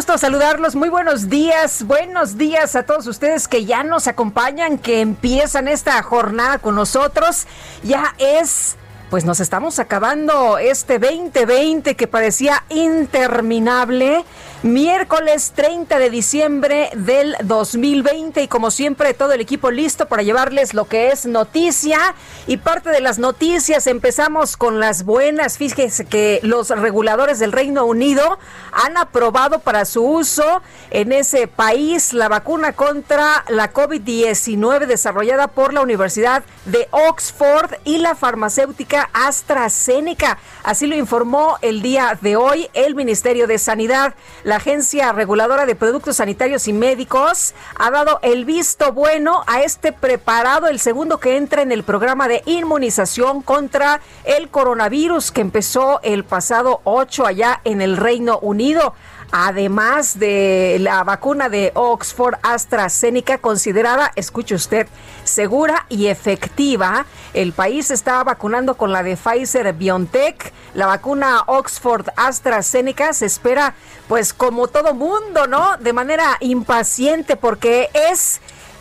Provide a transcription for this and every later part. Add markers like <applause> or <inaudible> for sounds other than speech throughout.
Saludarlos. Muy buenos días. Buenos días a todos ustedes que ya nos acompañan, que empiezan esta jornada con nosotros. Ya es pues nos estamos acabando este 2020 que parecía interminable. Miércoles 30 de diciembre del 2020 y como siempre todo el equipo listo para llevarles lo que es noticia y parte de las noticias empezamos con las buenas. Fíjense que los reguladores del Reino Unido han aprobado para su uso en ese país la vacuna contra la COVID-19 desarrollada por la Universidad de Oxford y la farmacéutica AstraZeneca. Así lo informó el día de hoy el Ministerio de Sanidad. La Agencia Reguladora de Productos Sanitarios y Médicos ha dado el visto bueno a este preparado, el segundo que entra en el programa de inmunización contra el coronavirus que empezó el pasado 8 allá en el Reino Unido además de la vacuna de Oxford AstraZeneca considerada, escuche usted, segura y efectiva. El país está vacunando con la de Pfizer BioNTech. La vacuna Oxford AstraZeneca se espera, pues como todo mundo, ¿no? De manera impaciente porque es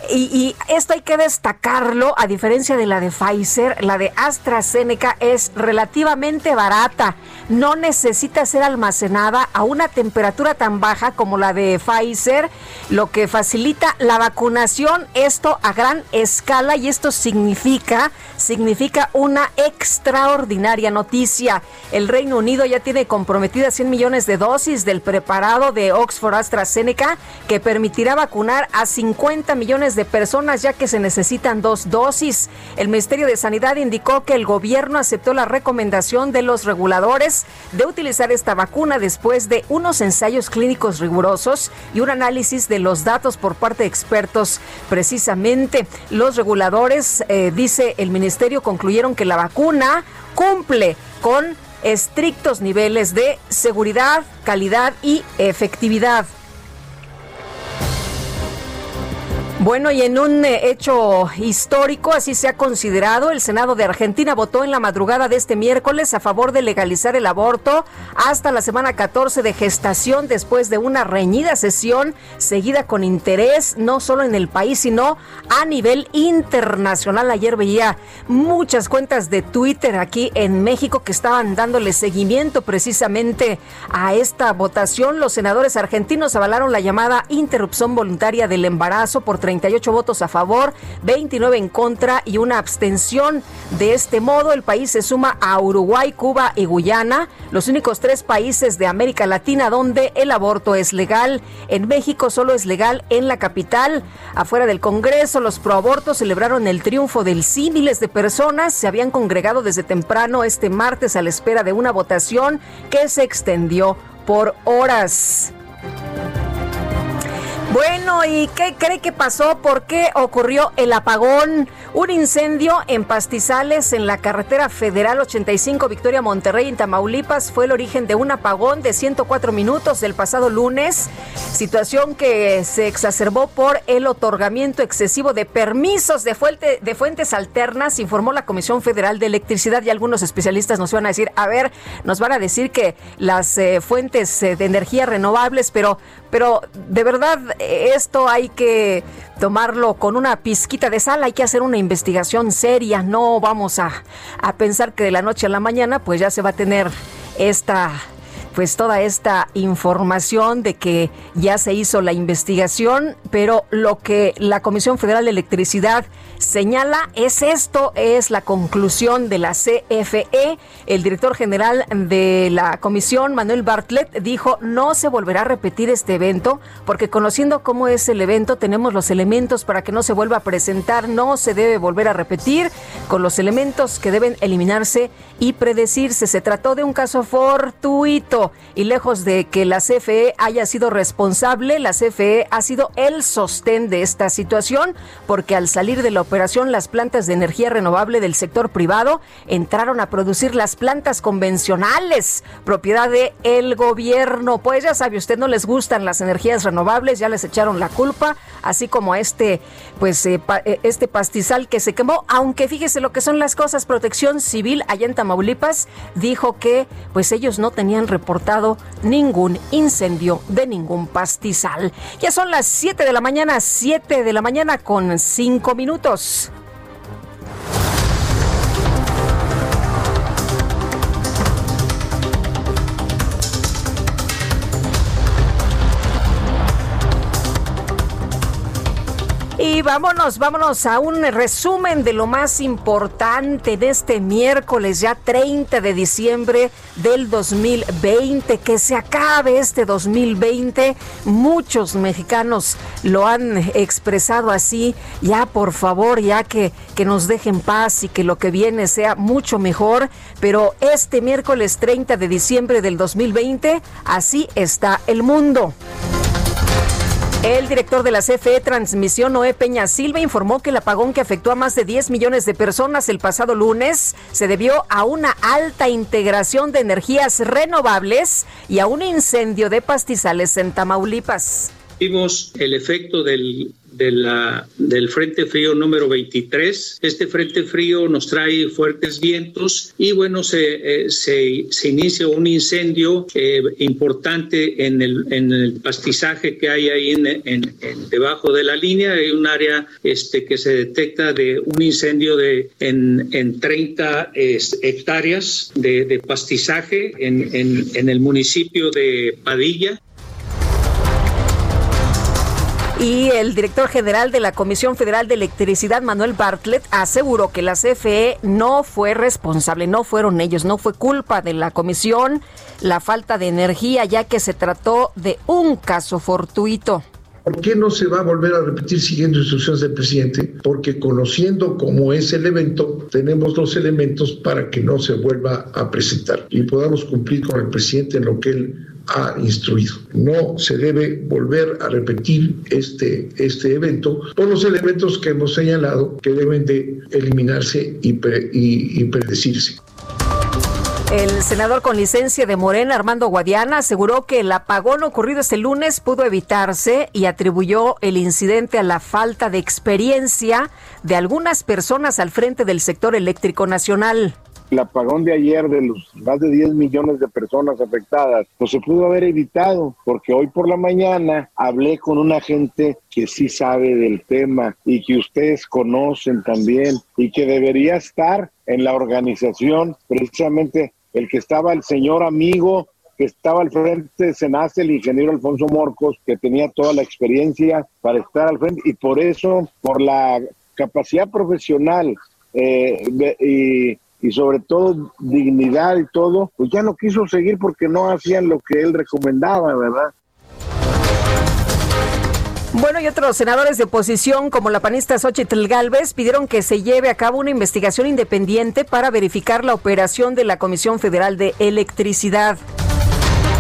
y, esto hay que destacarlo, a diferencia de la de Pfizer, la de AstraZeneca es relativamente barata. No necesita ser almacenada a una temperatura tan baja como la de Pfizer, lo que facilita la vacunación, esto a gran escala y esto significa, significa una extraordinaria noticia. El Reino Unido ya tiene comprometidas 100 millones de dosis del preparado de Oxford AstraZeneca que permitirá vacunar a 50 millones de personas ya que se necesitan dos dosis. El Ministerio de Sanidad indicó que el gobierno aceptó la recomendación de los reguladores de utilizar esta vacuna después de unos ensayos clínicos rigurosos y un análisis de los datos por parte de expertos. Precisamente los reguladores, eh, dice el ministerio, concluyeron que la vacuna cumple con estrictos niveles de seguridad, calidad y efectividad. Bueno, y en un eh, hecho histórico, así se ha considerado, el Senado de Argentina votó en la madrugada de este miércoles a favor de legalizar el aborto hasta la semana 14 de gestación después de una reñida sesión seguida con interés, no solo en el país, sino a nivel internacional. Ayer veía muchas cuentas de Twitter aquí en México que estaban dándole seguimiento precisamente a esta votación. Los senadores argentinos avalaron la llamada interrupción voluntaria del embarazo por 38 votos a favor, 29 en contra y una abstención. De este modo, el país se suma a Uruguay, Cuba y Guyana, los únicos tres países de América Latina donde el aborto es legal. En México solo es legal en la capital. Afuera del Congreso, los proabortos celebraron el triunfo del sí. Miles de personas se habían congregado desde temprano este martes a la espera de una votación que se extendió por horas. Bueno, ¿y qué cree que pasó? ¿Por qué ocurrió el apagón? Un incendio en pastizales en la carretera federal 85 Victoria Monterrey en Tamaulipas fue el origen de un apagón de 104 minutos del pasado lunes, situación que se exacerbó por el otorgamiento excesivo de permisos de, fuente, de fuentes alternas, informó la Comisión Federal de Electricidad y algunos especialistas nos van a decir, a ver, nos van a decir que las eh, fuentes eh, de energía renovables, pero pero de verdad esto hay que tomarlo con una pizquita de sal, hay que hacer una investigación seria, no vamos a, a pensar que de la noche a la mañana pues ya se va a tener esta pues toda esta información de que ya se hizo la investigación, pero lo que la Comisión Federal de Electricidad señala es esto, es la conclusión de la CFE. El director general de la comisión, Manuel Bartlett, dijo no se volverá a repetir este evento porque conociendo cómo es el evento tenemos los elementos para que no se vuelva a presentar, no se debe volver a repetir con los elementos que deben eliminarse y predecirse. Se trató de un caso fortuito y lejos de que la CFE haya sido responsable, la CFE ha sido el sostén de esta situación porque al salir de la las plantas de energía renovable del sector privado entraron a producir las plantas convencionales, propiedad de el gobierno. Pues ya sabe, usted no les gustan las energías renovables, ya les echaron la culpa, así como a este pues eh, eh, este pastizal que se quemó, aunque fíjese lo que son las cosas, Protección Civil allá en Tamaulipas dijo que pues ellos no tenían reportado ningún incendio de ningún pastizal. Ya son las 7 de la mañana, 7 de la mañana con 5 minutos. S. Y vámonos, vámonos a un resumen de lo más importante de este miércoles, ya 30 de diciembre del 2020. Que se acabe este 2020. Muchos mexicanos lo han expresado así. Ya, por favor, ya que, que nos dejen paz y que lo que viene sea mucho mejor. Pero este miércoles 30 de diciembre del 2020, así está el mundo. El director de la CFE Transmisión, Noé Peña Silva, informó que el apagón que afectó a más de 10 millones de personas el pasado lunes se debió a una alta integración de energías renovables y a un incendio de pastizales en Tamaulipas. Vimos el efecto del de la, del Frente Frío número 23. Este Frente Frío nos trae fuertes vientos y bueno, se, eh, inicia un incendio eh, importante en el, en el pastizage que hay ahí en, debajo de la línea. Hay un área este, que se detecta de un incendio de, en, en 30 hectáreas de, pastizaje en el municipio de Padilla. Y el director general de la Comisión Federal de Electricidad, Manuel Bartlett, aseguró que la CFE no fue responsable, no fueron ellos, no fue culpa de la comisión la falta de energía, ya que se trató de un caso fortuito. ¿Por qué no se va a volver a repetir siguiendo instrucciones del presidente? Porque conociendo cómo es el evento, tenemos los elementos para que no se vuelva a presentar y podamos cumplir con el presidente en lo que él ha instruido. No se debe volver a repetir este, este evento por los elementos que hemos señalado que deben de eliminarse y, y, y predecirse. El senador con licencia de Morena, Armando Guadiana, aseguró que el apagón ocurrido este lunes pudo evitarse y atribuyó el incidente a la falta de experiencia de algunas personas al frente del sector eléctrico nacional el apagón de ayer de los más de 10 millones de personas afectadas, pues se pudo haber evitado, porque hoy por la mañana hablé con una gente que sí sabe del tema y que ustedes conocen también y que debería estar en la organización, precisamente el que estaba el señor amigo que estaba al frente de Senace, el ingeniero Alfonso Morcos, que tenía toda la experiencia para estar al frente y por eso, por la capacidad profesional eh, y y sobre todo dignidad y todo, pues ya no quiso seguir porque no hacían lo que él recomendaba, ¿verdad? Bueno, y otros senadores de oposición, como la panista Xochitl Galvez, pidieron que se lleve a cabo una investigación independiente para verificar la operación de la Comisión Federal de Electricidad.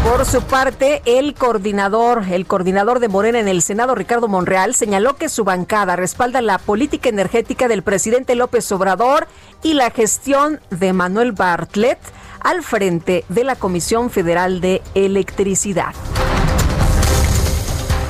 Por su parte, el coordinador, el coordinador de Morena en el Senado, Ricardo Monreal, señaló que su bancada respalda la política energética del presidente López Obrador y la gestión de Manuel Bartlett al frente de la Comisión Federal de Electricidad.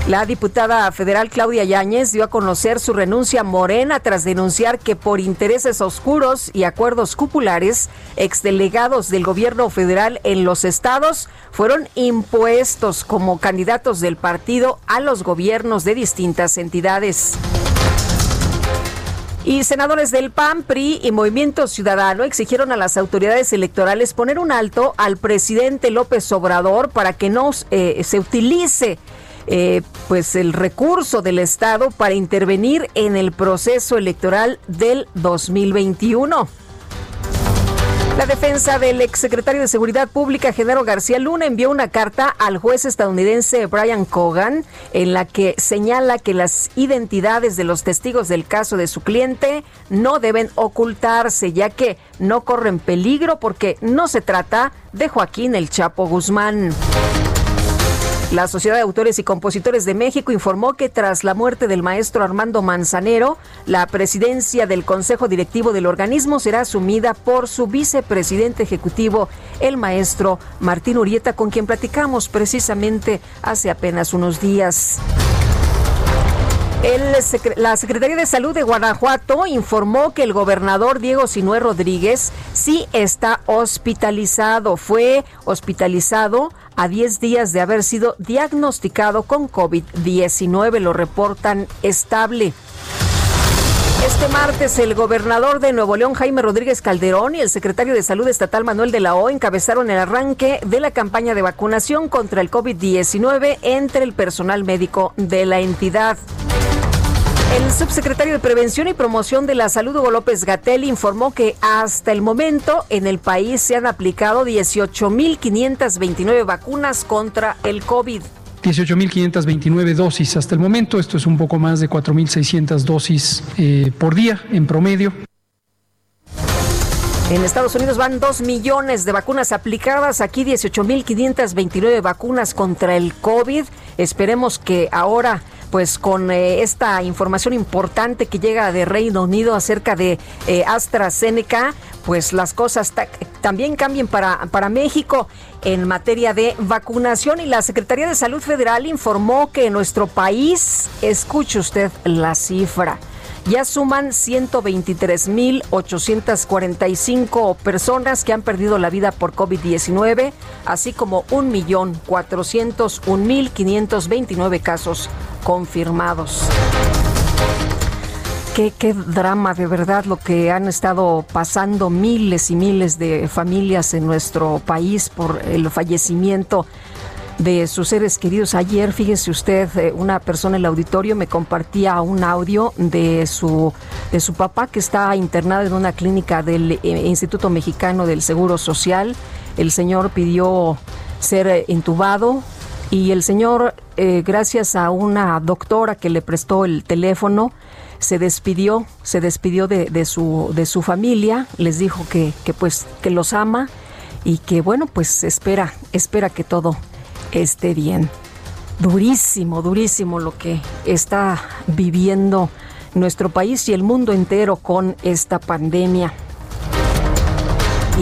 La diputada federal Claudia Yáñez dio a conocer su renuncia Morena tras denunciar que por intereses oscuros y acuerdos cupulares, exdelegados del gobierno federal en los estados fueron impuestos como candidatos del partido a los gobiernos de distintas entidades. Y senadores del PAN, PRI y Movimiento Ciudadano exigieron a las autoridades electorales poner un alto al presidente López Obrador para que no eh, se utilice eh, pues el recurso del Estado para intervenir en el proceso electoral del 2021. La defensa del exsecretario de Seguridad Pública, Genaro García Luna, envió una carta al juez estadounidense Brian Cogan en la que señala que las identidades de los testigos del caso de su cliente no deben ocultarse, ya que no corren peligro porque no se trata de Joaquín el Chapo Guzmán. La Sociedad de Autores y Compositores de México informó que tras la muerte del maestro Armando Manzanero, la presidencia del Consejo Directivo del organismo será asumida por su vicepresidente ejecutivo, el maestro Martín Urieta, con quien platicamos precisamente hace apenas unos días. La Secretaría de Salud de Guanajuato informó que el gobernador Diego Sinué Rodríguez sí está hospitalizado. Fue hospitalizado a 10 días de haber sido diagnosticado con COVID-19. Lo reportan estable. Este martes el gobernador de Nuevo León, Jaime Rodríguez Calderón, y el secretario de Salud Estatal, Manuel de la O, encabezaron el arranque de la campaña de vacunación contra el COVID-19 entre el personal médico de la entidad. El subsecretario de Prevención y Promoción de la Salud, Hugo López Gatel, informó que hasta el momento en el país se han aplicado 18.529 vacunas contra el COVID. 18.529 dosis hasta el momento. Esto es un poco más de 4.600 dosis eh, por día en promedio. En Estados Unidos van 2 millones de vacunas aplicadas, aquí 18.529 vacunas contra el COVID. Esperemos que ahora pues con eh, esta información importante que llega de Reino Unido acerca de eh, AstraZeneca, pues las cosas también cambien para, para México en materia de vacunación y la Secretaría de Salud Federal informó que en nuestro país, escuche usted la cifra, ya suman 123.845 personas que han perdido la vida por COVID-19, así como 1.401.529 casos confirmados. Qué, qué, drama de verdad lo que han estado pasando miles y miles de familias en nuestro país por el fallecimiento de sus seres queridos. Ayer, fíjese usted, eh, una persona en el auditorio me compartía un audio de su, de su papá que está internado en una clínica del eh, Instituto Mexicano del Seguro Social. El señor pidió ser eh, intubado y el señor, gracias a una doctora que le prestó el teléfono, se despidió, se despidió de, su, de su familia, les dijo que, que pues que los ama y que bueno, pues espera, espera que todo esté bien. Durísimo, durísimo lo que está viviendo nuestro país y el mundo entero con esta pandemia.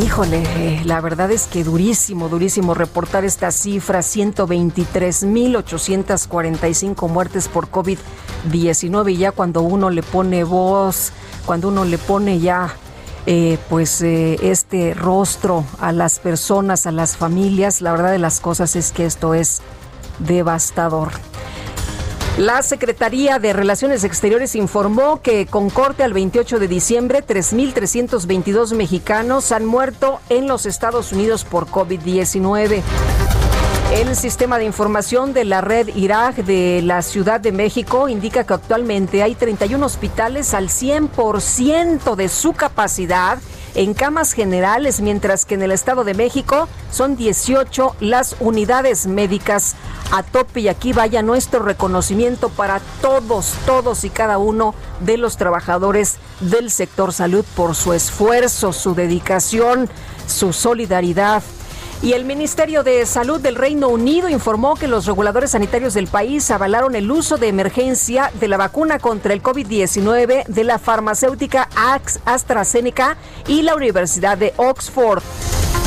Híjole, la verdad es que durísimo, durísimo reportar esta cifra, 123.845 muertes por COVID-19 y ya cuando uno le pone voz, cuando uno le pone ya eh, pues eh, este rostro a las personas, a las familias. La verdad de las cosas es que esto es devastador. La Secretaría de Relaciones Exteriores informó que con corte al 28 de diciembre, 3.322 mexicanos han muerto en los Estados Unidos por COVID-19. El sistema de información de la red Irak de la Ciudad de México indica que actualmente hay 31 hospitales al 100% de su capacidad en camas generales, mientras que en el Estado de México son 18 las unidades médicas a tope. Y aquí vaya nuestro reconocimiento para todos, todos y cada uno de los trabajadores del sector salud por su esfuerzo, su dedicación, su solidaridad Y el Ministerio de Salud del Reino Unido informó que los reguladores sanitarios del país avalaron el uso de emergencia de la vacuna contra el COVID-19 de la farmacéutica AstraZeneca y la Universidad de Oxford.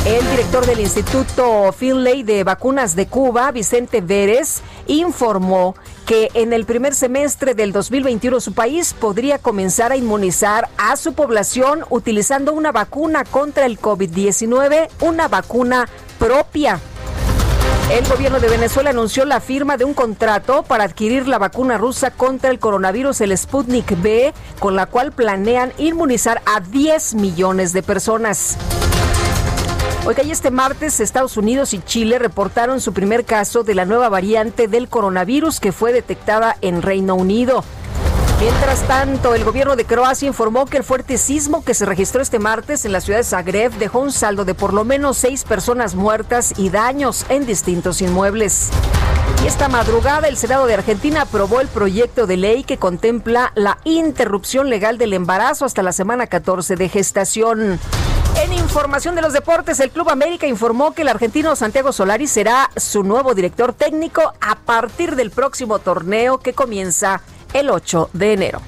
El director del Instituto Finlay de Vacunas de Cuba, Vicente Vélez, informó que en el primer semestre del 2021 su país podría comenzar a inmunizar a su población utilizando una vacuna contra el COVID-19, una vacuna propia. El gobierno de Venezuela anunció la firma de un contrato para adquirir la vacuna rusa contra el coronavirus, el Sputnik B, con la cual planean inmunizar a 10 millones de personas. Oiga, y este martes Estados Unidos y Chile reportaron su primer caso de la nueva variante del coronavirus que fue detectada en Reino Unido. Mientras tanto, el gobierno de Croacia informó que el fuerte sismo que se registró este martes en la ciudad de Zagreb dejó un saldo de por lo menos seis personas muertas y daños en distintos inmuebles. Y esta madrugada el Senado de Argentina aprobó el proyecto de ley que contempla la interrupción legal del embarazo hasta la semana 14 de gestación. En información de los deportes, el Club América informó que el argentino Santiago Solari será su nuevo director técnico a partir del próximo torneo que comienza el 8 de enero.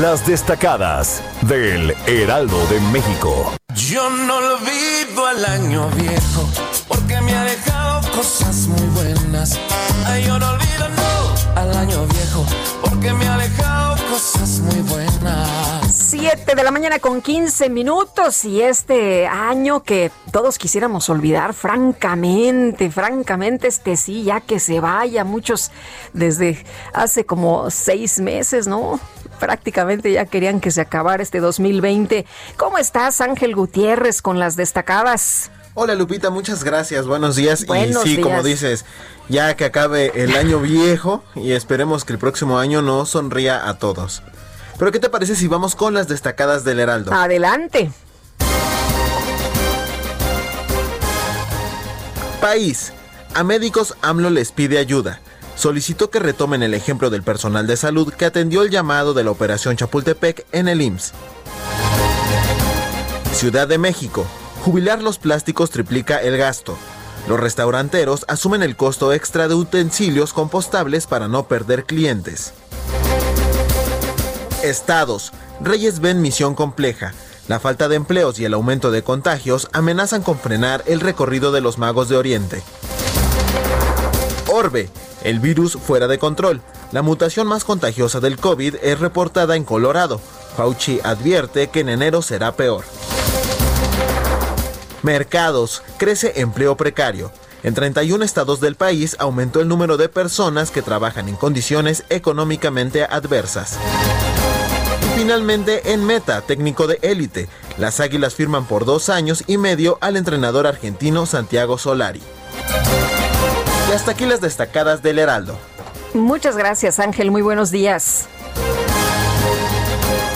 Las destacadas del Heraldo de México. Yo no olvido al año viejo porque me ha dejado cosas muy buenas. Ay, yo no olvido porque me ha dejado cosas muy buenas. 7 de la mañana con 15 minutos y este año que todos quisiéramos olvidar, francamente, francamente, este sí, ya que se vaya, muchos desde hace como seis meses, ¿no? Prácticamente ya querían que se acabara este 2020. ¿Cómo estás, Ángel Gutiérrez, con las destacadas? Hola Lupita, muchas gracias, buenos días. y sí, como dices, ya que acabe el año viejo y esperemos que el próximo año nos sonría a todos. Pero ¿qué te parece si vamos con las destacadas del Heraldo? Adelante. País. A médicos AMLO les pide ayuda. Solicitó que retomen el ejemplo del personal de salud que atendió el llamado de la operación Chapultepec en el IMSS. Ciudad de México. Jubilar los plásticos triplica el gasto. Los restauranteros asumen el costo extra de utensilios compostables para no perder clientes. Estados. Reyes ven misión compleja. La falta de empleos y el aumento de contagios amenazan con frenar el recorrido de los magos de Oriente. Orbe. El virus fuera de control. La mutación más contagiosa del COVID es reportada en Colorado. Fauci advierte que en enero será peor. Mercados. Crece empleo precario. En 31 estados del país aumentó el número de personas que trabajan en condiciones económicamente adversas. Finalmente, en Meta, técnico de élite, las Águilas firman por dos años y medio al entrenador argentino Santiago Solari. Y hasta aquí las destacadas del Heraldo. Muchas gracias Ángel, muy buenos días.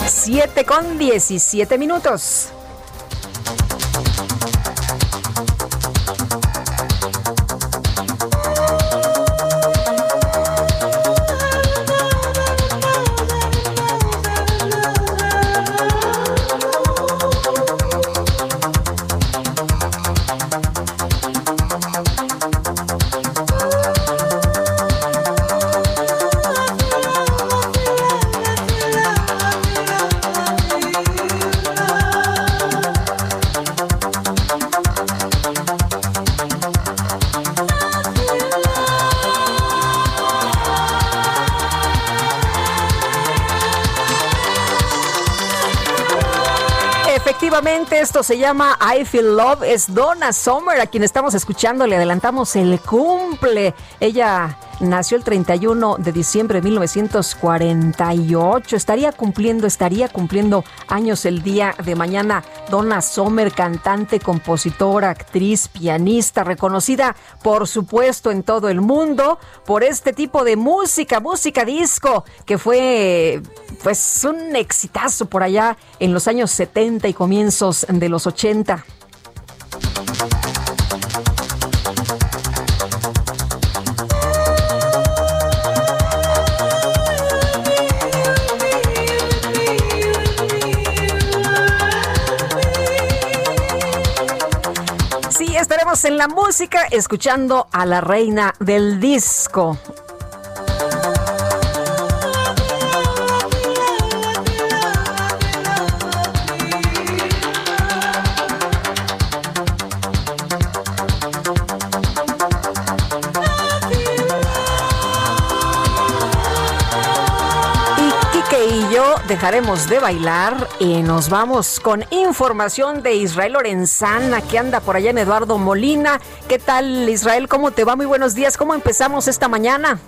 7 con 17 minutos. Se llama I Feel Love. Es Donna Summer, a quien estamos escuchando. Le adelantamos el cumple. Ella nació el 31 de diciembre de 1948. Estaría cumpliendo, estaría cumpliendo años el día de mañana. Donna Sommer, cantante, compositora, actriz, pianista, reconocida, por supuesto, en todo el mundo por este tipo de música, música disco, que fue pues un exitazo por allá en los años 70 y comienzos de los 80. En la música escuchando a la reina del disco. Dejaremos de bailar y nos vamos con información de Israel Lorenzana que anda por allá en Eduardo Molina. ¿Qué tal Israel? ¿Cómo te va? Muy buenos días. ¿Cómo empezamos esta mañana?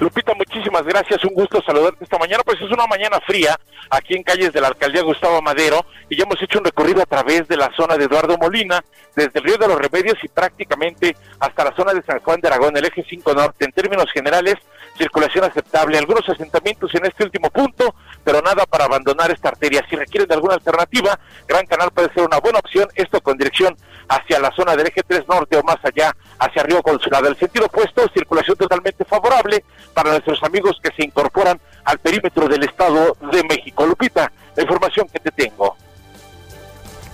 Lupita, muchísimas gracias. Un gusto saludarte esta mañana. Pues es una mañana fría aquí en calles de la alcaldía Gustavo Madero y ya hemos hecho un recorrido a través de la zona de Eduardo Molina, desde el río de los Remedios y prácticamente hasta la zona de San Juan de Aragón, el eje 5 norte. En términos generales, circulación aceptable. Algunos asentamientos en este último punto, pero nada para abandonar esta arteria. Si requieren de alguna alternativa, Gran Canal puede ser una buena opción, esto con dirección hacia la zona del eje 3 norte o más allá, hacia Río Consulado. El sentido opuesto, circulación totalmente favorable para nuestros amigos que se incorporan al perímetro del Estado de México. Lupita, la información que te tengo.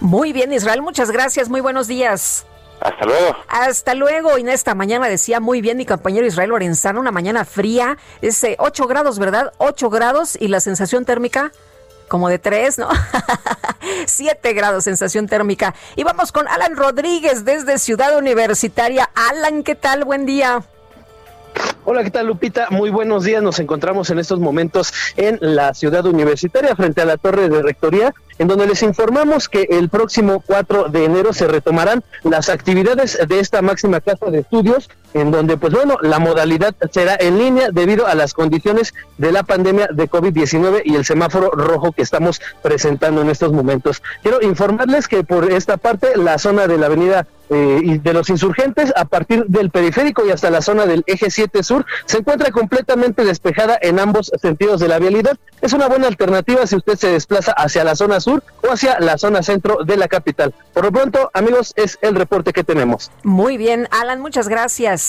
Muy bien, Israel, muchas gracias, muy buenos días. Hasta luego. Hasta luego. Y en esta mañana decía muy bien mi compañero Israel Lorenzano, una mañana fría, es 8 grados, ¿verdad? 8 grados y la sensación térmica como de 3, ¿no? <laughs> 7 grados sensación térmica. Y vamos con Alan Rodríguez desde Ciudad Universitaria. Alan, ¿qué tal? Buen día. Hola, ¿qué tal Lupita? Muy buenos días. Nos encontramos en estos momentos en la ciudad universitaria frente a la torre de rectoría, en donde les informamos que el próximo 4 de enero se retomarán las actividades de esta máxima casa de estudios, en donde, pues bueno, la modalidad será en línea debido a las condiciones de la pandemia de COVID-19 y el semáforo rojo que estamos presentando en estos momentos. Quiero informarles que por esta parte, la zona de la avenida eh, de los insurgentes a partir del periférico y hasta la zona del eje 7 sur se encuentra completamente despejada en ambos sentidos de la vialidad. Es una buena alternativa si usted se desplaza hacia la zona sur o hacia la zona centro de la capital. Por lo pronto, amigos, es el reporte que tenemos. Muy bien, Alan, muchas gracias.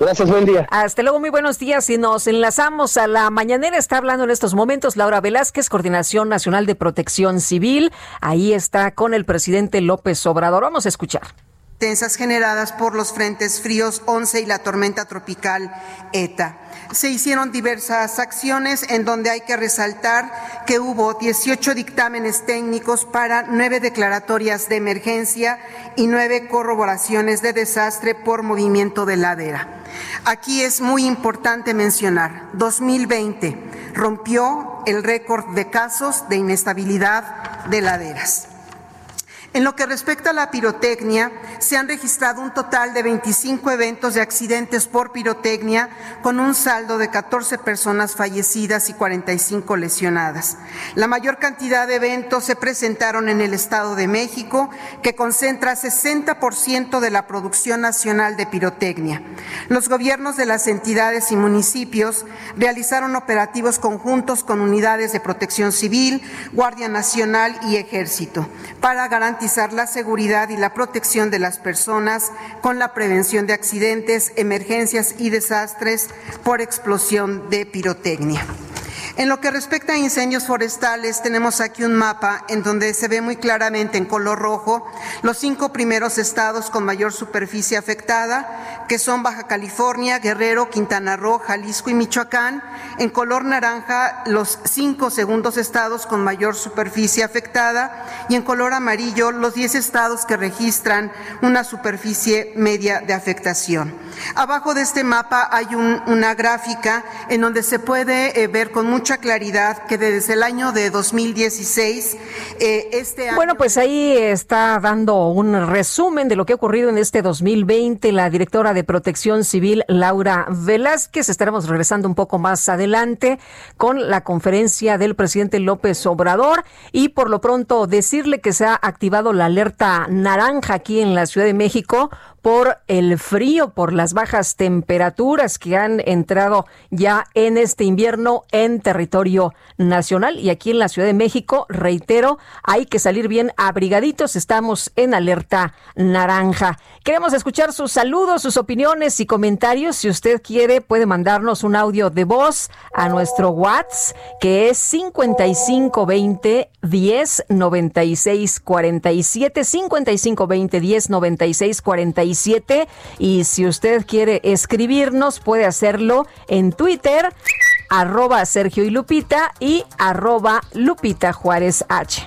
Gracias, buen día. Hasta luego, muy buenos días. Y nos enlazamos a la mañanera. Está hablando en estos momentos Laura Velázquez, Coordinación Nacional de Protección Civil. Ahí está con el presidente López Obrador. Vamos a escuchar tensas generadas por los frentes fríos 11 y la tormenta tropical ETA. Se hicieron diversas acciones en donde hay que resaltar que hubo 18 dictámenes técnicos para nueve declaratorias de emergencia y nueve corroboraciones de desastre por movimiento de ladera. Aquí es muy importante mencionar, 2020 rompió el récord de casos de inestabilidad de laderas. En lo que respecta a la pirotecnia, se han registrado un total de 25 eventos de accidentes por pirotecnia, con un saldo de 14 personas fallecidas y 45 lesionadas. La mayor cantidad de eventos se presentaron en el Estado de México, que concentra 60% de la producción nacional de pirotecnia. Los gobiernos de las entidades y municipios realizaron operativos conjuntos con unidades de protección civil, Guardia Nacional y Ejército para garantizar la seguridad y la protección de las personas con la prevención de accidentes, emergencias y desastres por explosión de pirotecnia. En lo que respecta a incendios forestales, tenemos aquí un mapa en donde se ve muy claramente en color rojo los cinco primeros estados con mayor superficie afectada, que son Baja California, Guerrero, Quintana Roo, Jalisco y Michoacán. En color naranja, los cinco segundos estados con mayor superficie afectada y en color amarillo, los diez estados que registran una superficie media de afectación. Abajo de este mapa hay una gráfica en donde se puede eh, ver con mucha claridad que desde el año de 2016, eh, este año... Bueno, pues ahí está dando un resumen de lo que ha ocurrido en este 2020 la directora de Protección Civil, Laura Velázquez. Estaremos regresando un poco más adelante con la conferencia del presidente López Obrador y por lo pronto decirle que se ha activado la alerta naranja aquí en la Ciudad de México por el frío, por las bajas temperaturas que han entrado ya en este invierno en territorio nacional. Y aquí en la Ciudad de México, reitero, hay que salir bien abrigaditos. Estamos en alerta naranja. Queremos escuchar sus saludos, sus opiniones y comentarios. Si usted quiere, puede mandarnos un audio de voz a nuestro WhatsApp, que es 5520 10 96 47 55 20 10 96 47 y si usted quiere escribirnos puede hacerlo en Twitter arroba Sergio y Lupita y arroba Lupita Juárez H.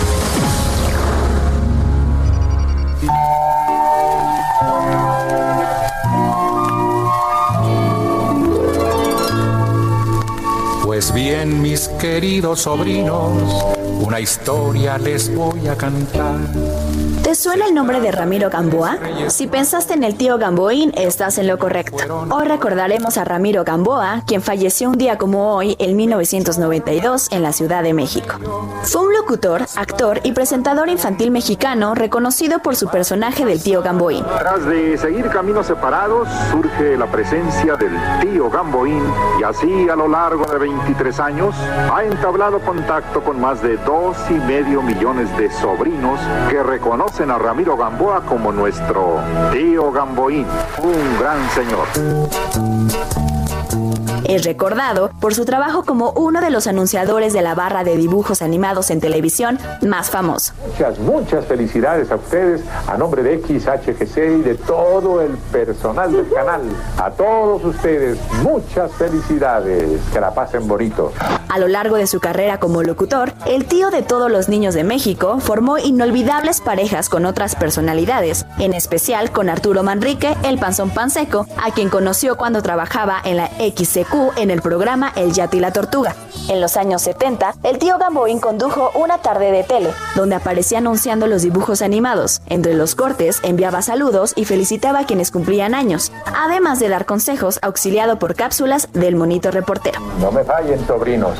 Pues bien, mis queridos sobrinos, una historia les voy a cantar. ¿Te suena el nombre de Ramiro Gamboa? Si pensaste en el tío Gamboín, estás en lo correcto. Hoy recordaremos a Ramiro Gamboa, quien falleció un día como hoy, en 1992, en la Ciudad de México. Fue un locutor, actor y presentador infantil mexicano reconocido por su personaje del tío Gamboín. Tras de seguir caminos separados, surge la presencia del tío Gamboín y así a lo largo de 23 años ha entablado contacto con más de dos y medio millones de sobrinos que reconocen a Ramiro Gamboa como nuestro tío Gamboín, un gran señor. Es recordado por su trabajo como uno de los anunciadores de la barra de dibujos animados en televisión más famoso. Muchas, muchas felicidades a ustedes, a nombre de XHGC y de todo el personal del canal. A todos ustedes, muchas felicidades, que la pasen bonito. A lo largo de su carrera como locutor, el tío de todos los niños de México formó inolvidables parejas con otras personalidades, en especial con Arturo Manrique, el panzón panseco, a quien conoció cuando trabajaba en la En el programa El Yati y la Tortuga. En los años 70, el tío Gamboín condujo una tarde de tele, donde aparecía anunciando los dibujos animados. Entre los cortes, enviaba saludos y felicitaba a quienes cumplían años, además de dar consejos auxiliado por cápsulas del monito reportero. No me fallen, sobrinos.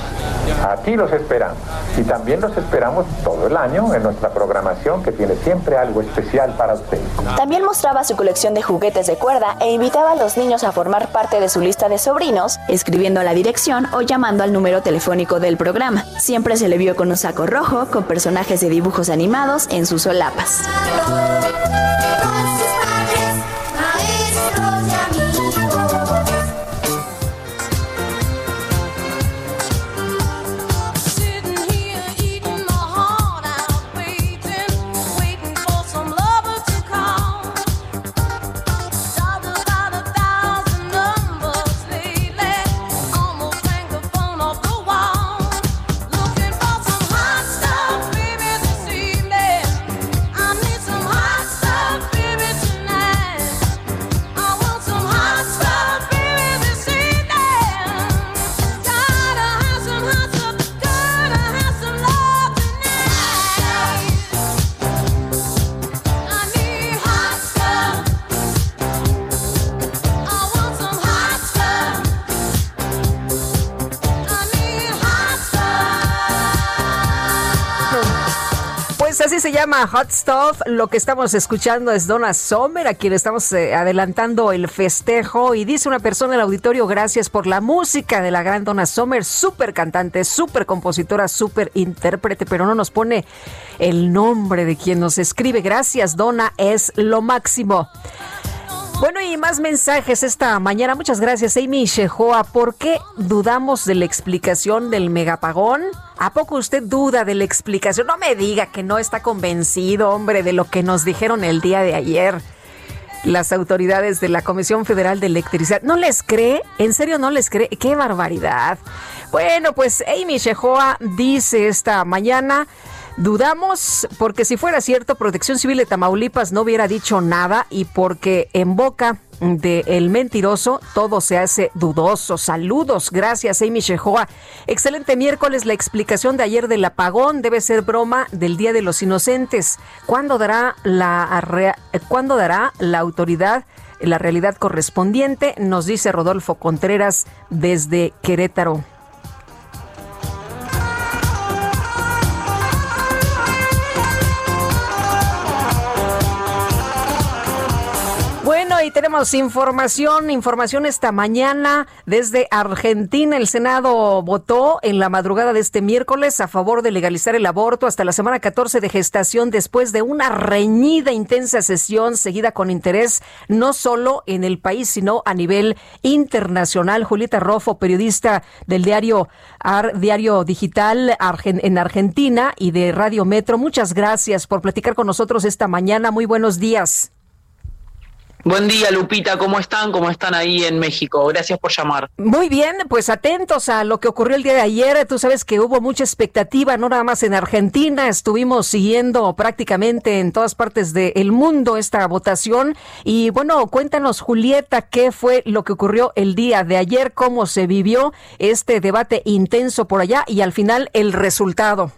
Aquí los esperamos. Y también los esperamos todo el año en nuestra programación que tiene siempre algo especial para ustedes. También mostraba su colección de juguetes de cuerda e invitaba a los niños a formar parte de su lista de sobrinos, escribiendo a la dirección o llamando al número telefónico del programa. Siempre se le vio con un saco rojo con personajes de dibujos animados en sus solapas. Se llama Hot Stuff. Lo que estamos escuchando es Donna Sommer, a quien estamos eh, adelantando el festejo. Y dice una persona en el auditorio, gracias por la música de la gran Donna Sommer, súper cantante, súper compositora, súper intérprete, pero no nos pone el nombre de quien nos escribe. Gracias, Donna, es lo máximo. Bueno, y más mensajes esta mañana. Muchas gracias, Amy Shehoa. ¿Por qué dudamos de la explicación del megapagón? ¿A poco usted duda de la explicación? No me diga que no está convencido, hombre, de lo que nos dijeron el día de ayer las autoridades de la Comisión Federal de Electricidad. ¿No les cree? ¿En serio no les cree? ¡Qué barbaridad! Bueno, pues Amy Shehoa dice esta mañana Dudamos porque si fuera cierto, Protección Civil de Tamaulipas no hubiera dicho nada y porque en boca de el mentiroso todo se hace dudoso. Saludos, gracias Amy Shehoa. Excelente miércoles, la explicación de ayer del apagón debe ser broma del Día de los Inocentes. ¿Cuándo dará la, ¿cuándo dará la autoridad la realidad correspondiente? Nos dice Rodolfo Contreras desde Querétaro. Y tenemos información, información esta mañana desde Argentina. El Senado votó en la madrugada de este miércoles a favor de legalizar el aborto hasta la semana 14 de gestación después de una reñida, intensa sesión seguida con interés no solo en el país, sino a nivel internacional. Julieta Rofo, periodista del diario Diario Digital en Argentina y de Radio Metro. Muchas gracias por platicar con nosotros esta mañana. Muy buenos días. Buen día, Lupita. ¿Cómo están? ¿Cómo están ahí en México? Gracias por llamar. Muy bien, pues atentos a lo que ocurrió el día de ayer. Tú sabes que hubo mucha expectativa, no nada más en Argentina. Estuvimos siguiendo prácticamente en todas partes del mundo esta votación. Y bueno, cuéntanos, Julieta, qué fue lo que ocurrió el día de ayer, cómo se vivió este debate intenso por allá y al final el resultado.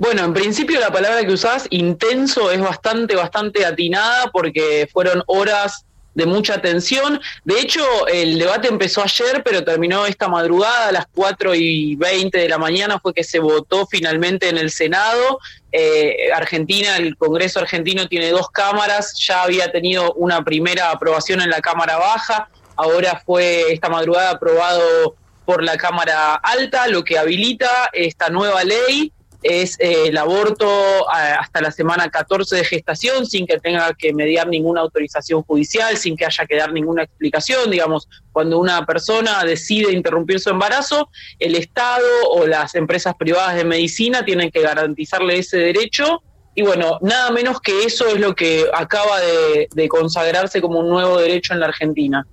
Bueno, en principio la palabra que usás, intenso, es bastante, bastante atinada porque fueron horas de mucha tensión. De hecho, el debate empezó ayer, pero terminó esta madrugada, a las 4 y 20 de la mañana fue que se votó finalmente en el Senado. Eh, Argentina, el Congreso argentino tiene dos cámaras, ya había tenido una primera aprobación en la Cámara Baja, ahora fue esta madrugada aprobado por la Cámara Alta, lo que habilita esta nueva ley es eh, el aborto hasta la semana 14 de gestación sin que tenga que mediar ninguna autorización judicial, sin que haya que dar ninguna explicación. Digamos, cuando una persona decide interrumpir su embarazo, el Estado o las empresas privadas de medicina tienen que garantizarle ese derecho. Y bueno, nada menos que eso es lo que acaba de consagrarse como un nuevo derecho en la Argentina.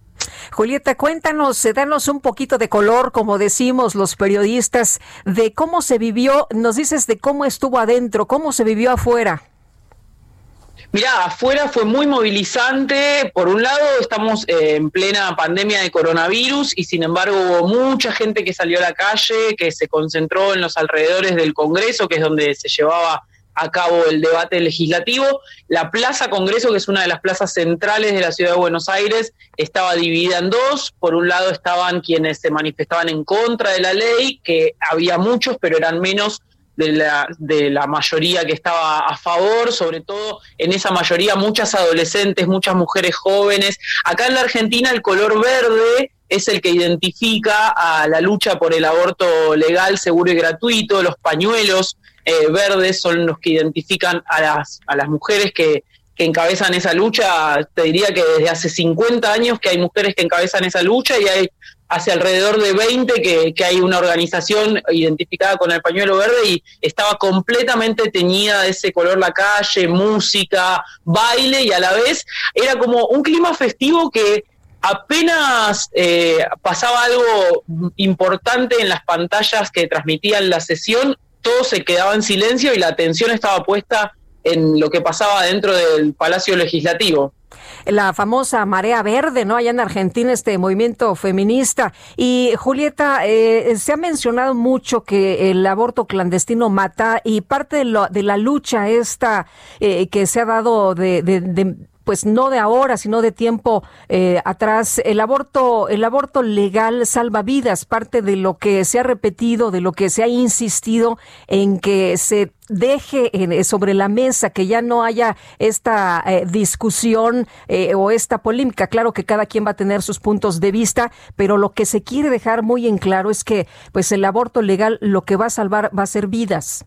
Julieta, cuéntanos, eh, danos un poquito de color, como decimos los periodistas, de cómo se vivió, nos dices de cómo estuvo adentro, cómo se vivió afuera. Mirá, afuera fue muy movilizante. Por un lado, estamos eh, en plena pandemia de coronavirus y sin embargo hubo mucha gente que salió a la calle, que se concentró en los alrededores del Congreso, que es donde se llevaba a cabo el debate legislativo. La Plaza Congreso, que es una de las plazas centrales de la ciudad de Buenos Aires, estaba dividida en dos. Por un lado estaban quienes se manifestaban en contra de la ley, que había muchos, pero eran menos de la, de la mayoría que estaba a favor, sobre todo en esa mayoría muchas adolescentes, muchas mujeres jóvenes. Acá en la Argentina el color verde es el que identifica a la lucha por el aborto legal, seguro y gratuito, los pañuelos eh, verdes son los que identifican a las, a las mujeres que, encabezan esa lucha. Te diría que desde hace 50 años que hay mujeres que encabezan esa lucha y hay hace alrededor de 20 que, que, hay una organización identificada con el pañuelo verde y estaba completamente teñida de ese color la calle, música, baile y a la vez era como un clima festivo que apenas eh, pasaba algo importante en las pantallas que transmitían la sesión, todo se quedaba en silencio y la atención estaba puesta en lo que pasaba dentro del Palacio Legislativo la famosa marea verde, ¿no? Allá en Argentina, este movimiento feminista. Y Julieta, eh, se ha mencionado mucho que el aborto clandestino mata y parte de, de la lucha esta eh, que se ha dado de pues no de ahora, sino de tiempo eh, atrás. El aborto, el aborto legal salva vidas, parte de lo que se ha repetido, de lo que se ha insistido en que se deje eh, sobre la mesa, que ya no haya esta eh, discusión o esta polémica. Claro que cada quien va a tener sus puntos de vista, pero lo que se quiere dejar muy en claro es que pues el aborto legal lo que va a salvar va a ser vidas.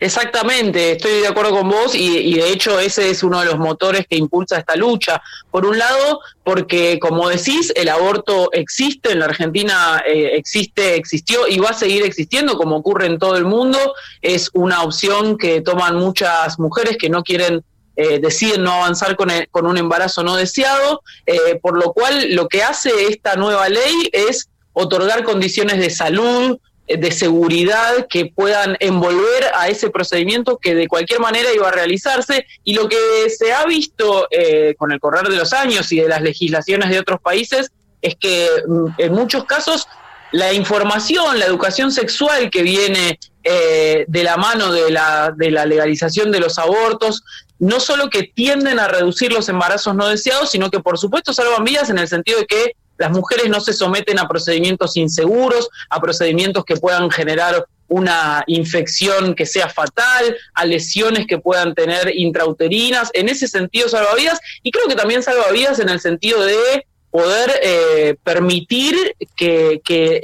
Exactamente, estoy de acuerdo con vos y, de hecho ese es uno de los motores que impulsa esta lucha. Por un lado, porque como decís, el aborto existe en la Argentina, eh, existe, existió y va a seguir existiendo como ocurre en todo el mundo. Es una opción que toman muchas mujeres que no quieren eh, deciden no avanzar con, con, un embarazo no deseado, eh, por lo cual lo que hace esta nueva ley es otorgar condiciones de salud, eh, de seguridad que puedan envolver a ese procedimiento que de cualquier manera iba a realizarse. Y lo que se ha visto eh, con el correr de los años y de las legislaciones de otros países es que mm, en muchos casos la información, la educación sexual que viene eh, de la mano de la, de la legalización de los abortos, no solo que tienden a reducir los embarazos no deseados, sino que por supuesto salvan vidas en el sentido de que las mujeres no se someten a procedimientos inseguros, a procedimientos que puedan generar una infección que sea fatal, a lesiones que puedan tener intrauterinas. En ese sentido, salvavidas. Y creo que también salvavidas en el sentido de poder eh, permitir que,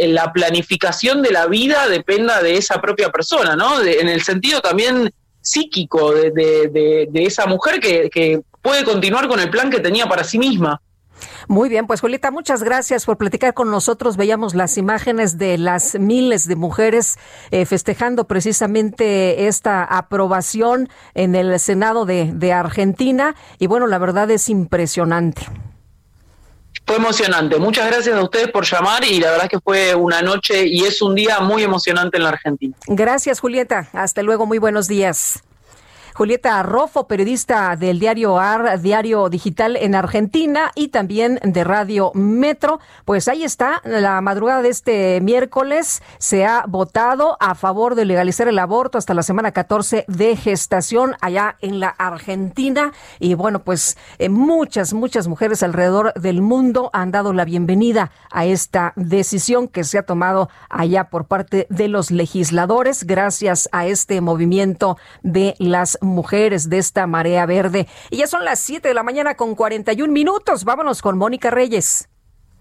la planificación de la vida dependa de esa propia persona, ¿no? en el sentido también psíquico de, esa mujer que puede continuar con el plan que tenía para sí misma. Muy bien, pues Julieta, muchas gracias por platicar con nosotros. Veíamos las imágenes de las miles de mujeres eh, festejando precisamente esta aprobación en el Senado de, de Argentina y bueno, la verdad es impresionante. Fue emocionante. Muchas gracias a ustedes por llamar y la verdad que fue una noche y es un día muy emocionante en la Argentina. Gracias, Julieta. Hasta luego. Muy buenos días. Julieta Arrofo, periodista del diario AR, diario digital en Argentina y también de Radio Metro. Pues ahí está, la madrugada de este miércoles se ha votado a favor de legalizar el aborto hasta la semana 14 de gestación allá en la Argentina. Y bueno, pues eh, muchas, muchas mujeres alrededor del mundo han dado la bienvenida a esta decisión que se ha tomado allá por parte de los legisladores gracias a este movimiento de las mujeres de esta marea verde. Y ya son las 7 de la mañana con 41 minutos. Vámonos con Mónica Reyes.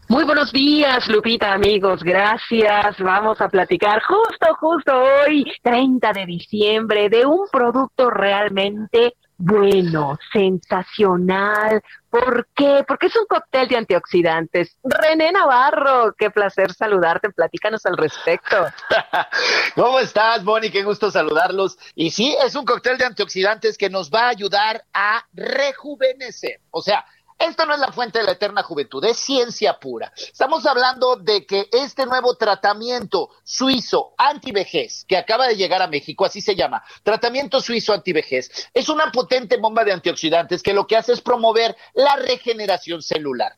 Muy buenos días, Lupita, amigos. Gracias. Vamos a platicar justo, justo hoy, 30 de diciembre, de un producto realmente bueno, sensacional. ¿Por qué? Porque es un cóctel de antioxidantes. René Navarro, qué placer saludarte. Platícanos al respecto. <laughs> ¿Cómo estás, Bonnie? Qué gusto saludarlos. Y sí, es un cóctel de antioxidantes que nos va a ayudar a rejuvenecer. O sea, esto no es la fuente de la eterna juventud, es ciencia pura. Estamos hablando de que este nuevo tratamiento suizo antivejez, que acaba de llegar a México, así se llama, tratamiento suizo antivejez, es una potente bomba de antioxidantes que lo que hace es promover la regeneración celular.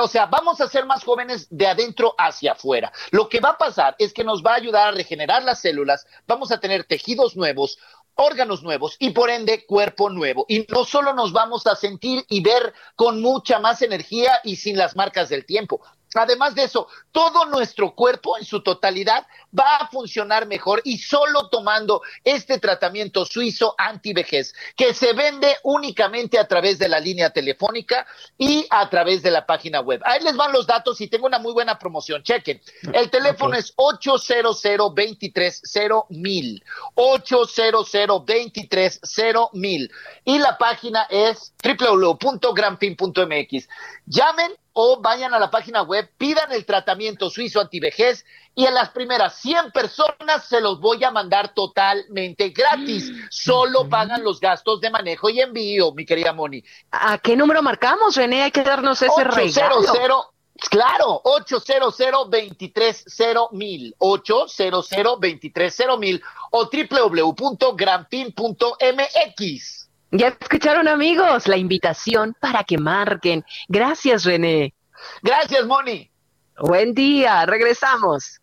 O sea, vamos a ser más jóvenes de adentro hacia afuera. Lo que va a pasar es que nos va a ayudar a regenerar las células, vamos a tener tejidos nuevos, órganos nuevos y por ende cuerpo nuevo. Y no solo nos vamos a sentir y ver con mucha más energía y sin las marcas del tiempo, Además de eso, todo nuestro cuerpo en su totalidad va a funcionar mejor y solo tomando este tratamiento suizo antivejez que se vende únicamente a través de la línea telefónica y a través de la página web. Ahí les van los datos y tengo una muy buena promoción. Chequen. El teléfono es 800 230 mil 800 230 mil y la página es www.granpin.mx. Llamen o vayan a la página web, pidan el tratamiento suizo antivejez y a las primeras 100 personas se los voy a mandar totalmente gratis. Solo pagan los gastos de manejo y envío, mi querida Moni. ¿A qué número marcamos, René? Hay que darnos ese 800 regalo. Claro, 800 230 mil, 800 230 mil o www.granpin.mx. Ya escucharon amigos la invitación para que marquen. Gracias René. Gracias Moni. Buen día, regresamos.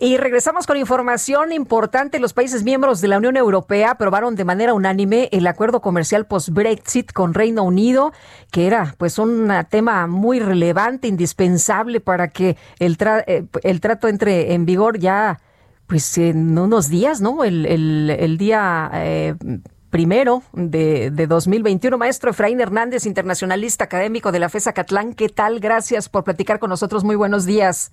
Y regresamos con información importante. Los países miembros de la Unión Europea aprobaron de manera unánime el acuerdo comercial post-Brexit con Reino Unido, que era pues un tema muy relevante, indispensable para que el, eh, el trato entre en vigor ya pues en unos días, ¿no? El, el, día eh, primero de, de 2021. Maestro Efraín Hernández, internacionalista académico de la FESA Catlán, ¿qué tal? Gracias por platicar con nosotros. Muy buenos días.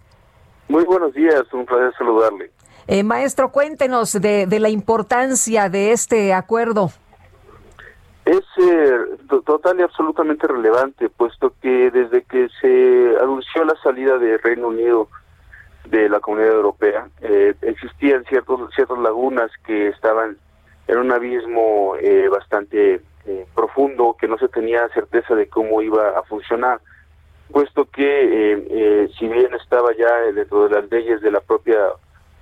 Muy buenos días, un placer saludarle. Eh, maestro, cuéntenos de, de, la importancia de este acuerdo. Es eh, total y absolutamente relevante, puesto que desde que se anunció la salida de Reino Unido de la Comunidad Europea, eh, existían ciertos, ciertas lagunas que estaban en un abismo eh, bastante eh, profundo, que no se tenía certeza de cómo iba a funcionar, puesto que si bien estaba ya dentro de las leyes de la propia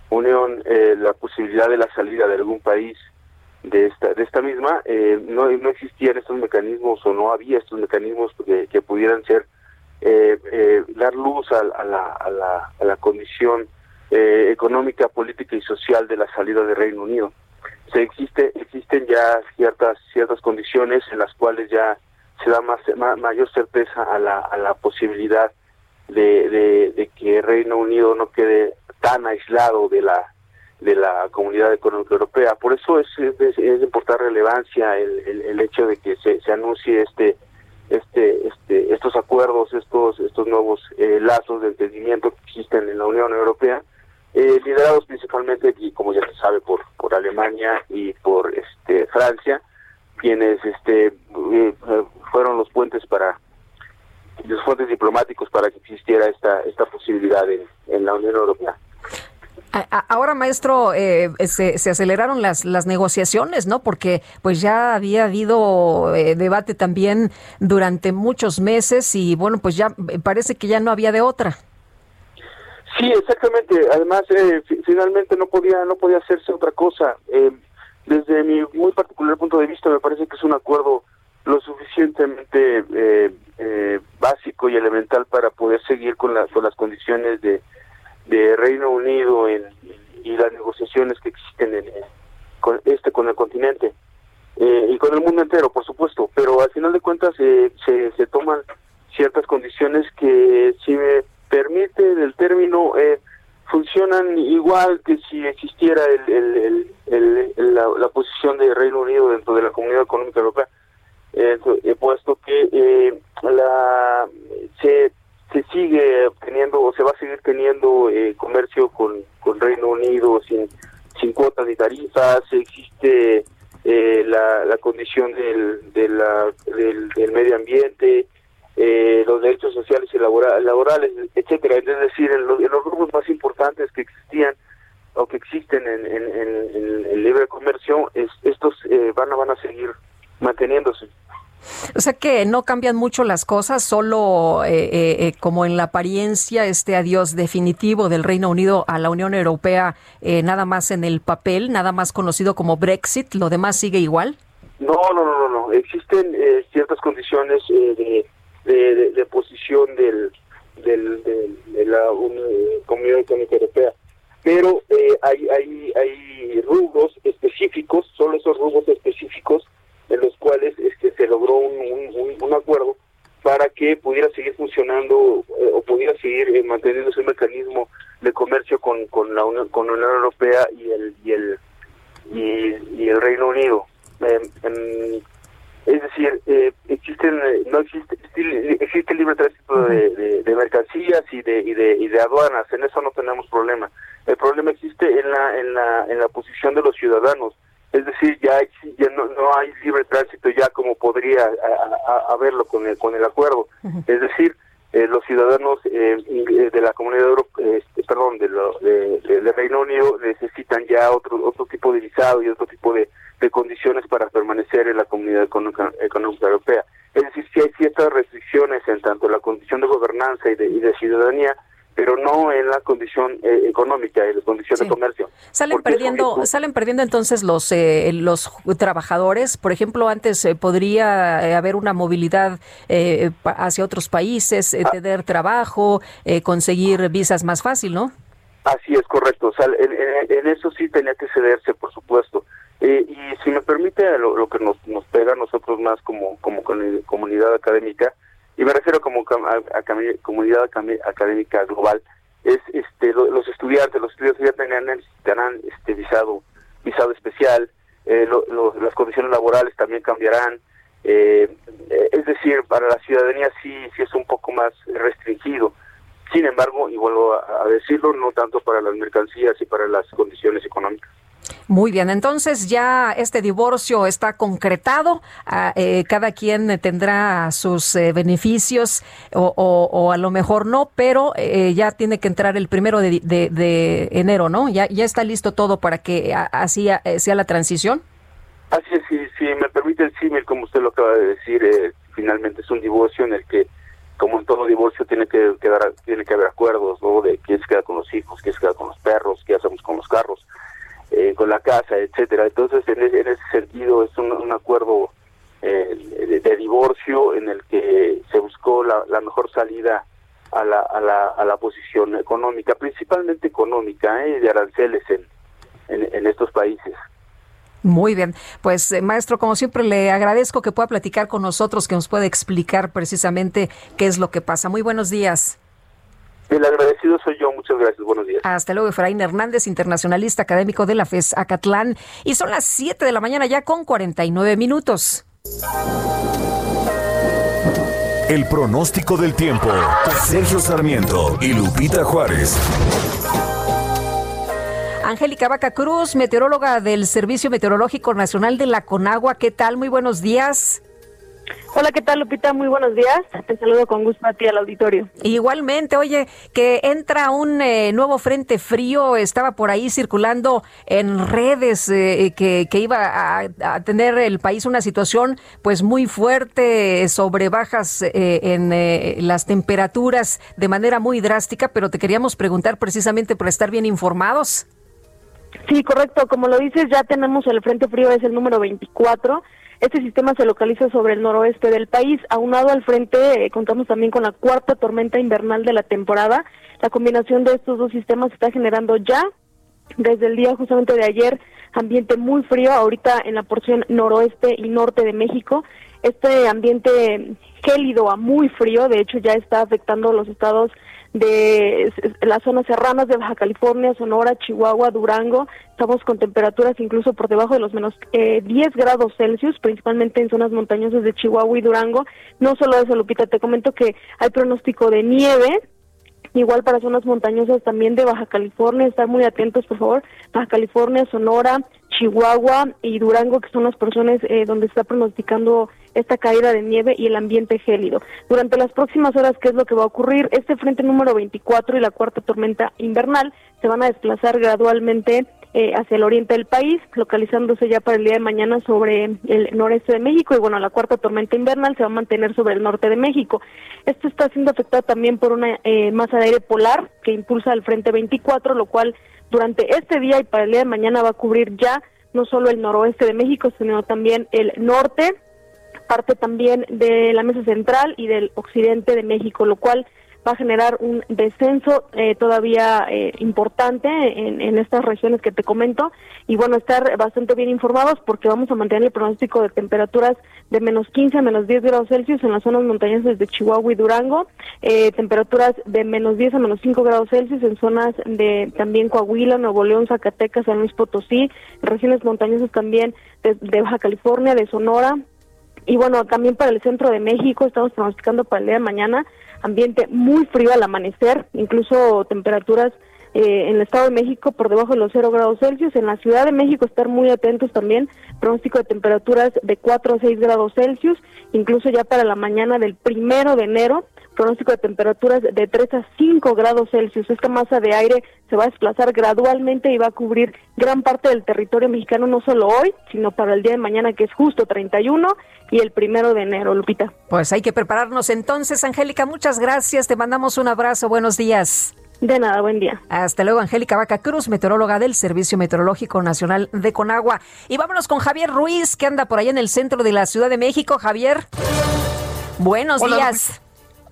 Unión la posibilidad de la salida de algún país de esta de esta misma, no, no existían estos mecanismos o no había estos mecanismos que, que pudieran ser eh, eh, dar luz a, la, a, la, a la condición eh, económica, política y social de la salida del Reino Unido. Se existe, existen ya ciertas ciertas condiciones en las cuales ya se da más, mayor certeza a la, a la posibilidad de, de, de que Reino Unido no quede tan aislado de la de la comunidad económica europea. Por eso es, es, de importante relevancia el, el, el, hecho de que se, se anuncie este este, este, estos acuerdos, estos, estos nuevos eh, lazos de entendimiento que existen en la Unión Europea, eh, liderados principalmente, y como ya se sabe, por, por Alemania y por este, Francia, quienes este, eh, fueron los puentes para los puentes diplomáticos para que existiera esta esta posibilidad en, en la Unión Europea. Ahora, maestro, eh, se, se, aceleraron las, las negociaciones, ¿no? Porque pues ya había habido eh, debate también durante muchos meses y bueno, pues ya parece que ya no había de otra. Sí, exactamente. Además, eh, finalmente no podía no podía hacerse otra cosa. Eh, desde mi muy particular punto de vista, me parece que es un acuerdo lo suficientemente básico y elemental para poder seguir con, la, con las condiciones de de Reino Unido y las negociaciones que existen en, con este con el continente eh, y con el mundo entero, por supuesto. Pero al final de cuentas eh, se, se toman ciertas condiciones que, si me permite el término, eh, funcionan igual que si existiera el, el, el, la, la, posición de Reino Unido dentro de la Comunidad Económica Europea, eh, puesto que eh, la se se sigue teniendo o se va a seguir teniendo eh, comercio con, con Reino Unido sin, sin cuotas ni tarifas, existe eh, la, la condición del, de la, del, del medio ambiente, eh, los derechos sociales y laborales, etcétera. Es decir, en los, en los, grupos más importantes que existían o que existen en, en, el libre comercio, es, estos eh, van, a, van a seguir manteniéndose. O sea que no cambian mucho las cosas, solo eh, eh, eh, como en la apariencia este adiós definitivo del Reino Unido a la Unión Europea, eh, nada más en el papel, nada más conocido como Brexit, ¿lo demás sigue igual? No, no, no, no, no. existen eh, ciertas condiciones de, de, posición del, del, de la Comunidad Económica Europea, pero hay, hay, hay rubros específicos, solo esos rubros específicos en los cuales este, se logró un, un, un acuerdo para que pudiera seguir funcionando eh, o pudiera seguir eh, manteniéndose un mecanismo de comercio con, con la Unión, con Unión Europea y el y el y, el Reino Unido. Eh, es decir, eh, existen no existe existe libre tránsito de, de, de, mercancías y de, y de y de aduanas. En eso no tenemos problema. El problema existe en la en la en la posición de los ciudadanos es decir, ya, ya no, no, hay libre tránsito ya como podría haberlo con el, con el acuerdo. Uh -huh. Es decir, eh, los ciudadanos eh, de la comunidad europea, este, perdón, de, de, Reino Unido necesitan ya otro otro tipo de visado y otro tipo de, de condiciones para permanecer en la comunidad económica, económica europea. Es decir, si hay ciertas restricciones en tanto la condición de gobernanza y de, y de ciudadanía, pero no en la condición eh, económica, en la condición sí. de comercio. Salen perdiendo, salen perdiendo entonces los eh, los trabajadores. Por ejemplo, antes eh, podría eh, haber una movilidad eh, hacia otros países, ah. tener trabajo, conseguir visas más fácil, ¿no? Así es correcto. O sea, en, en, en, eso sí tenía que cederse, por supuesto. y si me permite, lo, lo que nos, nos pega a nosotros más como como comunidad académica y me refiero como a, a, comunidad académica global, es este los estudiantes, los estudiantes ya tendrán, necesitarán este visado, visado especial, eh, las condiciones laborales también cambiarán, eh, es decir, para la ciudadanía sí, sí es un poco más restringido. Sin embargo, y vuelvo a, a decirlo, no tanto para las mercancías y para las condiciones económicas. Muy bien, entonces ya este divorcio está concretado, ah, eh, cada quien tendrá sus eh, beneficios o, a lo mejor no, pero eh, ya tiene que entrar el primero de, enero, ¿no? Ya, ya está listo todo para que así eh, sea la transición. Así es, si, si me permite el símil, como usted lo acaba de decir, eh, finalmente es un divorcio en el que, como en todo divorcio, tiene que quedar, que haber acuerdos, ¿no? De quién se queda con los hijos, quién se queda con los perros, qué hacemos con los carros, eh, con la casa, etcétera. Entonces, en, ese- en ese sentido, es un, acuerdo eh, de, de divorcio en el que se buscó la, la mejor salida a la, a, la, a la posición económica, principalmente económica, ¿eh? de aranceles en, en, en estos países. Muy bien, pues eh, maestro, como siempre le agradezco que pueda platicar con nosotros, que nos pueda explicar precisamente qué es lo que pasa. Muy buenos días. El agradecido soy yo, muchas gracias, buenos días. Hasta luego, Efraín Hernández, internacionalista académico de la FES Acatlán. Y son las 7 de la mañana ya con 49 minutos. El pronóstico del tiempo. Sergio Sarmiento y Lupita Juárez. Angélica Vaca Cruz, meteoróloga del Servicio Meteorológico Nacional de la Conagua. ¿Qué tal? Muy buenos días. Hola, ¿qué tal, Lupita? Muy buenos días. Te saludo con gusto a ti al auditorio. Igualmente, oye, que entra un eh, nuevo frente frío, estaba por ahí circulando en redes eh, que, que iba a, a tener el país una situación pues muy fuerte sobre bajas eh, en eh, las temperaturas de manera muy drástica, pero te queríamos preguntar precisamente por estar bien informados. Sí, correcto. Como lo dices, ya tenemos el Frente Frío, es el número 24. Este sistema se localiza sobre el noroeste del país. Aunado al frente, eh, contamos también con la cuarta tormenta invernal de la temporada. La combinación de estos dos sistemas está generando ya, desde el día justamente de ayer, ambiente muy frío, ahorita en la porción noroeste y norte de México. Este ambiente gélido a muy frío, de hecho, ya está afectando los estados de las zonas serranas de Baja California, Sonora, Chihuahua, Durango. Estamos con temperaturas incluso por debajo de los menos eh, 10 grados Celsius, principalmente en zonas montañosas de Chihuahua y Durango. No solo eso, Lupita, te comento que hay pronóstico de nieve, Igual para zonas montañosas también de Baja California, estar muy atentos por favor, Baja California, Sonora, Chihuahua y Durango, que son las porciones eh, donde está pronosticando esta caída de nieve y el ambiente gélido. Durante las próximas horas, ¿qué es lo que va a ocurrir? Este frente número 24 y la cuarta tormenta invernal se van a desplazar gradualmente eh, hacia el oriente del país, localizándose ya para el día de mañana sobre el noreste de México y bueno, la cuarta tormenta invernal se va a mantener sobre el norte de México. Esto está siendo afectado también por una eh, masa de aire polar que impulsa el frente 24, lo cual durante este día y para el día de mañana va a cubrir ya no solo el noroeste de México, sino también el norte, parte también de la mesa central y del occidente de México, lo cual va a generar un descenso eh, todavía eh, importante en, estas regiones que te comento. Y bueno, estar bastante bien informados porque vamos a mantener el pronóstico de temperaturas de menos 15 a menos 10 grados Celsius en las zonas montañosas de Chihuahua y Durango, eh, temperaturas de menos 10 a menos 5 grados Celsius en zonas de también Coahuila, Nuevo León, Zacatecas, San Luis Potosí, regiones montañosas también de Baja California, de Sonora, y bueno, también para el centro de México estamos pronosticando para el día de mañana ambiente muy frío al amanecer, incluso temperaturas eh, en el Estado de México por debajo de los 0 grados Celsius. En la Ciudad de México estar muy atentos también, pronóstico de temperaturas de 4 a 6 grados Celsius, incluso ya para la mañana del primero de enero, pronóstico de temperaturas de 3 a 5 grados Celsius. Esta masa de aire se va a desplazar gradualmente y va a cubrir gran parte del territorio mexicano, no solo hoy, sino para el día de mañana, que es justo 31 y el primero de enero, Lupita. Pues hay que prepararnos entonces, Angélica. Muchas gracias. Te mandamos un abrazo. Buenos días. De nada, buen día. Hasta luego, Angélica Vaca Cruz, meteoróloga del Servicio Meteorológico Nacional de Conagua. Y vámonos con Javier Ruiz, que anda por allá en el centro de la Ciudad de México. Javier, buenos Hola, días.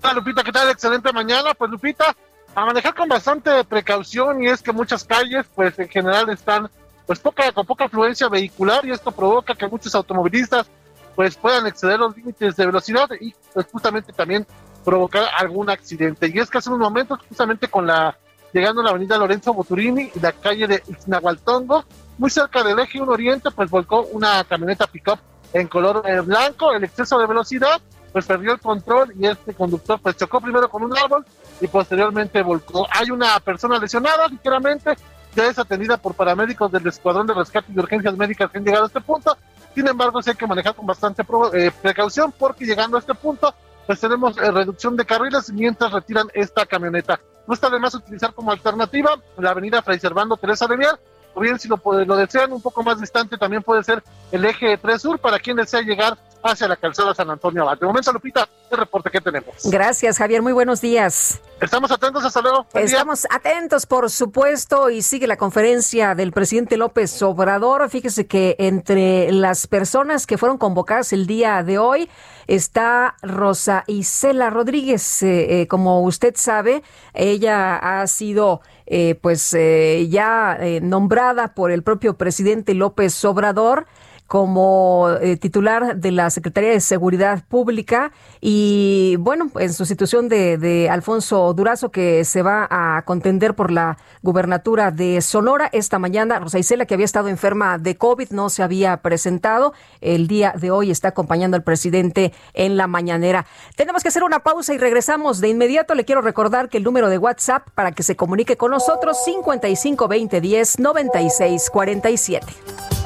Hola Lupita, ¿qué tal? Excelente mañana. Pues Lupita, a manejar con bastante precaución y es que muchas calles pues en general están pues poca, con poca afluencia vehicular y esto provoca que muchos automovilistas pues puedan exceder los límites de velocidad y pues justamente también provocar algún accidente. Y es que hace unos momentos justamente con la llegando a la avenida Lorenzo Boturini y la calle de Ixnahualtongo, muy cerca del eje 1 Oriente, pues volcó una camioneta pick-up en color eh, blanco, el exceso de velocidad pues perdió el control y este conductor pues chocó primero con un árbol y posteriormente volcó. Hay una persona lesionada, ligeramente, ya es atendida por paramédicos del Escuadrón de Rescate y de Urgencias Médicas que han llegado a este punto. Sin embargo, sí hay que manejar con bastante eh, precaución porque llegando a este punto, pues tenemos eh, reducción de carriles mientras retiran esta camioneta. No está de utilizar como alternativa la avenida Fray Servando Teresa de Mier, o bien si lo, lo desean un poco más distante, también puede ser el eje 3 Sur para quien desea llegar hacia la calzada San Antonio Abad. De momento, Lupita, el reporte que tenemos. Gracias, Javier. Muy buenos días. Estamos atentos, hasta luego. Estamos atentos, por supuesto, y sigue la conferencia del presidente López Obrador. Fíjese que entre las personas que fueron convocadas el día de hoy está Rosa Isela Rodríguez. Eh, eh, como usted sabe, ella ha sido eh, pues ya nombrada por el propio presidente López Obrador como eh, titular de la Secretaría de Seguridad Pública y bueno, en sustitución de, de Alfonso Durazo que se va a contender por la gubernatura de Sonora esta mañana. Rosa Isela, que había estado enferma de COVID, no se había presentado. El día de hoy está acompañando al presidente en la mañanera. Tenemos que hacer una pausa y regresamos de inmediato. Le quiero recordar que el número de WhatsApp para que se comunique con nosotros 55 20 10 96 47.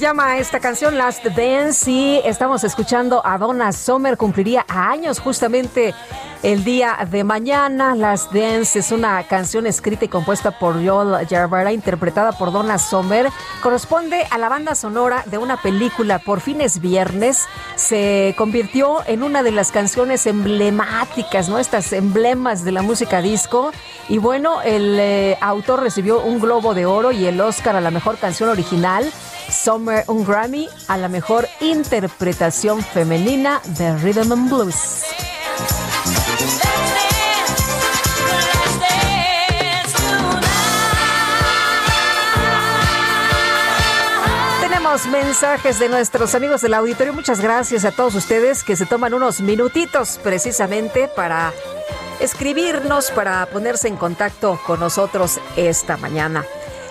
Llama esta canción Last Dance y estamos escuchando a Donna Summer, cumpliría años justamente el día de mañana. Last Dance es una canción escrita y compuesta por Joel Jarvara, interpretada por Donna Summer. Corresponde a la banda sonora de una película por fines viernes. Se convirtió en una de las canciones emblemáticas, ¿no? Estas emblemas de la música disco. Y bueno, el eh, autor recibió un Globo de Oro y el Oscar a la mejor canción original. Summer un Grammy a la mejor interpretación femenina de Rhythm and Blues. Tenemos mensajes de nuestros amigos del auditorio. Muchas gracias a todos ustedes que se toman unos minutitos precisamente para escribirnos, para ponerse en contacto con nosotros esta mañana.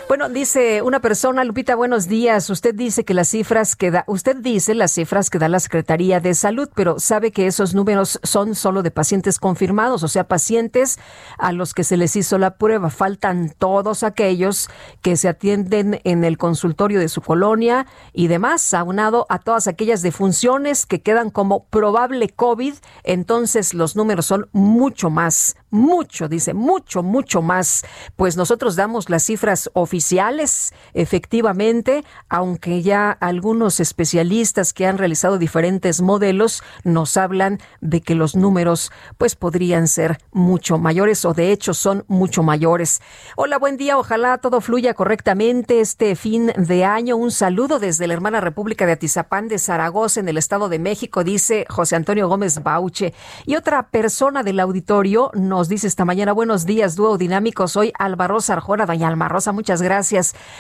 Bueno, dice una persona, Lupita, buenos días. Usted dice que las cifras que da, usted dice las cifras que da la Secretaría de Salud, pero sabe que esos números son solo de pacientes confirmados, o sea, pacientes a los que se les hizo la prueba. Faltan todos aquellos que se atienden en el consultorio de su colonia y demás, aunado a todas aquellas defunciones que quedan como probable COVID. Entonces, los números son mucho más, mucho, dice, mucho, mucho más. Pues nosotros damos las cifras oficiales oficiales, efectivamente, aunque ya algunos especialistas que han realizado diferentes modelos nos hablan de que los números pues podrían ser mucho mayores o de hecho son mucho mayores. Hola, buen día, ojalá todo fluya correctamente este fin de año. Un saludo desde la hermana República de Atizapán de Zaragoza en el Estado de México, dice José Antonio Gómez Bauche. Y otra persona del auditorio nos dice esta mañana, buenos días, dúo dinámico, soy Álvaro Arjona, doña Rosa, muchas gracias.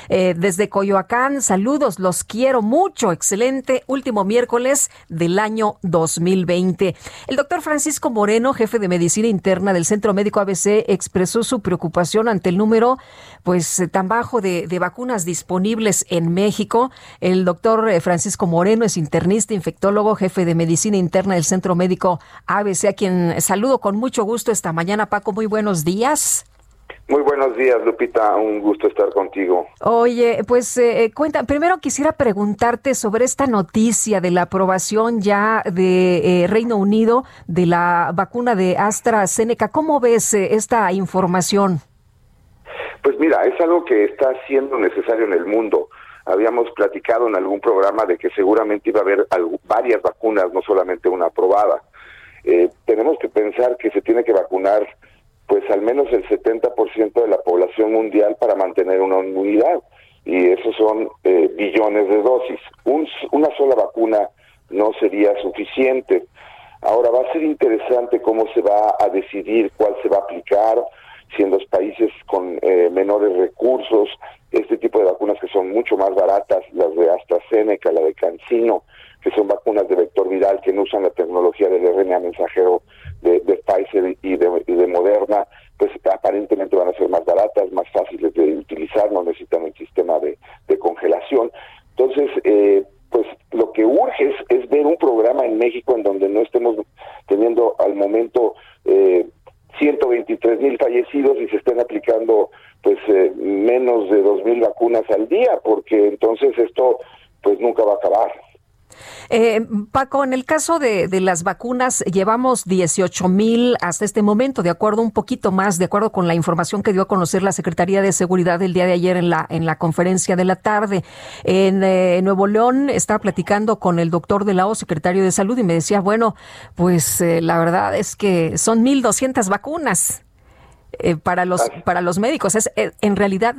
Eh, desde Coyoacán, saludos, los quiero mucho, excelente último miércoles del año 2020. El doctor Francisco Moreno, jefe de medicina interna del Centro Médico ABC, expresó su preocupación ante el número pues tan bajo de, de vacunas disponibles en México. El doctor eh, Francisco Moreno es internista, infectólogo, jefe de medicina interna del Centro Médico ABC, a quien saludo con mucho gusto esta mañana. Paco, muy buenos días. Muy buenos días, Lupita. Un gusto estar contigo. Oye, pues eh, cuenta, primero quisiera preguntarte sobre esta noticia de la aprobación ya de eh, Reino Unido de la vacuna de AstraZeneca. ¿Cómo ves eh, esta información? Pues mira, es algo que está siendo necesario en el mundo. Habíamos platicado en algún programa de que seguramente iba a haber varias vacunas, no solamente una aprobada. tenemos que pensar que se tiene que vacunar pues al menos el 70% de la población mundial para mantener una inmunidad. Y esos son eh, billones de dosis. una sola vacuna no sería suficiente. Ahora va a ser interesante cómo se va a decidir cuál se va a aplicar, si en los países con eh, menores recursos, este tipo de vacunas que son mucho más baratas, las de AstraZeneca, la de CanSino, que son vacunas de vector viral que no usan la tecnología del RNA mensajero de, Pfizer y de, Moderna, pues aparentemente van a ser más baratas, más fáciles de utilizar, no necesitan el sistema de, congelación. Entonces, eh, pues lo que urge es, ver un programa en México en donde no estemos teniendo al momento eh, 123 mil fallecidos y se estén aplicando pues eh, menos de dos mil vacunas al día, porque entonces esto pues nunca va a acabar. Eh, Paco, en el caso de, las vacunas, llevamos 18 mil hasta este momento, de acuerdo un poquito más, de acuerdo con la información que dio a conocer la Secretaría de Seguridad el día de ayer en la, en la conferencia de la tarde. En eh, Nuevo León estaba platicando con el doctor de la O, secretario de Salud, y me decía, bueno, pues eh, la verdad es que son 1.200 vacunas. para los para los médicos es en realidad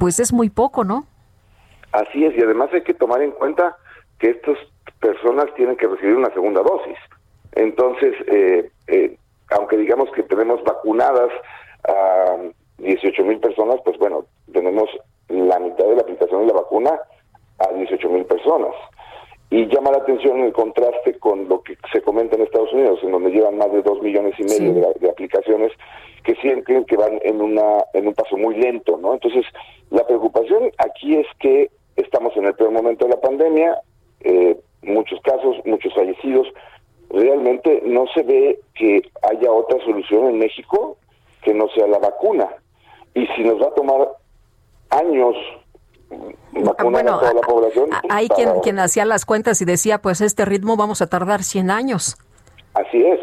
pues es muy poco no así es y además hay que tomar en cuenta que estos personas tienen que recibir una segunda dosis. Entonces, eh, eh, aunque digamos que tenemos vacunadas a 18 mil personas, pues bueno, tenemos la mitad de la aplicación de la vacuna a 18 mil personas. Y llama la atención el contraste con lo que se comenta en Estados Unidos, en donde llevan más de 2 millones y medio de, aplicaciones que sienten que van en, una, en un paso muy lento, ¿no? Entonces, la preocupación aquí es que estamos en el peor momento de la pandemia, eh, muchos casos, muchos fallecidos. Realmente no se ve que haya otra solución en México que no sea la vacuna. Y si nos va a tomar años vacunar a toda la población. Pues, hay quien, quien hacía las cuentas y decía, pues este ritmo vamos a tardar 100 años. Así es.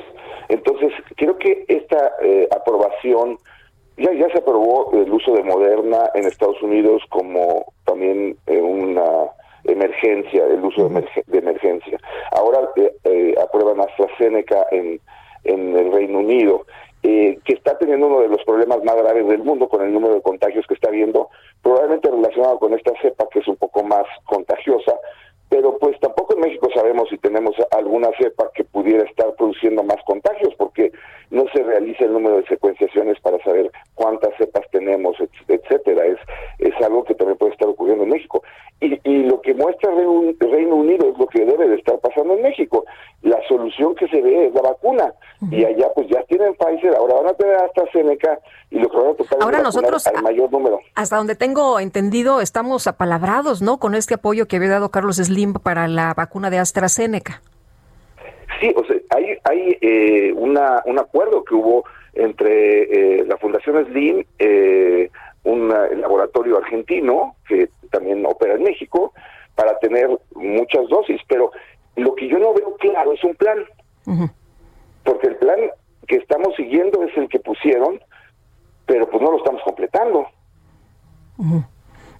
Entonces, creo que esta eh, aprobación, ya, ya se aprobó el uso de Moderna en Estados Unidos como también eh, una emergencia, el uso de, emergencia. Ahora eh, eh, aprueban AstraZeneca en, en el Reino Unido, eh, que está teniendo uno de los problemas más graves del mundo con el número de contagios que está habiendo, probablemente relacionado con esta cepa que es un poco más contagiosa, pero pues tampoco en México sabemos si tenemos alguna cepa que pudiera estar produciendo más contagios, porque no se realiza el número de secuenciaciones para saber cuántas cepas tenemos, etcétera. Es, es algo que también puede estar ocurriendo en México. Y, y lo que muestra Reino, Reino Unido es lo que debe de estar pasando en México. La solución que se ve es la vacuna. Y allá pues ya tienen Pfizer, ahora van a tener AstraZeneca y lo que van a tocar ahora nosotros, al mayor número. Hasta donde tengo entendido, estamos apalabrados, ¿no? Con este apoyo que había dado Carlos Slim para la vacuna de AstraZeneca. Sí, o sea, hay, hay eh, una, un acuerdo que hubo entre eh, la Fundación Slim, eh, un laboratorio argentino que también opera en México, para tener muchas dosis, pero lo que yo no veo claro es un plan, porque el plan que estamos siguiendo es el que pusieron, pero pues no lo estamos completando.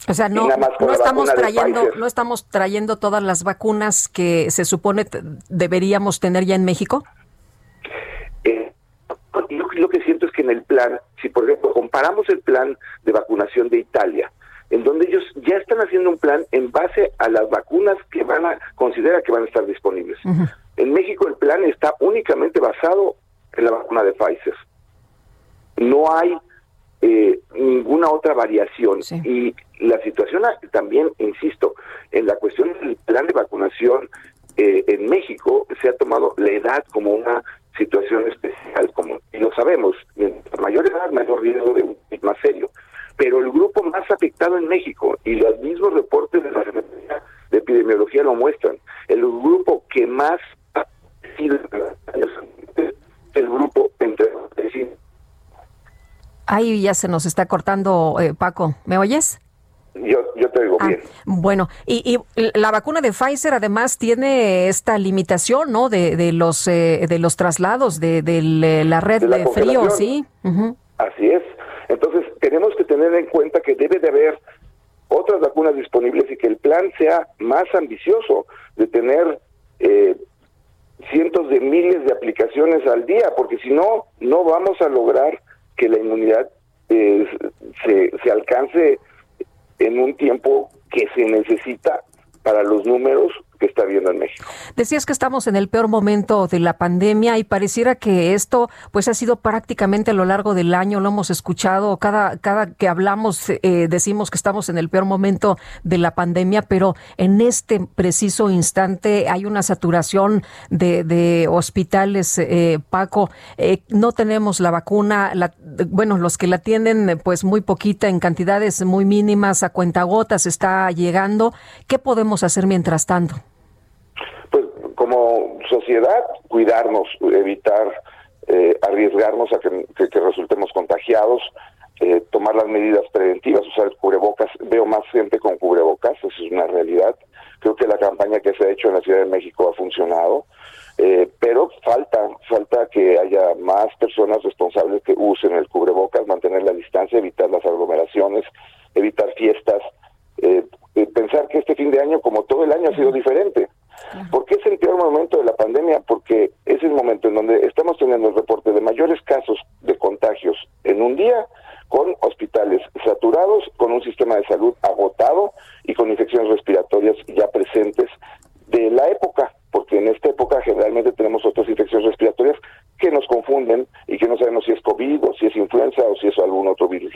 O sea, no, no estamos trayendo, no estamos trayendo todas las vacunas que se supone deberíamos tener ya en México. Eh, yo lo que siento es que en el plan, si por ejemplo comparamos el plan de vacunación de Italia, en donde ellos ya están haciendo un plan en base a las vacunas que van a considera que van a estar disponibles. En México el plan está únicamente basado en la vacuna de Pfizer. No hay eh, ninguna otra variación. Y la situación también, insisto, en la cuestión del plan de vacunación eh, en México se ha tomado la edad como una situación especial, como y lo sabemos, mayor edad, mayor riesgo de un más serio. Pero el grupo más afectado en México, y los mismos reportes de la Secretaría de Epidemiología lo muestran, el grupo que más ha sido el grupo entre. Ahí ya se nos está cortando, eh, Paco. ¿Me oyes? Yo, yo te digo Ah, bien. Bueno, y, y la vacuna de Pfizer además tiene esta limitación, ¿no? De, de los eh, de los traslados de, de la red De frío. ¿sí? Así es. Entonces, tenemos que tener en cuenta que debe de haber otras vacunas disponibles y que el plan sea más ambicioso de tener eh, cientos de miles de aplicaciones al día, porque si no, no vamos a lograr que la inmunidad eh, se, se alcance en un tiempo que se necesita para los números que está viendo en México. Decías que estamos en el peor momento de la pandemia y pareciera que esto pues ha sido prácticamente a lo largo del año, lo hemos escuchado, cada, cada que hablamos eh, decimos que estamos en el peor momento de la pandemia, pero en este preciso instante hay una saturación de, de hospitales, eh, Paco, eh, no tenemos la vacuna, la, bueno, los que la tienen pues muy poquita en cantidades muy mínimas, a cuentagotas está llegando, ¿qué podemos hacer mientras tanto? Como sociedad, cuidarnos, evitar eh, arriesgarnos a que, que- que resultemos contagiados, eh, tomar las medidas preventivas, usar el cubrebocas. Veo más gente con cubrebocas, eso es una realidad. Creo que la campaña que se ha hecho en la Ciudad de México ha funcionado, eh, pero falta, falta que haya más personas responsables que usen el cubrebocas, mantener la distancia, evitar las aglomeraciones, evitar fiestas, eh, eh, pensar que este fin de año, como todo el año, ha sido diferente. ¿Por qué es el peor momento de la pandemia? Porque es el momento en donde estamos teniendo el reporte de mayores casos de contagios en un día, con hospitales saturados, con un sistema de salud agotado y con infecciones respiratorias ya presentes de la época, porque en esta época generalmente tenemos otras infecciones respiratorias que nos confunden y que no sabemos si es COVID o si es influenza o si es algún otro virus.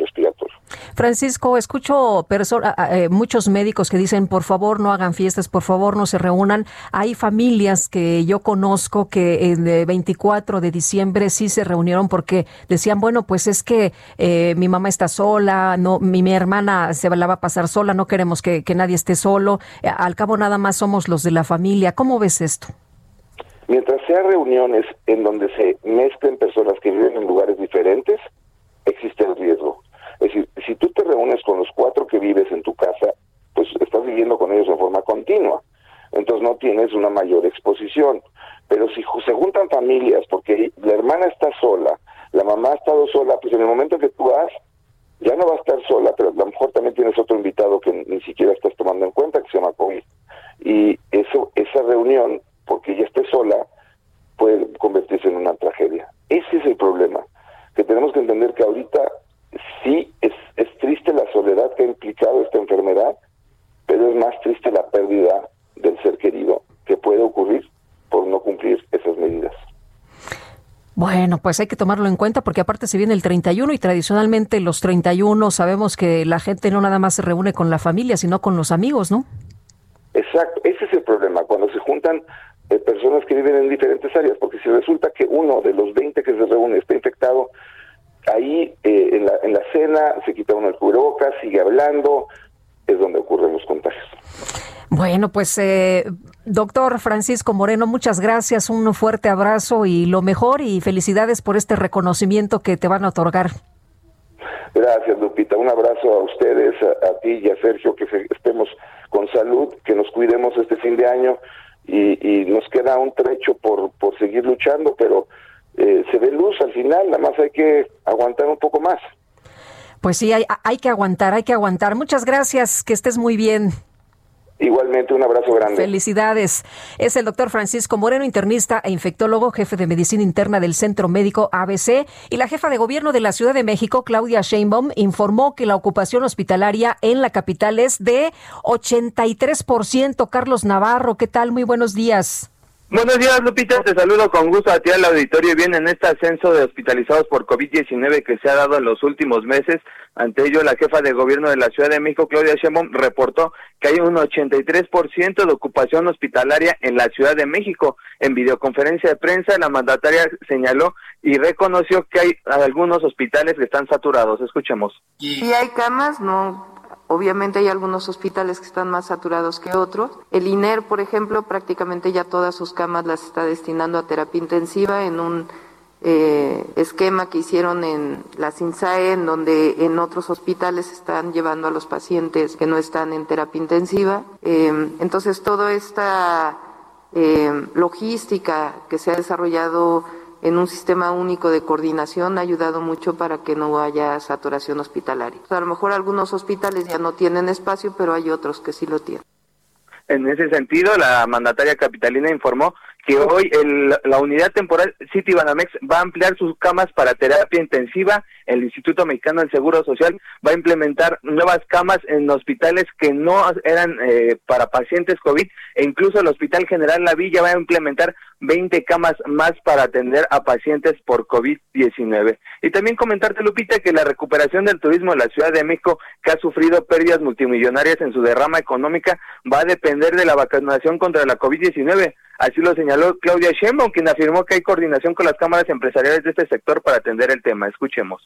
Francisco, escucho persona- eh, muchos médicos que dicen, por favor, no hagan fiestas, por favor, no se reúnan. Hay familias que yo conozco que el eh, 24 de diciembre sí se reunieron porque decían, bueno, pues es que eh, mi mamá está sola, no, mi, hermana se la va a pasar sola, no queremos que, que nadie esté solo. Eh, Al cabo nada más somos los de la familia. ¿Cómo ves esto? Mientras sea reuniones en donde se mezclen personas que viven en lugares diferentes, existe el riesgo. Es decir, si tú te reúnes con los cuatro que vives en tu casa, pues estás viviendo con ellos de forma continua. Entonces no tienes una mayor exposición. Pero si se juntan familias porque la hermana está sola, la mamá ha estado sola, pues en el momento que tú vas, ya no va a estar sola, pero a lo mejor también tienes otro invitado que ni siquiera estás tomando en cuenta, que se llama COVID. Y eso, esa reunión, porque ella esté sola, puede convertirse en una tragedia. Ese es el problema, que tenemos que entender que ahorita sí es, es triste la soledad que ha implicado esta enfermedad, pero es más triste la pérdida del ser querido que puede ocurrir por no cumplir esas medidas. Bueno, pues hay que tomarlo en cuenta porque aparte se viene el 31 y tradicionalmente los 31 sabemos que la gente no nada más se reúne con la familia, sino con los amigos, ¿no? Exacto, ese es el problema, cuando se juntan eh, personas que viven en diferentes áreas, porque si resulta que uno de los 20 que se reúne está infectado, ahí eh, en, la, en la cena se quita uno el cubrebocas, sigue hablando, es donde ocurren los contagios. Bueno, pues eh, doctor Francisco Moreno, muchas gracias, un fuerte abrazo y lo mejor y felicidades por este reconocimiento que te van a otorgar. Gracias, Lupita. Un abrazo a ustedes, a, a ti y a Sergio, que se- estemos con salud, que nos cuidemos este fin de año y, y nos queda un trecho por, por seguir luchando, pero eh, se ve luz al final, nada más hay que aguantar un poco más. Pues sí, hay, hay que aguantar, hay que aguantar. Muchas gracias, que estés muy bien. Igualmente, un abrazo grande. Felicidades. Es el doctor Francisco Moreno, internista e infectólogo, jefe de medicina interna del Centro Médico ABC. Y la jefa de gobierno de la Ciudad de México, Claudia Sheinbaum, informó que la ocupación hospitalaria en la capital es de 83%. Carlos Navarro, ¿qué tal? Muy buenos días. Buenos días, Lupita. Te saludo con gusto a ti al auditorio. Bien, en este ascenso de hospitalizados por COVID-19 que se ha dado en los últimos meses, ante ello, la jefa de gobierno de la Ciudad de México, Claudia Sheinbaum, reportó que hay un 83% de ocupación hospitalaria en la Ciudad de México. En videoconferencia de prensa, la mandataria señaló y reconoció que hay algunos hospitales que están saturados. Escuchemos. Sí hay camas, no Obviamente hay algunos hospitales que están más saturados que otros. El INER, por ejemplo, prácticamente ya todas sus camas las está destinando a terapia intensiva en un eh, esquema que hicieron en la CINSAE, en donde en otros hospitales están llevando a los pacientes que no están en terapia intensiva. Eh, entonces, toda esta eh, logística que se ha desarrollado en un sistema único de coordinación ha ayudado mucho para que no haya saturación hospitalaria. a lo mejor algunos hospitales ya no tienen espacio, pero hay otros que sí lo tienen. En ese sentido, la mandataria capitalina informó que hoy el, la unidad temporal City Banamex va a ampliar sus camas para terapia intensiva. El Instituto Mexicano del Seguro Social va a implementar nuevas camas en hospitales que no eran eh, para pacientes COVID e incluso el Hospital General La Villa va a implementar 20 camas más para atender a pacientes por COVID-19. Y también comentarte, Lupita, que la recuperación del turismo en la Ciudad de México, que ha sufrido pérdidas multimillonarias en su derrama económica, va a depender de la vacunación contra la COVID-19. Así lo señaló Claudia Sheinbaum, quien afirmó que hay coordinación con las cámaras empresariales de este sector para atender el tema. Escuchemos.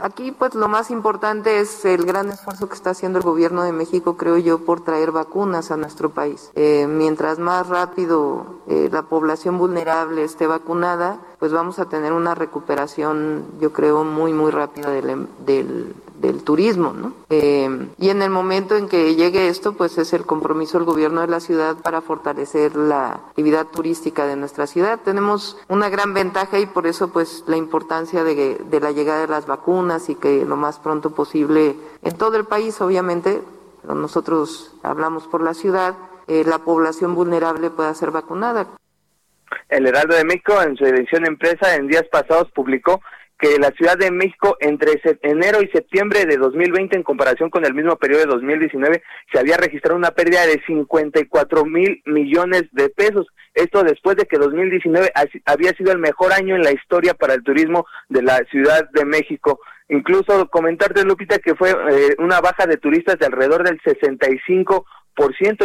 Aquí, pues, lo más importante es el gran esfuerzo que está haciendo el gobierno de México, creo yo, por traer vacunas a nuestro país. Eh, mientras más rápido eh, la población vulnerable esté vacunada, pues vamos a tener una recuperación, yo creo, muy, muy rápida del, del del turismo, ¿no? Eh, y en el momento en que llegue esto, pues es el compromiso del gobierno de la ciudad para fortalecer la actividad turística de nuestra ciudad. Tenemos una gran ventaja y por eso, pues, la importancia de, de la llegada de las vacunas y que lo más pronto posible en todo el país, obviamente, nosotros hablamos por la ciudad, eh, la población vulnerable pueda ser vacunada. El Heraldo de México, en su edición empresa, en días pasados publicó que la Ciudad de México entre enero y septiembre de 2020 en comparación con el mismo periodo de 2019 se había registrado una pérdida de 54 mil millones de pesos. Esto después de que 2019 había sido el mejor año en la historia para el turismo de la Ciudad de México. Incluso comentarte, Lupita, que fue eh, una baja de turistas de alrededor del 65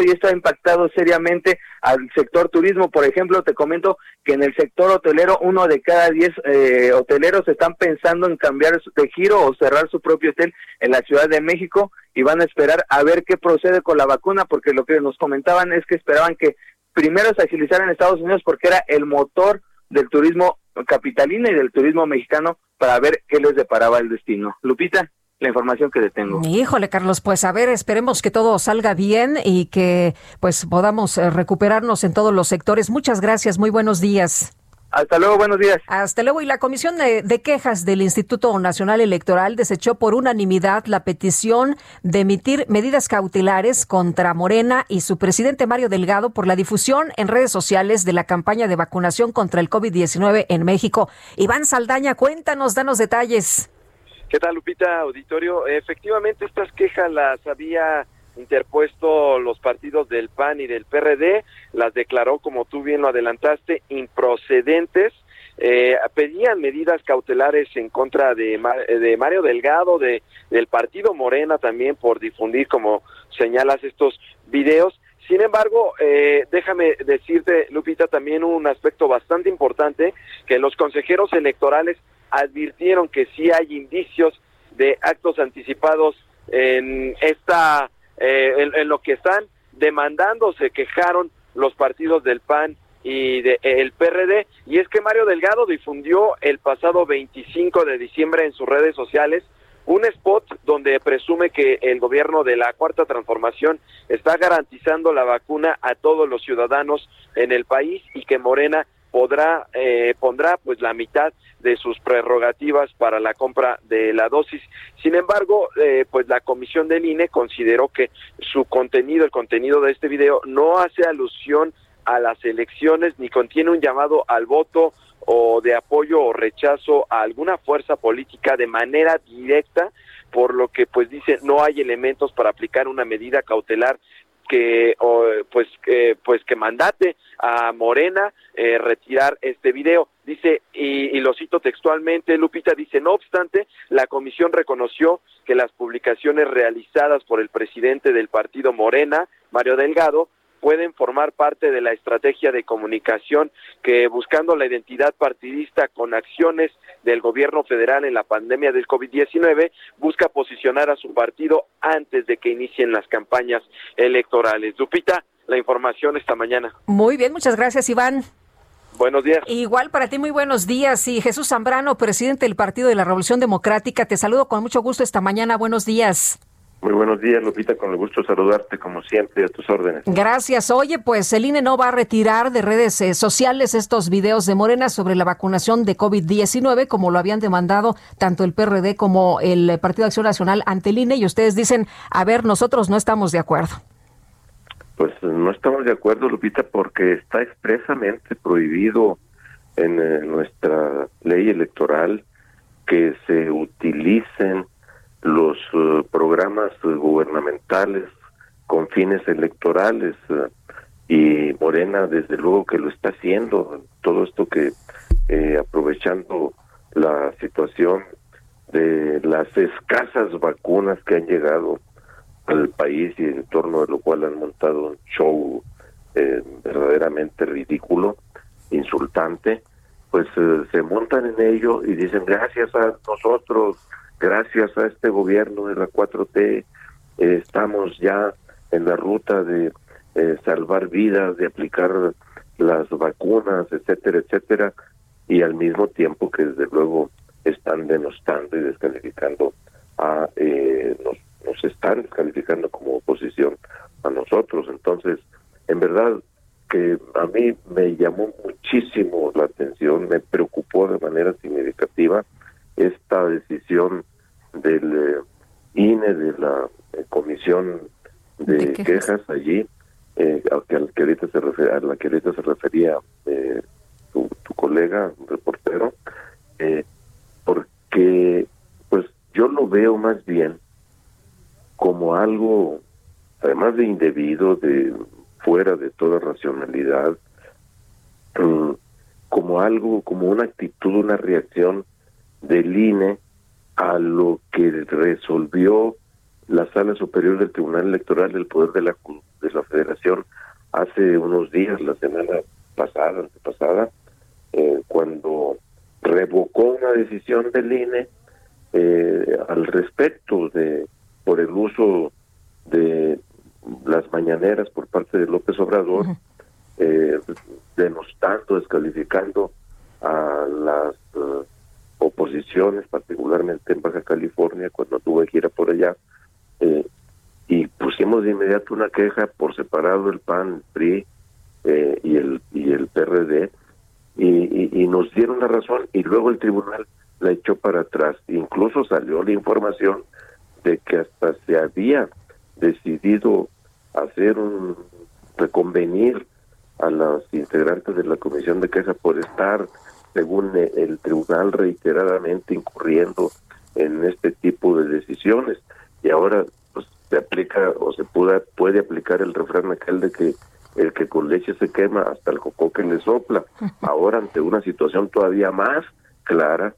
y esto ha impactado seriamente al sector turismo. Por ejemplo, te comento que en el sector hotelero uno de cada diez eh, hoteleros están pensando en cambiar de giro o cerrar su propio hotel en la Ciudad de México y van a esperar a ver qué procede con la vacuna porque lo que nos comentaban es que esperaban que primero se agilizara en Estados Unidos porque era el motor del turismo capitalino y del turismo mexicano para ver qué les deparaba el destino. Lupita la información que detengo. Híjole, Carlos, pues a ver, esperemos que todo salga bien y que pues podamos eh, recuperarnos en todos los sectores. Muchas gracias, muy buenos días. Hasta luego, buenos días. Hasta luego. Y la Comisión de, de, Quejas del Instituto Nacional Electoral desechó por unanimidad la petición de emitir medidas cautelares contra Morena y su presidente Mario Delgado por la difusión en redes sociales de la campaña de vacunación contra el COVID-19 en México. Iván Saldaña, cuéntanos, danos detalles. ¿Qué tal, Lupita, auditorio? Efectivamente, estas quejas las había interpuesto los partidos del PAN y del PRD, las declaró, como tú bien lo adelantaste, improcedentes. Eh, pedían medidas cautelares en contra de, de Mario Delgado, de, del partido Morena también por difundir, como señalas, estos videos. Sin embargo, eh, déjame decirte, Lupita, también un aspecto bastante importante, que los consejeros electorales advirtieron que sí hay indicios de actos anticipados en esta eh, en, lo que están demandando se quejaron los partidos del PAN y del PRD y es que Mario Delgado difundió el pasado 25 de diciembre en sus redes sociales un spot donde presume que el gobierno de la cuarta transformación está garantizando la vacuna a todos los ciudadanos en el país y que Morena podrá eh, pondrá pues la mitad de sus prerrogativas para la compra de la dosis. Sin embargo, eh, pues la comisión del INE consideró que su contenido, el contenido de este video, no hace alusión a las elecciones ni contiene un llamado al voto o de apoyo o rechazo a alguna fuerza política de manera directa, por lo que pues dice no hay elementos para aplicar una medida cautelar que pues pues que mandate a Morena eh, retirar este video. Dice y, y, lo cito textualmente Lupita dice no obstante la comisión reconoció que las publicaciones realizadas por el presidente del partido Morena Mario Delgado pueden formar parte de la estrategia de comunicación que buscando la identidad partidista con acciones del gobierno federal en la pandemia del COVID-19 busca posicionar a su partido antes de que inicien las campañas electorales. Lupita, la información esta mañana. Muy bien, muchas gracias Iván. Buenos días. Igual para ti, muy buenos días. Y Jesús Zambrano, presidente del Partido de la Revolución Democrática, te saludo con mucho gusto esta mañana. Buenos días. Muy buenos días, Lupita, con el gusto de saludarte como siempre a tus órdenes. Gracias. Oye, pues el INE no va a retirar de redes eh, sociales estos videos de Morena sobre la vacunación de COVID-19, como lo habían demandado tanto el PRD como el Partido de Acción Nacional ante el INE, y ustedes dicen, a ver, nosotros no estamos de acuerdo. Pues no estamos de acuerdo, Lupita, porque está expresamente prohibido en eh, nuestra ley electoral que se utilicen los uh, programas uh, gubernamentales con fines electorales uh, y Morena desde luego que lo está haciendo todo esto que eh, aprovechando la situación de las escasas vacunas que han llegado al país y en torno de lo cual han montado un show eh, verdaderamente ridículo, insultante, pues se montan en ello y dicen gracias a nosotros gracias a este gobierno de la 4T eh, estamos ya en la ruta de eh, salvar vidas, de aplicar las vacunas, etcétera, etcétera, y al mismo tiempo que desde luego están denostando y descalificando a eh, nos, nos están descalificando como oposición a nosotros. Entonces, en verdad que a mí me llamó muchísimo la atención, me preocupó de manera significativa esta decisión del eh, INE, de la eh, Comisión de, quejas. allí, eh, a, que, que ahorita se refer, a la que ahorita se refería eh, tu, tu, colega, reportero, porque pues yo lo veo más bien como algo, además de indebido, de fuera de toda racionalidad, mm, como algo, como una actitud, una reacción del INE a lo que resolvió la Sala Superior del Tribunal Electoral del Poder de la, de la Federación hace unos días, la semana pasada, antepasada, eh, cuando revocó una decisión del INE eh, al respecto de por el uso de las mañaneras por parte de López Obrador, eh, denostando, descalificando a las oposiciones, particularmente en Baja California, cuando tuve que ir a por allá, eh, y pusimos de inmediato una queja por separado el PAN, el PRI eh, y el y el PRD, y, nos dieron la razón, y luego el tribunal la echó para atrás. Incluso salió la información de que hasta se había decidido hacer un reconvenir a los integrantes de la comisión de queja por estar según el tribunal reiteradamente incurriendo en este tipo de decisiones. Y ahora pues se aplica o se pueda, puede aplicar el refrán aquel de que el que con leche se quema hasta el coco que le sopla. <laughs> Ahora ante una situación todavía más clara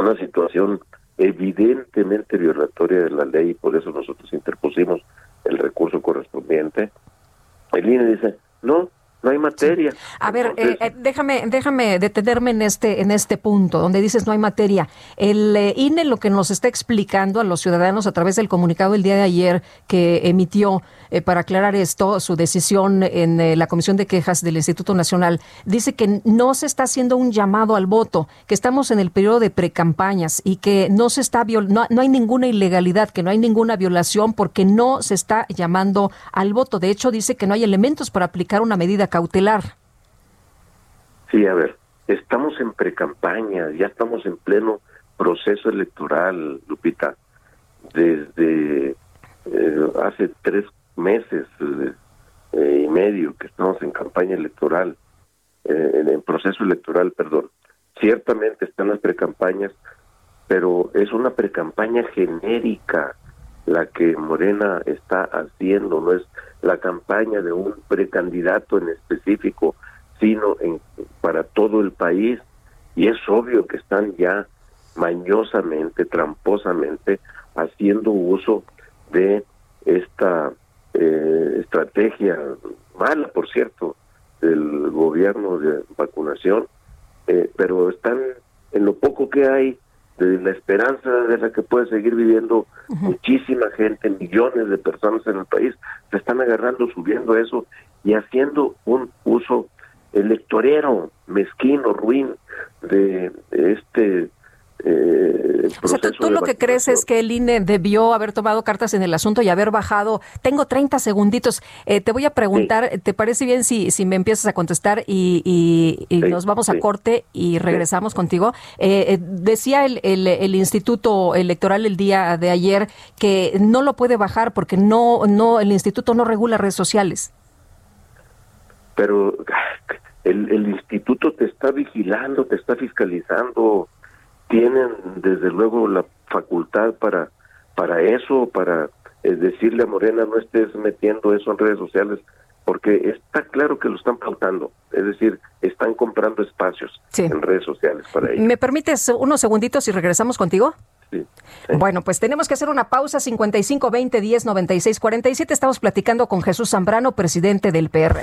una situación evidentemente violatoria de la ley y por eso nosotros interpusimos el recurso correspondiente el INE dice no no hay materia. A ver, eh, eh, déjame, déjame detenerme en este, en este punto, donde dices no hay materia. El eh, INE lo que nos está explicando a los ciudadanos a través del comunicado el día de ayer que emitió para aclarar esto, su decisión en la Comisión de Quejas del Instituto Nacional, dice que no se está haciendo un llamado al voto, que estamos en el periodo de precampañas y que no se está no, no hay ninguna ilegalidad, que no hay ninguna violación porque no se está llamando al voto. De hecho, dice que no hay elementos para aplicar una medida cautelar. Sí, a ver, estamos en precampaña, ya estamos en pleno proceso electoral, Lupita. Desde eh, hace tres meses eh, y medio que estamos en campaña electoral, eh, en proceso electoral, perdón. Ciertamente están las precampañas, pero es una precampaña genérica la que Morena está haciendo, no es la campaña de un precandidato en específico, sino en, para todo el país. Y es obvio que están ya mañosamente, tramposamente, haciendo uso de esta eh, estrategia mala, por cierto, del gobierno de vacunación, eh, pero están en lo poco que hay de la esperanza de la que puede seguir viviendo muchísima gente, millones de personas en el país, se están agarrando, subiendo eso y haciendo un uso electorero, mezquino, ruin de este eh, o sea, tú, lo que crees es que el INE debió haber tomado cartas en el asunto y haber bajado. Tengo 30 segunditos. Eh, te voy a preguntar, ¿te parece bien si, si me empiezas a contestar y, nos vamos a corte y regresamos contigo? Eh, eh, decía el, el, el, Instituto Electoral el día de ayer que no lo puede bajar porque no, no el Instituto no regula redes sociales. Pero el, el Instituto te está vigilando, te está fiscalizando tienen desde luego la facultad para para eso, para eh, decirle a Morena no estés metiendo eso en redes sociales, porque está claro que lo están pautando, es decir, están comprando espacios en redes sociales para ello. ¿Me permites unos segunditos y regresamos contigo? Sí, Bueno, pues tenemos que hacer una pausa 55 20 10 96 47. Estamos platicando con Jesús Zambrano, presidente del PRD.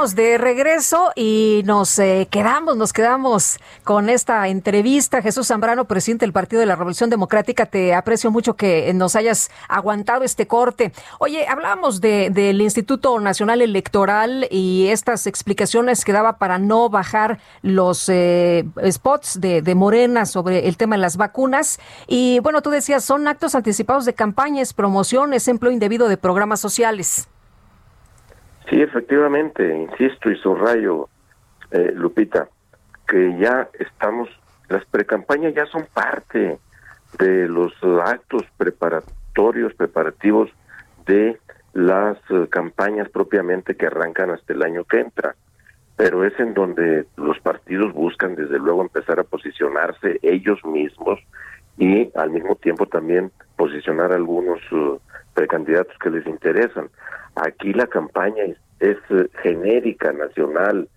De regreso y nos eh, quedamos, nos quedamos con esta entrevista. Jesús Zambrano, presidente del Partido de la Revolución Democrática, te aprecio mucho que nos hayas aguantado este corte. Oye, hablamos de, del Instituto Nacional Electoral y estas explicaciones que daba para no bajar los eh, spots de, de Morena sobre el tema de las vacunas. Y bueno, tú decías, son actos anticipados de campañas, promociones, empleo indebido de programas sociales. Sí, efectivamente, insisto y subrayo, eh, Lupita, que ya estamos, las precampañas ya son parte de los actos preparatorios, preparativos de las eh, campañas propiamente que arrancan hasta el año que entra. Pero es en donde los partidos buscan desde luego empezar a posicionarse ellos mismos y al mismo tiempo también posicionar algunos uh, precandidatos que les interesan. Aquí la campaña es, eh, genérica, nacional,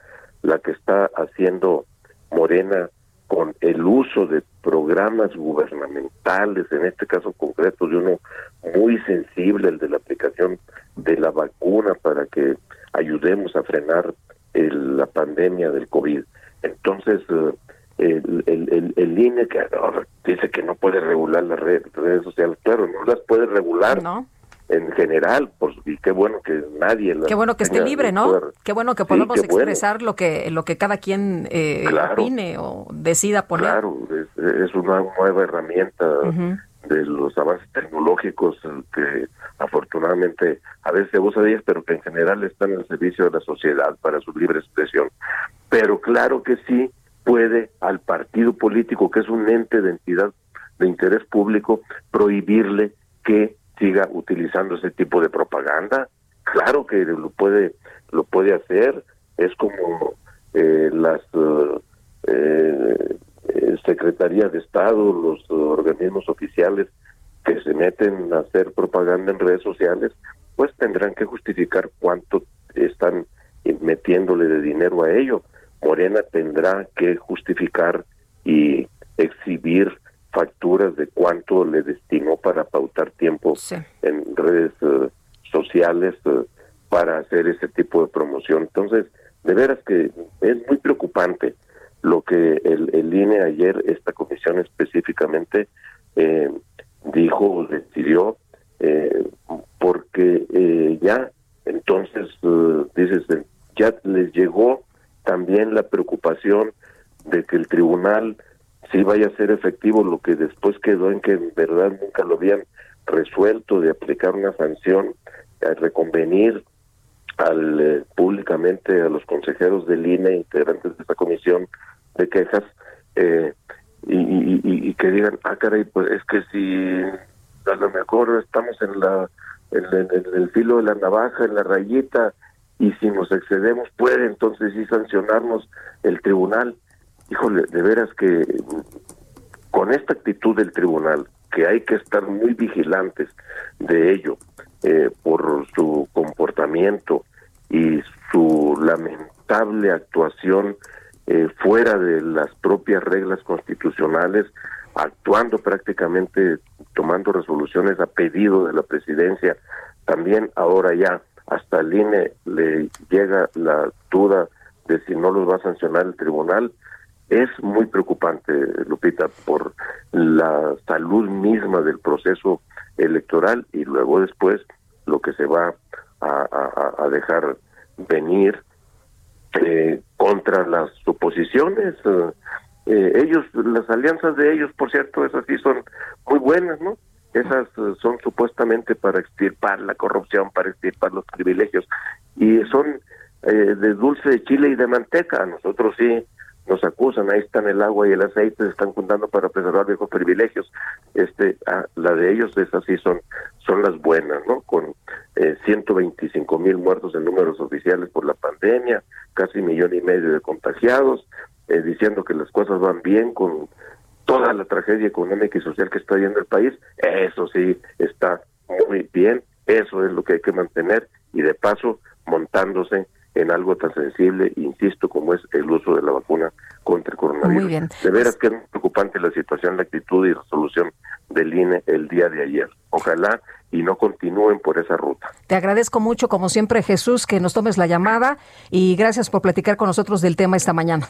la que está haciendo Morena con el uso de programas gubernamentales, en este caso concreto de uno muy sensible, el de la aplicación de la vacuna para que ayudemos a frenar la pandemia del COVID. Entonces, eh, el, el, el, INE que dice que no puede regular las redes, redes sociales, claro, no las puede regular. En general, pues, y qué bueno que nadie... Qué bueno que esté libre, ¿no? Qué bueno que podamos expresar lo que lo que cada quien eh, opine o decida poner. Claro, es, una nueva herramienta de los avances tecnológicos que afortunadamente a veces se usa de ellas, pero que en general están al servicio de la sociedad para su libre expresión. Pero claro que sí puede al partido político, que es un ente de entidad de interés público, prohibirle que siga utilizando ese tipo de propaganda. Claro que lo puede, lo puede hacer. Es como eh, las uh, eh, secretarías de Estado, los organismos oficiales que se meten a hacer propaganda en redes sociales, pues tendrán que justificar cuánto están metiéndole de dinero a ello. Morena tendrá que justificar y exhibir facturas de cuánto le destinó para pautar tiempo en redes eh, sociales eh, para hacer ese tipo de promoción. Entonces, de veras que es muy preocupante lo que el, el INE ayer, esta comisión específicamente, eh, dijo o decidió, eh, porque eh, ya entonces, dices, ya les llegó también la preocupación de que el tribunal sí vaya a ser efectivo lo que después quedó en que en verdad nunca lo habían resuelto de aplicar una sanción, a reconvenir al públicamente a los consejeros del INE, integrantes de esta comisión, de quejas eh, y, que digan, ah, caray, pues es que si a lo mejor estamos en la en, el filo de la navaja, en la rayita, y si nos excedemos puede entonces sí sancionarnos el tribunal. Híjole, de veras que con esta actitud del tribunal, que hay que estar muy vigilantes de ello, eh, por su comportamiento y su lamentable actuación eh, fuera de las propias reglas constitucionales, actuando prácticamente, tomando resoluciones a pedido de la presidencia. También ahora ya hasta el INE le llega la duda de si no los va a sancionar el tribunal. Es muy preocupante, Lupita, por la salud misma del proceso electoral y luego después lo que se va a, dejar venir eh, contra las oposiciones. Eh, eh, ellos, las alianzas de ellos, por cierto, esas sí son muy buenas, ¿no? Esas son supuestamente para extirpar la corrupción, para extirpar los privilegios, y son de dulce de chile y de manteca. Nosotros sí nos acusan, ahí están el agua y el aceite, se están juntando para preservar viejos privilegios. Este, ah, la de ellos, esas sí son, son las buenas, ¿no? Con eh, 125 mil muertos en números oficiales por la pandemia, casi millón y medio de contagiados, eh, diciendo que las cosas van bien con toda la tragedia económica y social que está viendo el país. Eso sí está muy bien, eso es lo que hay que mantener y de paso montándose en algo tan sensible, insisto, como es el uso de la vacuna contra el coronavirus. bien. De veras que es preocupante la situación, la actitud y resolución del INE el día de ayer. Ojalá y no continúen por esa ruta. Te agradezco mucho, como siempre, Jesús, que nos tomes la llamada y gracias por platicar con nosotros del tema esta mañana.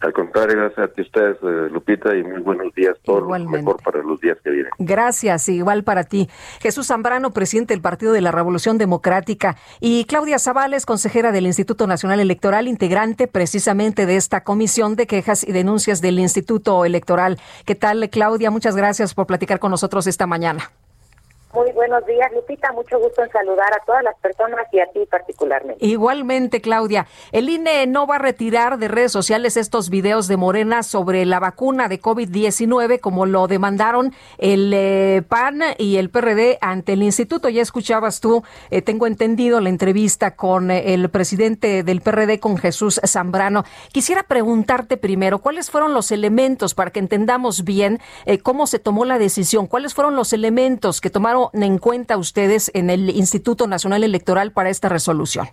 Al contrario, gracias a ustedes, eh, Lupita, y muy buenos días. Todo lo mejor para los días que vienen. Gracias, igual para ti. Jesús Zambrano, presidente del Partido de la Revolución Democrática, y Claudia Zavales, consejera del Instituto Nacional Electoral, integrante precisamente de esta comisión de quejas y denuncias del Instituto Electoral. ¿Qué tal, Claudia? Muchas gracias por platicar con nosotros esta mañana. Muy buenos días, Lupita. Mucho gusto en saludar a todas las personas y a ti particularmente. Igualmente, Claudia. El INE no va a retirar de redes sociales estos videos de Morena sobre la vacuna de COVID-19, como lo demandaron el eh, PAN y el PRD ante el instituto. Ya escuchabas tú, eh, tengo entendido, la entrevista con eh, el presidente del PRD, con Jesús Zambrano. Quisiera preguntarte primero, ¿cuáles fueron los elementos para que entendamos bien cómo se tomó la decisión? ¿Cuáles fueron los elementos que tomaron en cuenta ustedes en el Instituto Nacional Electoral para esta resolución?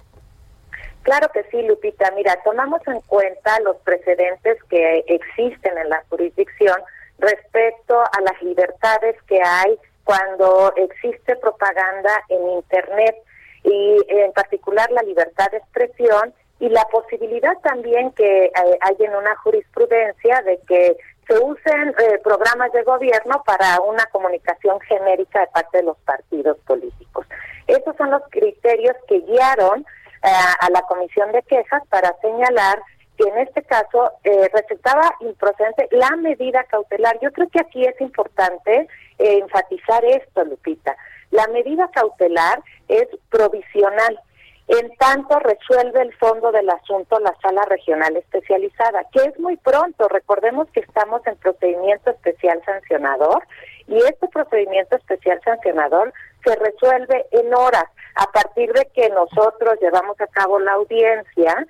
Claro que sí, Lupita. Mira, tomamos en cuenta los precedentes que existen en la jurisdicción respecto a las libertades que hay cuando existe propaganda en Internet y en particular la libertad de expresión y la posibilidad también que eh, hay en una jurisprudencia de que se usen eh, programas de gobierno para una comunicación genérica de parte de los partidos políticos. Esos son los criterios que guiaron eh, a la comisión de quejas para señalar que en este caso eh, resultaba improcedente la medida cautelar. Yo creo que aquí es importante enfatizar esto, Lupita. La medida cautelar es provisional en tanto resuelve el fondo del asunto la sala regional especializada, que es muy pronto. Recordemos que estamos en procedimiento especial sancionador y este procedimiento especial sancionador se resuelve en horas. A partir de que nosotros llevamos a cabo la audiencia,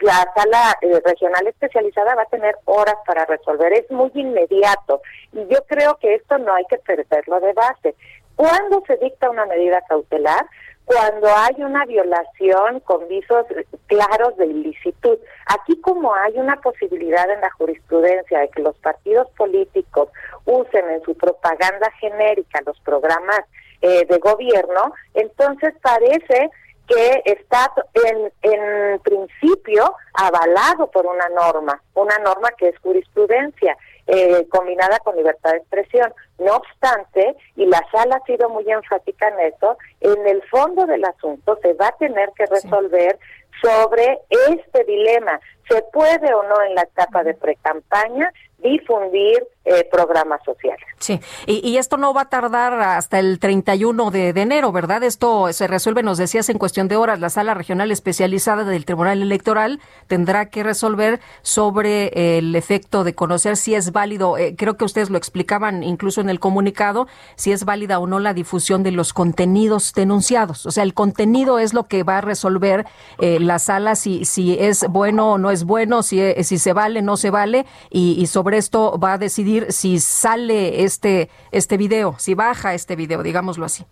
la sala eh, regional especializada va a tener horas para resolver. Es muy inmediato y yo creo que esto no hay que perderlo de base. Cuando se dicta una medida cautelar, cuando hay una violación con visos claros de ilicitud. Aquí como hay una posibilidad en la jurisprudencia de que los partidos políticos usen en su propaganda genérica los programas eh, de gobierno, entonces parece que está en, en principio avalado por una norma, una norma que es jurisprudencia. Eh, combinada con libertad de expresión. No obstante, y la sala ha sido muy enfática en eso, en el fondo del asunto se va a tener que resolver sobre este dilema. ¿Se puede o no en la etapa de precampaña difundir eh, programas sociales. Sí, y, esto no va a tardar hasta el 31 de, de, enero, ¿verdad? Esto se resuelve, nos decías, en cuestión de horas. La sala regional especializada del Tribunal Electoral tendrá que resolver sobre el efecto de conocer si es válido, eh, creo que ustedes lo explicaban incluso en el comunicado, si es válida o no la difusión de los contenidos denunciados. O sea, el contenido es lo que va a resolver eh, la sala si, si es bueno o no es bueno, si, si se vale, no se vale, y, y sobre esto va a decidir si sale este, este video, si baja este video, digámoslo así.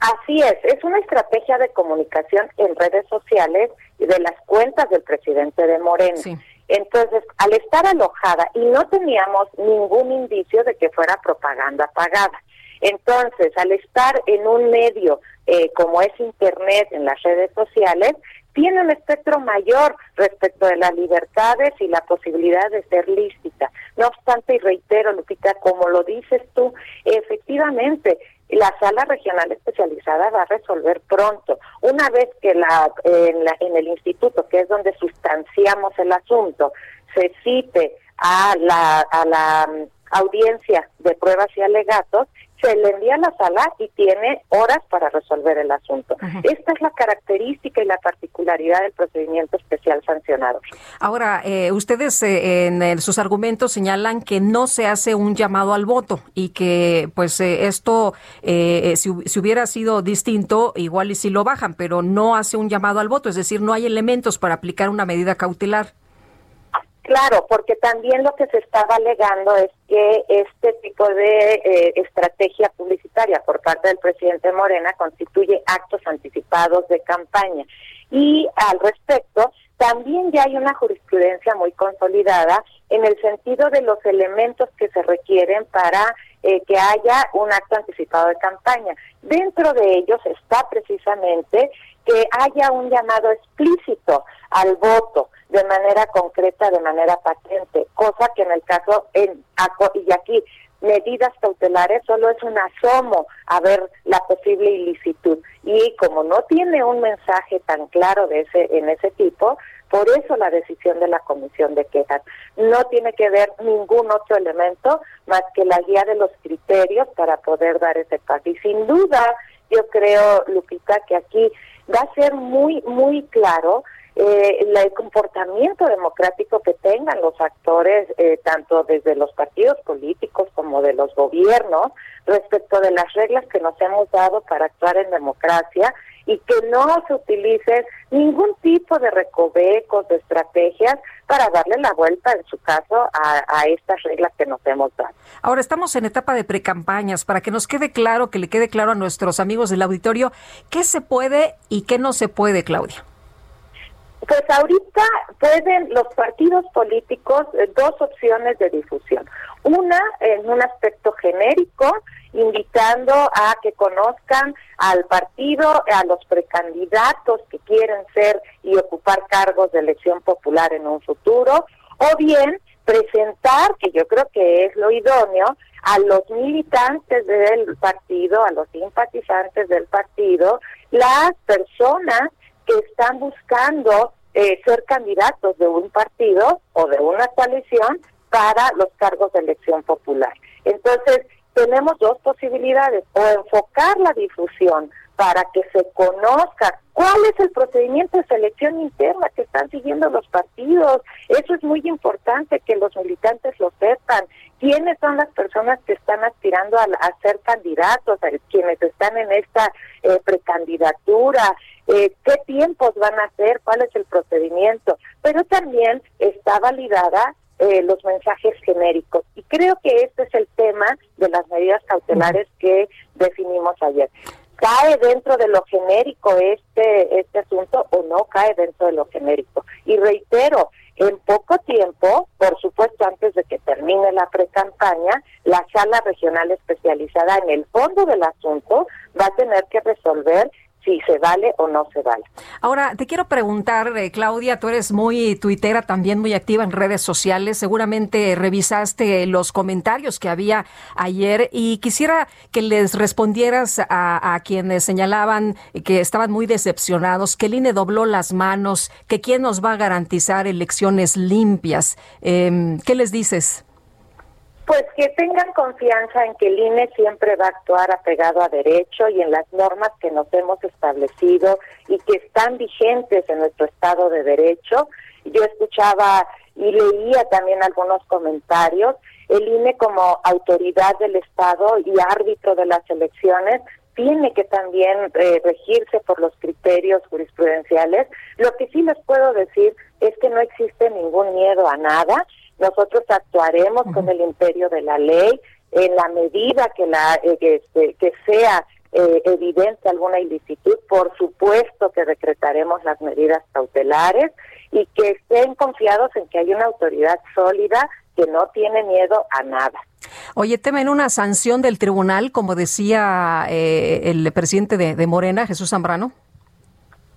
Así es, es una estrategia de comunicación en redes sociales y de las cuentas del presidente de Morena. Entonces, al estar alojada y no teníamos ningún indicio de que fuera propaganda pagada. Entonces, al estar en un medio eh, como es Internet, en las redes sociales, tiene un espectro mayor respecto de las libertades y la posibilidad de ser lícita. No obstante, y reitero, Lupita, como lo dices tú, efectivamente, la sala regional especializada va a resolver pronto. Una vez que la en, la, en el instituto, que es donde sustanciamos el asunto, se cite a la, a la mm, audiencia de pruebas y alegatos, se le envía a la sala y tiene horas para resolver el asunto. Esta es la característica y la particularidad del procedimiento especial sancionado. Ahora, eh, ustedes eh, en sus argumentos señalan que no se hace un llamado al voto y que pues eh, esto, si, si, hubiera sido distinto, igual y si lo bajan, pero no hace un llamado al voto, es decir, no hay elementos para aplicar una medida cautelar. Claro, porque también lo que se estaba alegando es que este tipo de eh, estrategia publicitaria por parte del presidente Morena constituye actos anticipados de campaña. Y al respecto, también ya hay una jurisprudencia muy consolidada en el sentido de los elementos que se requieren para eh, que haya un acto anticipado de campaña. Dentro de ellos está precisamente que haya un llamado explícito al voto de manera concreta, de manera patente, cosa que en el caso, en, y aquí, medidas cautelares solo es un asomo a ver la posible ilicitud. Y como no tiene un mensaje tan claro de ese, en ese tipo, por eso la decisión de la comisión de quejas no tiene que ver ningún otro elemento más que la guía de los criterios para poder dar ese paso. Y sin duda, yo creo, Lupita, que aquí va a ser muy, muy claro eh, el comportamiento democrático que tengan los actores, eh, tanto desde los partidos políticos como de los gobiernos, respecto de las reglas que nos hemos dado para actuar en democracia y que no se utilice ningún tipo de recovecos, de estrategias para darle la vuelta, en su caso, a, a estas reglas que nos hemos dado. Ahora estamos en etapa de precampañas, para que nos quede claro, que le quede claro a nuestros amigos del auditorio, qué se puede y qué no se puede, Claudia. Pues ahorita pueden los partidos políticos eh, dos opciones de difusión. Una en un aspecto genérico, invitando a que conozcan al partido, a los precandidatos que quieren ser y ocupar cargos de elección popular en un futuro, o bien presentar, que yo creo que es lo idóneo, a los militantes del partido, a los simpatizantes del partido, las personas que están buscando eh, ser candidatos de un partido o de una coalición para los cargos de elección popular. Entonces, tenemos dos posibilidades, o enfocar la difusión para que se conozca cuál es el procedimiento de selección interna que están siguiendo los partidos. Eso es muy importante que los militantes lo sepan. ¿Quiénes son las personas que están aspirando a, ser candidatos, quienes están en esta eh, precandidatura? Eh, qué tiempos van a hacer, cuál es el procedimiento, pero también está validada eh, los mensajes genéricos. Y creo que este es el tema de las medidas cautelares que definimos ayer. ¿Cae dentro de lo genérico este, este asunto o no cae dentro de lo genérico? Y reitero, en poco tiempo, por supuesto antes de que termine la pre-campaña, la sala regional especializada en el fondo del asunto va a tener que resolver si se vale o no se vale. Ahora, te quiero preguntar, eh, Claudia, tú eres muy tuitera, también muy activa en redes sociales, seguramente revisaste los comentarios que había ayer y quisiera que les respondieras a, quienes señalaban que estaban muy decepcionados, que el INE dobló las manos, que quién nos va a garantizar elecciones limpias. Em, ¿Qué les dices? Pues que tengan confianza en que el INE siempre va a actuar apegado a derecho y en las normas que nos hemos establecido y que están vigentes en nuestro Estado de Derecho. Yo escuchaba y leía también algunos comentarios. El INE como autoridad del Estado y árbitro de las elecciones tiene que también eh, regirse por los criterios jurisprudenciales. Lo que sí les puedo decir es que no existe ningún miedo a nada nosotros actuaremos con el imperio de la ley en la medida que la eh, que, este, sea eh, evidente alguna ilicitud, por supuesto que decretaremos las medidas cautelares y que estén confiados en que hay una autoridad sólida que no tiene miedo a nada. Oye, temen una sanción del tribunal, como decía eh, el presidente de Morena, Jesús Zambrano.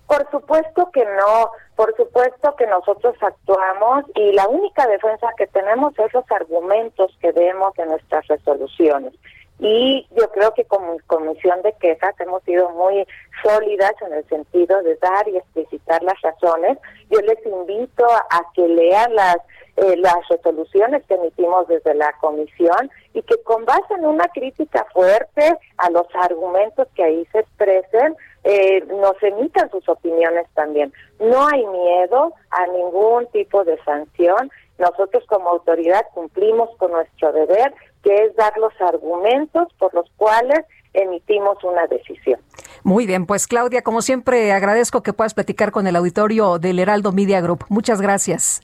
Por supuesto que no, por supuesto que nosotros actuamos y la única defensa que tenemos es los argumentos que vemos en nuestras resoluciones. Y yo creo que como comisión de quejas hemos sido muy sólidas en el sentido de dar y explicitar las razones. Yo les invito a que lean las eh, las resoluciones que emitimos desde la comisión y que con base en una crítica fuerte a los argumentos que ahí se expresen, eh, nos emitan sus opiniones también. No hay miedo a ningún tipo de sanción. Nosotros como autoridad cumplimos con nuestro deber, que es dar los argumentos por los cuales emitimos una decisión. Muy bien, pues Claudia, como siempre, agradezco que puedas platicar con el auditorio del Heraldo Media Group. Muchas gracias.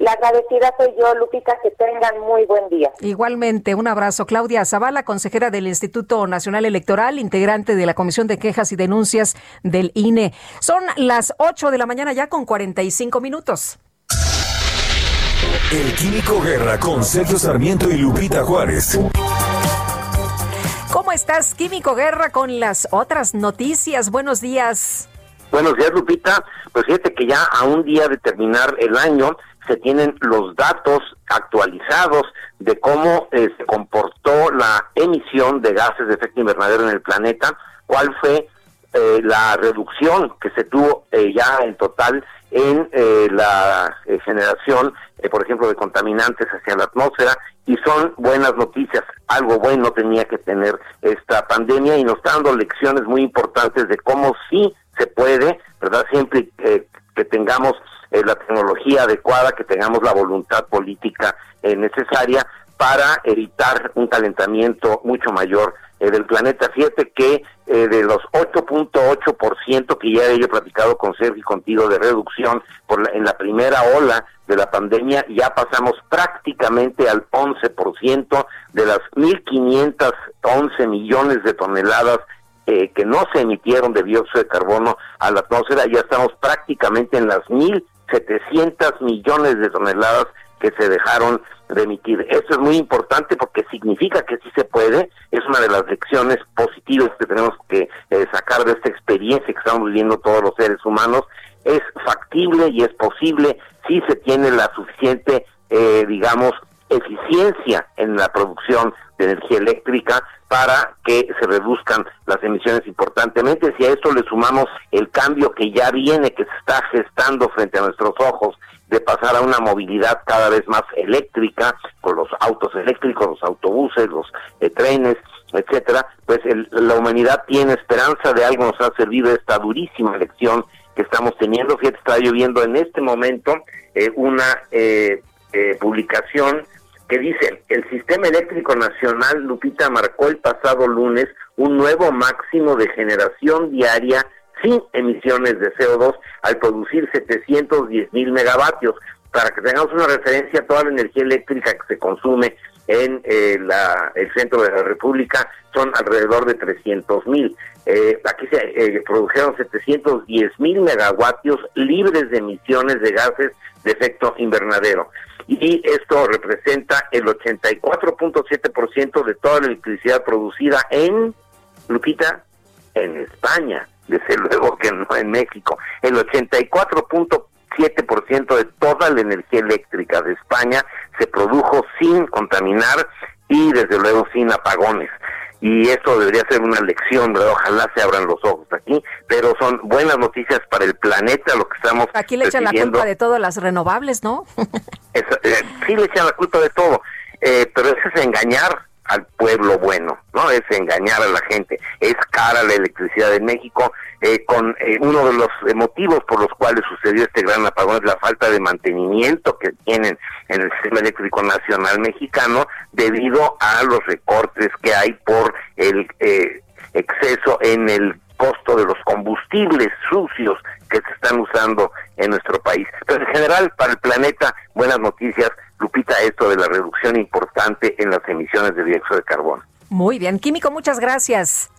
La agradecida soy yo, Lupita, que tengan muy buen día. Igualmente, un abrazo. Claudia Zavala, consejera del Instituto Nacional Electoral, integrante de la Comisión de Quejas y Denuncias del INE. Son las 8 de la mañana ya con 45 minutos. El Químico Guerra con Sergio Sarmiento y Lupita Juárez. ¿Cómo estás, Químico Guerra, con las otras noticias? Buenos días. Buenos días, Lupita. Pues fíjate que ya a un día de terminar el año, se tienen los datos actualizados de cómo eh, se comportó la emisión de gases de efecto invernadero en el planeta, cuál fue eh, la reducción que se tuvo eh, ya en total en la generación, por ejemplo, de contaminantes hacia la atmósfera, y son buenas noticias. Algo bueno tenía que tener esta pandemia y nos está dando lecciones muy importantes de cómo sí se puede, ¿verdad? Siempre que tengamos eh, la tecnología adecuada, que tengamos la voluntad política eh, necesaria para evitar un calentamiento mucho mayor eh, del planeta. Fíjate que de los 8.8% que ya he platicado con Sergio y contigo de reducción por en la primera ola de la pandemia, ya pasamos prácticamente al 11% de las 1.511 millones de toneladas que no se emitieron de dióxido de carbono a la atmósfera, ya estamos prácticamente en las mil 700 millones de toneladas que se dejaron de emitir. Esto es muy importante porque significa que sí se puede, es una de las lecciones positivas que tenemos que eh, sacar de esta experiencia que estamos viviendo todos los seres humanos. Es factible y es posible si se tiene la suficiente, eh, digamos, eficiencia en la producción de energía eléctrica para que se reduzcan las emisiones importantemente. Si a esto le sumamos el cambio que ya viene, que se está gestando frente a nuestros ojos, de pasar a una movilidad cada vez más eléctrica, con los autos eléctricos, los autobuses, los eh, trenes, etcétera, pues la humanidad tiene esperanza de algo, nos ha servido esta durísima lección que estamos teniendo. Fíjate, está lloviendo en este momento eh, una eh, publicación que dice, el Sistema Eléctrico Nacional, Lupita, marcó el pasado lunes un nuevo máximo de generación diaria sin emisiones de CO2 al producir 710 mil megavatios. Para que tengamos una referencia, toda la energía eléctrica que se consume en eh, el centro de la República son alrededor de 300 mil. Eh, aquí se eh, produjeron 710 mil megavatios libres de emisiones de gases de efecto invernadero. Y esto representa el 84.7% de toda la electricidad producida en, Lupita, en España. Desde <laughs> luego que no en México. El 84.7% de toda la energía eléctrica de España se produjo sin contaminar y desde luego sin apagones y eso debería ser una lección, ¿verdad? Ojalá se abran los ojos aquí, pero son buenas noticias para el planeta lo que estamos Aquí le echan la culpa de todas las renovables, ¿no? Eh, sí le echan la culpa de todo, eh, pero eso es engañar al pueblo bueno, ¿no? Es engañar a la gente. Es cara la electricidad de México, eh, con eh, uno de los motivos por los cuales sucedió este gran apagón es la falta de mantenimiento que tienen en el sistema eléctrico nacional mexicano debido a los recortes que hay por el eh, exceso en el costo de los combustibles sucios que se están usando en nuestro país. Pero en general, para el planeta, buenas noticias, Lupita, esto de la reducción importante en las emisiones de dióxido de carbono. Muy bien, Químico, muchas gracias.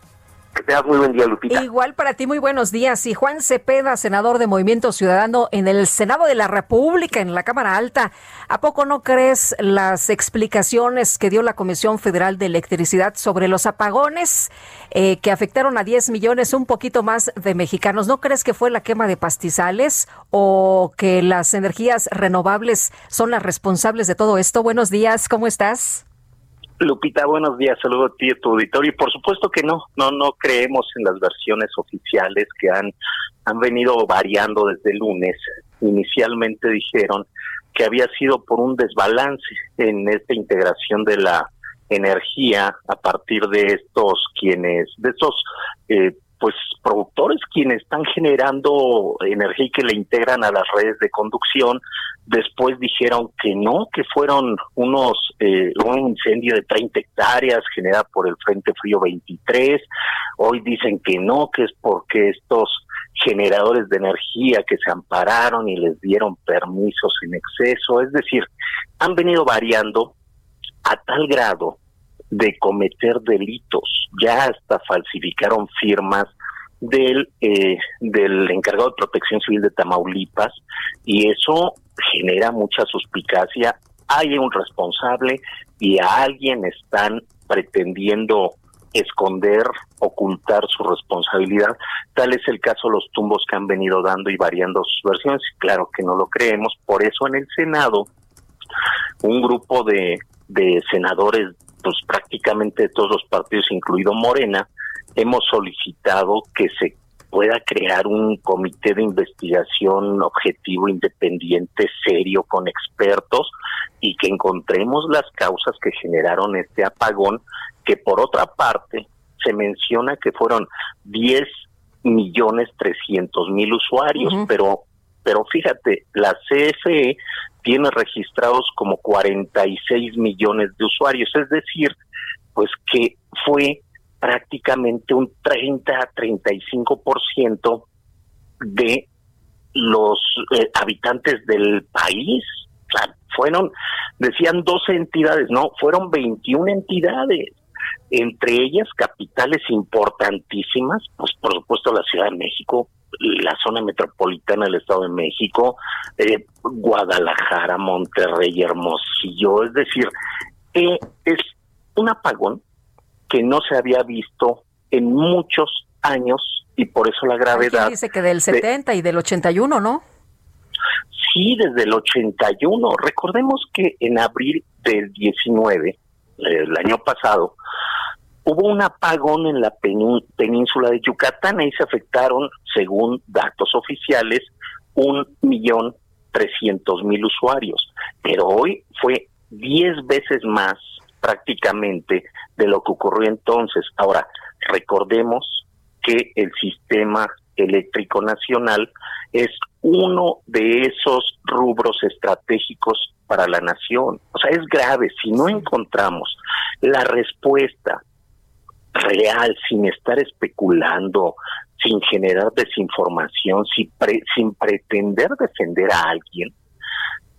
Que tengas muy buen día, Lupita. Igual para ti, muy buenos días. Y Juan Cepeda, senador de Movimiento Ciudadano en el Senado de la República, en la Cámara Alta. ¿A poco no crees las explicaciones que dio la Comisión Federal de Electricidad sobre los apagones eh, que afectaron a 10 millones, un poquito más de mexicanos? ¿No crees que fue la quema de pastizales o que las energías renovables son las responsables de todo esto? Buenos días, ¿cómo estás? Lupita, buenos días, saludo a ti y a tu auditorio. Y por supuesto que no, no, no creemos en las versiones oficiales que han, han venido variando desde el lunes. Inicialmente dijeron que había sido por un desbalance en esta integración de la energía a partir de estos quienes, de estos eh, pues productores quienes están generando energía y que le integran a las redes de conducción, después dijeron que no, que fueron unos eh, un incendio de 30 hectáreas generado por el Frente Frío 23, hoy dicen que no, que es porque estos generadores de energía que se ampararon y les dieron permisos en exceso, es decir, han venido variando a tal grado de cometer delitos. Ya hasta falsificaron firmas del, eh, del encargado de protección civil de Tamaulipas y eso genera mucha suspicacia. Hay un responsable y a alguien están pretendiendo esconder, ocultar su responsabilidad. Tal es el caso de los tumbos que han venido dando y variando sus versiones. Claro que no lo creemos. Por eso en el Senado, un grupo de, de senadores pues prácticamente todos los partidos, incluido Morena, hemos solicitado que se pueda crear un comité de investigación objetivo, independiente, serio, con expertos y que encontremos las causas que generaron este apagón, que por otra parte se menciona que fueron 10 millones 300 mil usuarios, pero pero fíjate, la CFE tiene registrados como 46 millones de usuarios, es decir, pues que fue prácticamente un 30 a 35% de los eh, habitantes del país. O sea, fueron, decían 12 entidades, no, fueron 21 entidades, entre ellas capitales importantísimas, pues por supuesto la Ciudad de México, la zona metropolitana del Estado de México, eh, Guadalajara, Monterrey, Hermosillo, es decir, eh, es un apagón que no se había visto en muchos años y por eso la gravedad. dice que del 70 y del 81, ¿no? Sí, desde el 81. Recordemos que en abril del 19, el año pasado, hubo un apagón en la península de Yucatán y se afectaron, según datos oficiales, un millón trescientos mil usuarios. Pero hoy fue diez veces más prácticamente de lo que ocurrió entonces. Ahora, recordemos que el sistema eléctrico nacional es uno de esos rubros estratégicos para la nación. O sea, es grave si no encontramos la respuesta real, sin estar especulando, sin generar desinformación, sin, sin pretender defender a alguien,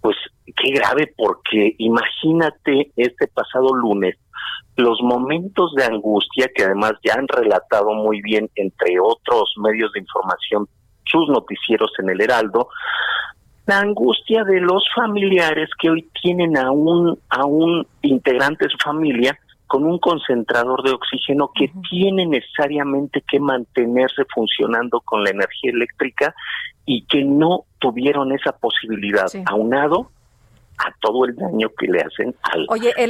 pues qué grave porque imagínate este pasado lunes los momentos de angustia que además ya han relatado muy bien entre otros medios de información sus noticieros en el Heraldo, la angustia de los familiares que hoy tienen a un, a un integrante de su familia con un concentrador de oxígeno que tiene necesariamente que mantenerse funcionando con la energía eléctrica y que no tuvieron esa posibilidad, aunado a todo el daño que le hacen al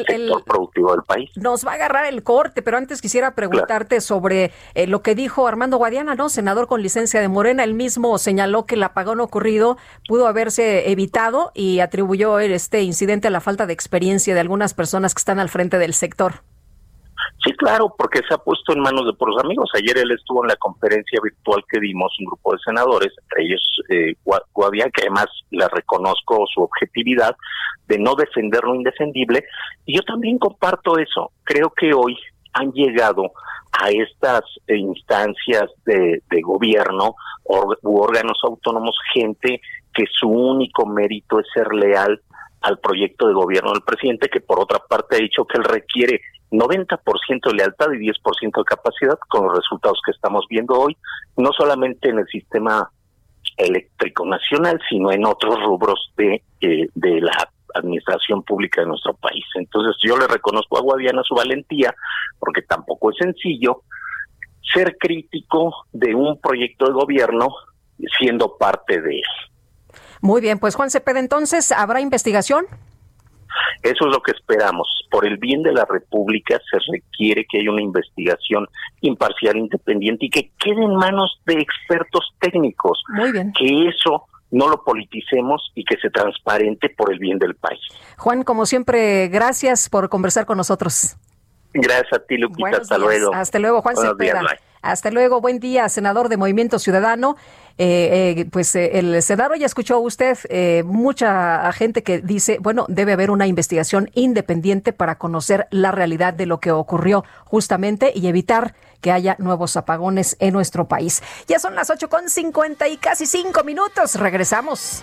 sector productivo del país. Nos va a agarrar el corte, pero antes quisiera preguntarte sobre eh, lo que dijo Armando Guadiana, ¿no? Senador con licencia de Morena, él mismo señaló que el apagón ocurrido pudo haberse evitado y atribuyó este incidente a la falta de experiencia de algunas personas que están al frente del sector. Sí, claro, porque se ha puesto en manos de puros amigos. Ayer él estuvo en la conferencia virtual que dimos, un grupo de senadores, entre ellos eh, que además le reconozco su objetividad de no defender lo indefendible. Y yo también comparto eso. Creo que hoy han llegado a estas instancias de, gobierno u órganos autónomos gente que su único mérito es ser leal al proyecto de gobierno del presidente, que por otra parte ha dicho que él requiere 90% de lealtad y 10% de capacidad con los resultados que estamos viendo hoy, no solamente en el sistema eléctrico nacional, sino en otros rubros de, eh, de la administración pública de nuestro país. Entonces yo le reconozco a Guadiana su valentía, porque tampoco es sencillo ser crítico de un proyecto de gobierno siendo parte de él. Muy bien, pues Juan Cepeda, entonces, ¿habrá investigación? Eso es lo que esperamos. Por el bien de la República se requiere que haya una investigación imparcial, independiente y que quede en manos de expertos técnicos. Muy bien. Que eso no lo politicemos y que se transparente por el bien del país. Juan, como siempre, gracias por conversar con nosotros. Gracias a ti, Lupita. hasta luego. Hasta luego, Juan Cepeda. hasta luego, buen día, senador de Movimiento Ciudadano. Eh, eh, pues eh, el senador ya escuchó usted mucha gente que dice, bueno, debe haber una investigación independiente para conocer la realidad de lo que ocurrió justamente y evitar que haya nuevos apagones en nuestro país. Ya son las 8 con 50 y casi 5 minutos. Regresamos.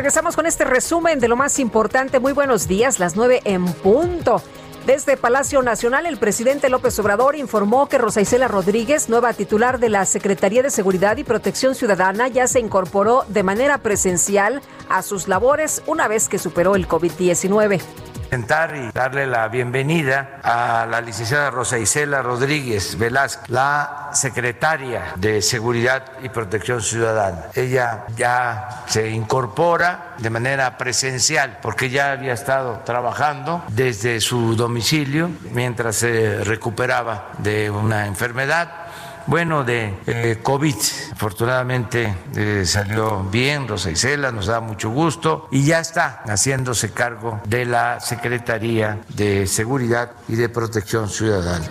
Regresamos con este resumen de lo más importante. Muy buenos días, las nueve en punto. Desde Palacio Nacional, el presidente López Obrador informó que Rosa Isela Rodríguez, nueva titular de la Secretaría de Seguridad y Protección Ciudadana, ya se incorporó de manera presencial a sus labores una vez que superó el COVID-19 y darle la bienvenida a la licenciada Rosa Isela Rodríguez Velázquez, la secretaria de Seguridad y Protección Ciudadana. Ella ya se incorpora de manera presencial porque ya había estado trabajando desde su domicilio mientras se recuperaba de una enfermedad bueno de eh, COVID. Afortunadamente eh, salió bien Rosa Isela, nos da mucho gusto y ya está haciéndose cargo de la Secretaría de Seguridad y de Protección Ciudadana.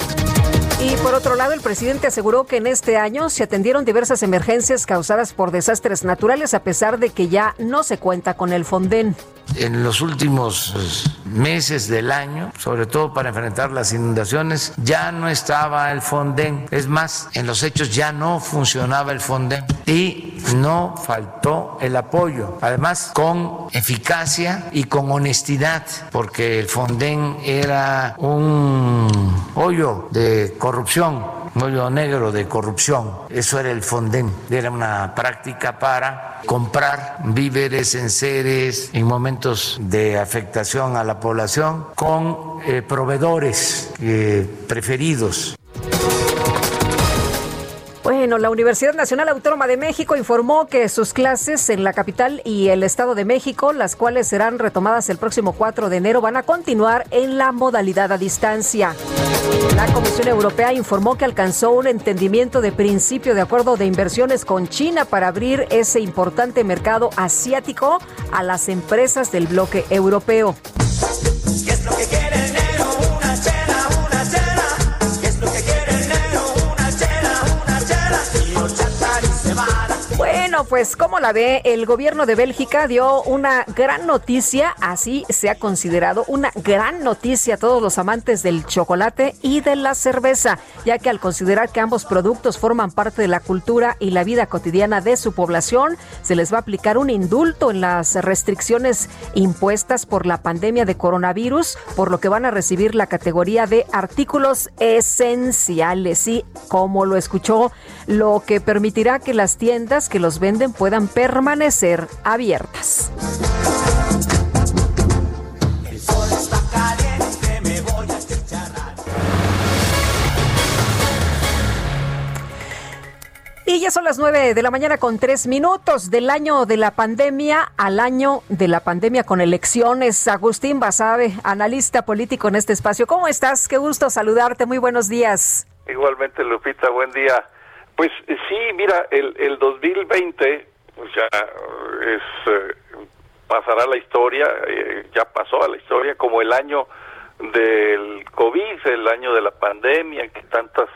Y por otro lado, el presidente aseguró que en este año se atendieron diversas emergencias causadas por desastres naturales a pesar de que ya no se cuenta con el Fonden en los últimos pues, meses del año, sobre todo para enfrentar las inundaciones, ya no estaba el Fonden. Es más, en los hechos ya no funcionaba el Fonden y no faltó el apoyo. Además, con eficacia y con honestidad, porque el Fonden era un hoyo de corrupción hoyo negro de corrupción. Eso era el Fonden. Era una práctica para comprar víveres, en seres en momentos de afectación a la población con eh, proveedores eh, preferidos Bueno, la Universidad Nacional Autónoma de México informó que sus clases en la capital y el Estado de México, las cuales serán retomadas el próximo 4 de enero, van a continuar en la modalidad a distancia. La Comisión Europea informó que alcanzó un entendimiento de principio de acuerdo de inversiones con China para abrir ese importante mercado asiático a las empresas del bloque europeo. ¿Qué es lo que pues ¿cómo la ve? El gobierno de Bélgica dio una gran noticia, así se ha considerado una gran noticia a todos los amantes del chocolate y de la cerveza, ya que al considerar que ambos productos forman parte de la cultura y la vida cotidiana de su población, se les va a aplicar un indulto en las restricciones impuestas por la pandemia de coronavirus, por lo que van a recibir la categoría de artículos esenciales. Y como lo escuchó, lo que permitirá que las tiendas que los ven puedan permanecer abiertas. Y ya son las nueve de la mañana con tres minutos del año de la pandemia al año de la pandemia con elecciones. Agustín Basabe, analista político en este espacio. ¿Cómo estás? Qué gusto saludarte. Muy buenos días. Igualmente, Lupita, buen día. Pues eh, sí, mira, el, el 2020 pues ya es eh, pasará la historia, eh, ya pasó a la historia como el año del COVID, el año de la pandemia que tantas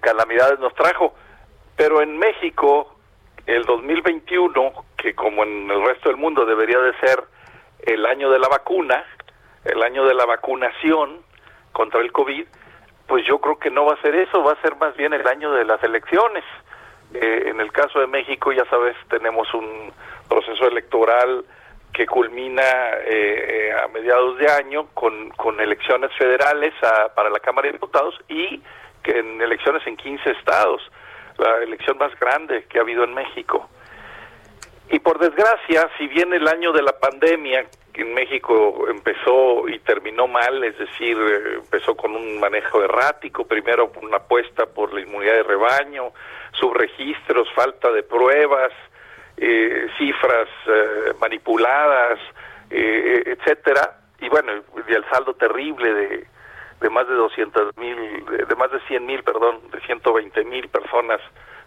calamidades nos trajo. Pero en México, el 2021, que como en el resto del mundo debería de ser el año de la vacuna, el año de la vacunación contra el COVID, pues yo creo que no va a ser eso, va a ser más bien el año de las elecciones. Eh, en el caso de México, ya sabes, tenemos un proceso electoral que culmina eh, a mediados de año con, con elecciones federales para la Cámara de Diputados y que en elecciones en 15 estados, la elección más grande que ha habido en México. Y por desgracia, si bien el año de la pandemia, en México empezó y terminó mal, es decir, eh, empezó con un manejo errático, primero una apuesta por la inmunidad de rebaño, subregistros, falta de pruebas, eh, cifras eh, manipuladas, etcétera, y bueno, y el saldo terrible de, de más de 200 mil, de más de 100 mil, perdón, de 120 mil personas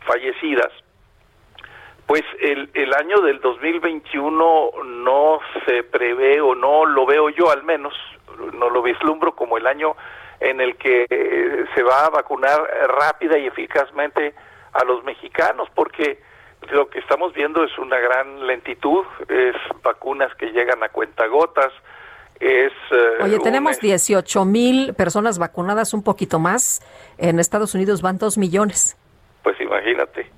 fallecidas pues el, el año del 2021 no se prevé o no lo veo yo al menos, no lo vislumbro como el año en el que eh, se va a vacunar rápida y eficazmente a los mexicanos, porque lo que estamos viendo es una gran lentitud, es vacunas que llegan a cuentagotas, es... Eh, Oye, tenemos 18 mil personas vacunadas, un poquito más, en Estados Unidos van 2 millones. Pues imagínate.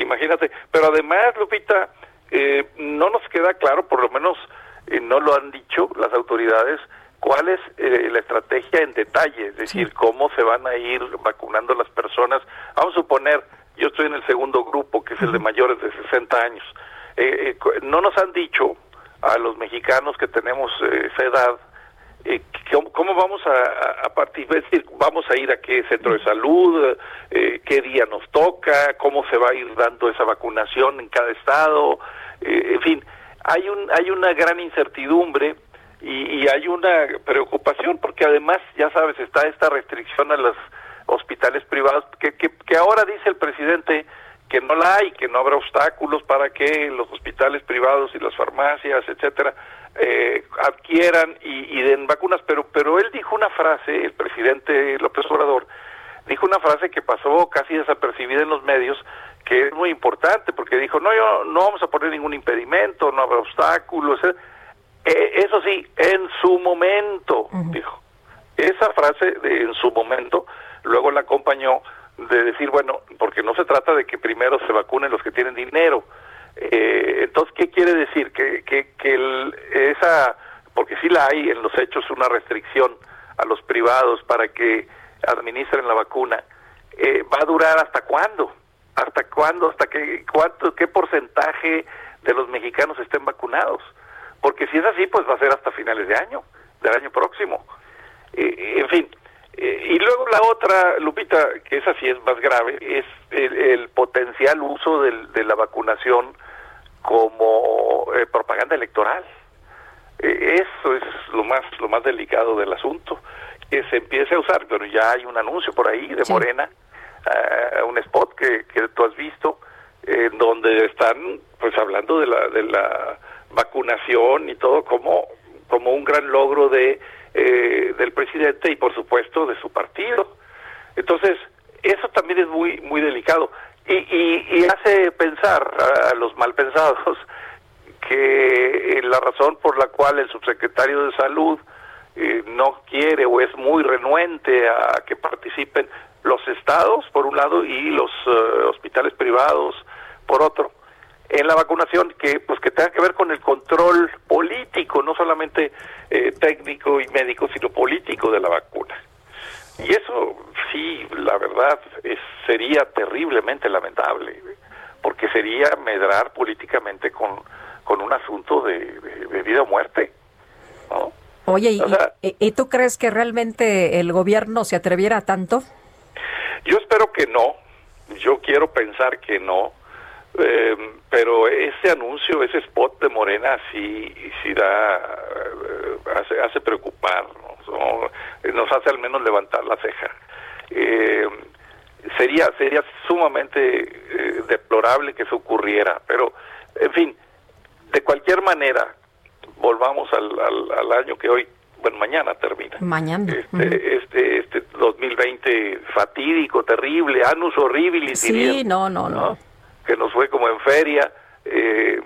Imagínate, pero además, Lupita, eh, no nos queda claro, por lo menos eh, no lo han dicho las autoridades, cuál es eh, la estrategia en detalle, es decir, cómo se van a ir vacunando las personas. Vamos a suponer, yo estoy en el segundo grupo, que es el de mayores de 60 años. no nos han dicho a los mexicanos que tenemos esa edad eh, ¿cómo, vamos a, a, decir, vamos a ir a qué centro de salud, eh, qué día nos toca, cómo se va a ir dando esa vacunación en cada estado, eh, en fin, hay un hay una gran incertidumbre y, hay una preocupación porque además ya sabes está esta restricción a los hospitales privados que, que ahora dice el presidente que no la hay, que no habrá obstáculos para que los hospitales privados y las farmacias, etcétera, eh, adquieran y, den vacunas, pero pero él dijo una frase, el presidente López Obrador dijo una frase que pasó casi desapercibida en los medios, que es muy importante porque dijo no yo no vamos a poner ningún impedimento, no habrá obstáculos, eh, eso sí, en su momento dijo. Esa frase de en su momento luego la acompañó de decir bueno porque no se trata de que primero se vacunen los que tienen dinero eh, entonces, ¿qué quiere decir? Que, que, que esa, porque sí la hay en los hechos una restricción a los privados para que administren la vacuna, eh, ¿va a durar hasta cuándo? ¿Hasta cuándo? ¿Hasta qué, cuánto, qué porcentaje de los mexicanos estén vacunados? Porque si es así, pues va a ser hasta finales de año, del año próximo. Eh, en fin, y luego la otra, Lupita, que esa sí es más grave, es el, potencial uso de la vacunación como eh, propaganda electoral. Eh, eso es lo más lo más delicado del asunto, que se empiece a usar, pero ya hay un anuncio por ahí de Morena, uh, un spot que, que tú has visto, en donde están pues hablando de la de la vacunación y todo como como un gran logro de eh, del presidente y por supuesto de su partido. Entonces, eso también es muy, muy delicado y, y, hace pensar a, los malpensados <laughs> que eh, la razón por la cual el subsecretario de Salud eh, no quiere o es muy renuente a que participen los estados, por un lado, y los hospitales privados, por otro en la vacunación que pues que tenga que ver con el control político no solamente eh, técnico y médico sino político de la vacuna y eso sí la verdad es, sería terriblemente lamentable porque sería medrar políticamente con con un asunto de, vida o muerte ¿no? Oye, ¿y, ¿y tú crees que realmente el gobierno se atreviera tanto? Yo espero que no, yo quiero pensar que no, eh, pero ese anuncio, ese spot de Morena sí, sí da, eh, hace, hace preocupar, nos hace al menos levantar la ceja. Eh, sería, sería sumamente eh, deplorable que eso ocurriera, pero en fin, de cualquier manera, volvamos al, al, año que hoy, bueno, mañana termina. Mañana. Este, este, este 2020 fatídico, terrible, anus horribilis. Sí, no, no, no que nos fue como en feria, eh,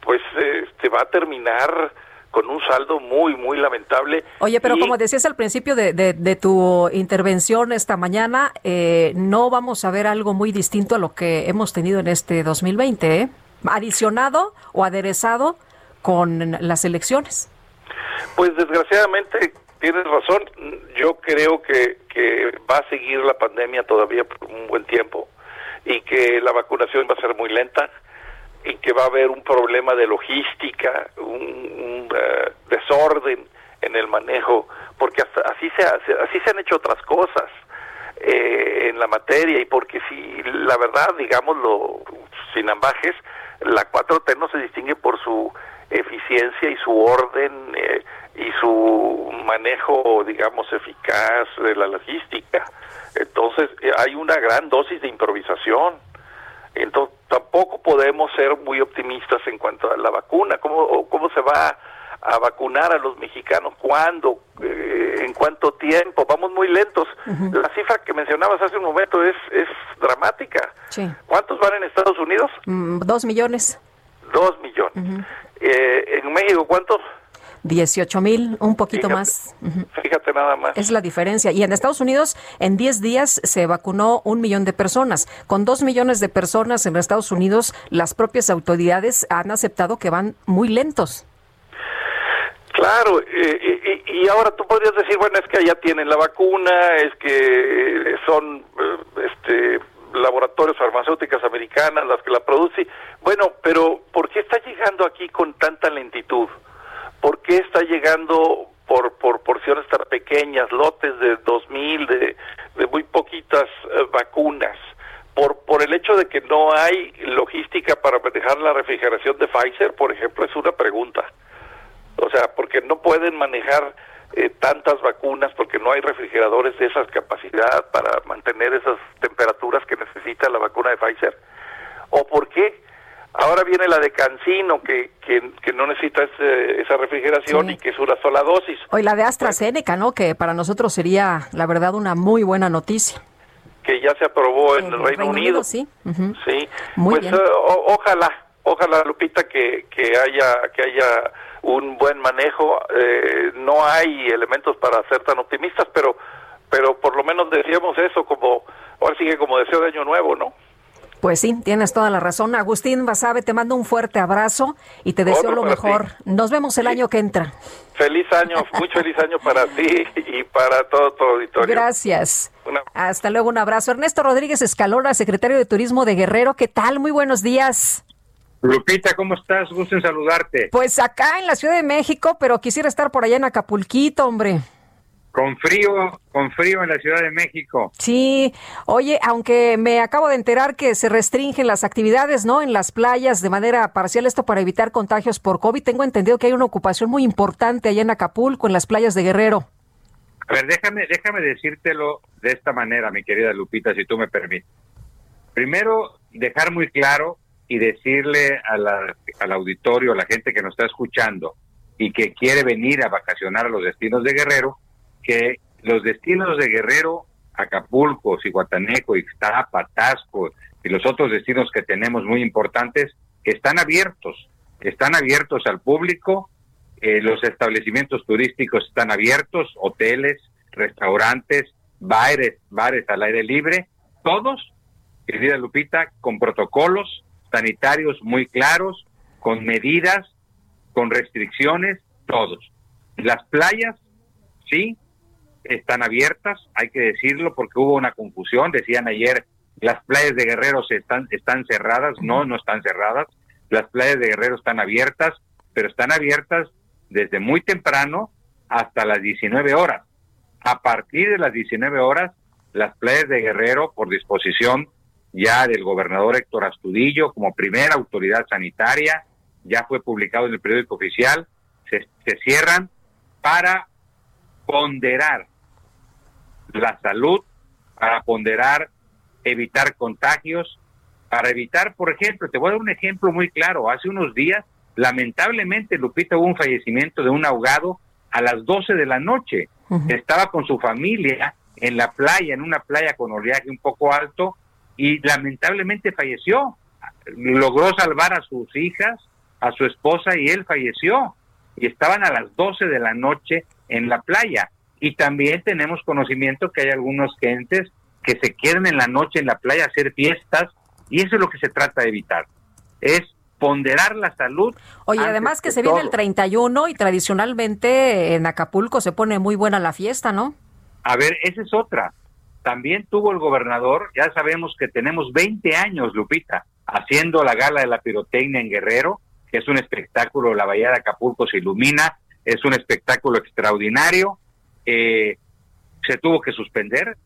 pues este va a terminar con un saldo muy, muy lamentable. Oye, pero como decías al principio de, de, tu intervención esta mañana, eh, no vamos a ver algo muy distinto a lo que hemos tenido en este 2020, ¿eh? adicionado o aderezado con las elecciones. Pues desgraciadamente tienes razón, yo creo que, que va a seguir la pandemia todavía por un buen tiempo y que la vacunación va a ser muy lenta y que va a haber un problema de logística, un, eh, desorden en el manejo, porque hasta así se así se han hecho otras cosas eh, en la materia y porque si la verdad, digámoslo sin ambajes, la 4T no se distingue por su eficiencia y su orden eh, y su manejo, digamos, eficaz de la logística. Entonces eh, hay una gran dosis de improvisación. Entonces tampoco podemos ser muy optimistas en cuanto a la vacuna. ¿Cómo, cómo se va a vacunar a los mexicanos? ¿Cuándo? Eh, ¿En cuánto tiempo? Vamos muy lentos. La cifra que mencionabas hace un momento es, es dramática. ¿Cuántos van en Estados Unidos? Mm, dos millones. Dos millones. Eh, ¿En México cuántos? 18 mil, un poquito más. Fíjate nada más. Es la diferencia. Y en Estados Unidos, en 10 días se vacunó un millón de personas. Con dos millones de personas en Estados Unidos, las propias autoridades han aceptado que van muy lentos. Claro, eh, y, ahora tú podrías decir, bueno, es que allá tienen la vacuna, es que son eh, este, laboratorios farmacéuticas americanas las que la producen. Bueno, pero ¿por qué está llegando aquí con tanta lentitud? ¿Por qué está llegando por, por porciones tan pequeñas, lotes de 2.000, de, de muy poquitas eh, vacunas? Por, por el hecho de que no hay logística para manejar la refrigeración de Pfizer, por ejemplo, es una pregunta. O sea, porque no pueden manejar eh, tantas vacunas, porque no hay refrigeradores de esa capacidad para mantener esas temperaturas que necesita la vacuna de Pfizer. ¿O por qué? Ahora viene la de Cancino, que, que, no necesita esa refrigeración y que es una sola dosis. Hoy la de AstraZeneca, ¿no? Que para nosotros sería, la verdad, una muy buena noticia. Que ya se aprobó en, el, Reino, Unido. Sí. Sí. pues eh, ojalá, ojalá, Lupita, que, que, haya, que haya un buen manejo. Eh, no hay elementos para ser tan optimistas, pero, pero por lo menos decíamos eso como, ahora sigue como deseo de año nuevo, ¿no? Pues sí, tienes toda la razón. Agustín Basabe, te mando un fuerte abrazo y te deseo lo mejor. Nos vemos el año que entra. Feliz año, mucho feliz año para ti y para todo tu auditorio. Gracias. Hasta luego, un abrazo. Ernesto Rodríguez Escalona, secretario de Turismo de Guerrero, ¿qué tal? Muy buenos días. Lupita, ¿cómo estás? Gusto en saludarte. Pues acá en la Ciudad de México, pero quisiera estar por allá en Acapulquito, hombre. Con frío, con frío en la Ciudad de México. Sí, oye, aunque me acabo de enterar que se restringen las actividades, ¿no? En las playas de manera parcial, esto para evitar contagios por COVID. Tengo entendido que hay una ocupación muy importante allá en Acapulco, en las playas de Guerrero. A ver, déjame, déjame decírtelo de esta manera, mi querida Lupita, si tú me permites. Primero, dejar muy claro y decirle a la, al auditorio, a la gente que nos está escuchando y que quiere venir a vacacionar a los destinos de Guerrero, que los destinos de Guerrero, Acapulco, Cihuatanejo, Ixtapa, Tasco y los otros destinos que tenemos muy importantes están abiertos, están abiertos al público, eh, los establecimientos turísticos están abiertos, hoteles, restaurantes, bares, bares al aire libre, todos, querida Lupita, con protocolos sanitarios muy claros, con medidas, con restricciones, todos. Las playas, sí, están abiertas, hay que decirlo, porque hubo una confusión, decían ayer, las playas de Guerrero se están, están cerradas, no, no están cerradas, las playas de Guerrero están abiertas, pero están abiertas desde muy temprano hasta las 19 horas. A partir de las 19 horas, las playas de Guerrero, por disposición ya del gobernador Héctor Astudillo como primera autoridad sanitaria, ya fue publicado en el periódico oficial, se, se cierran para ponderar la salud, para ponderar evitar contagios, para evitar, por ejemplo, te voy a dar un ejemplo muy claro, hace unos días, lamentablemente, Lupita, hubo un fallecimiento de un ahogado a las 12 de la noche. Estaba con su familia en la playa, en una playa con oleaje un poco alto, y lamentablemente falleció. Logró salvar a sus hijas, a su esposa, y él falleció. Y estaban a las 12 de la noche en la playa. Y también tenemos conocimiento que hay algunos gentes que se quedan en la noche en la playa hacer fiestas y eso es lo que se trata de evitar. Es ponderar la salud. Oye, además que se viene el 31 y tradicionalmente en Acapulco se pone muy buena la fiesta, ¿no? A ver, esa es otra. También tuvo el gobernador, ya sabemos que tenemos 20 años, Lupita, haciendo la gala de la pirotecnia en Guerrero, que es un espectáculo, la bahía de Acapulco se ilumina, es un espectáculo extraordinario, eh, se tuvo que suspender.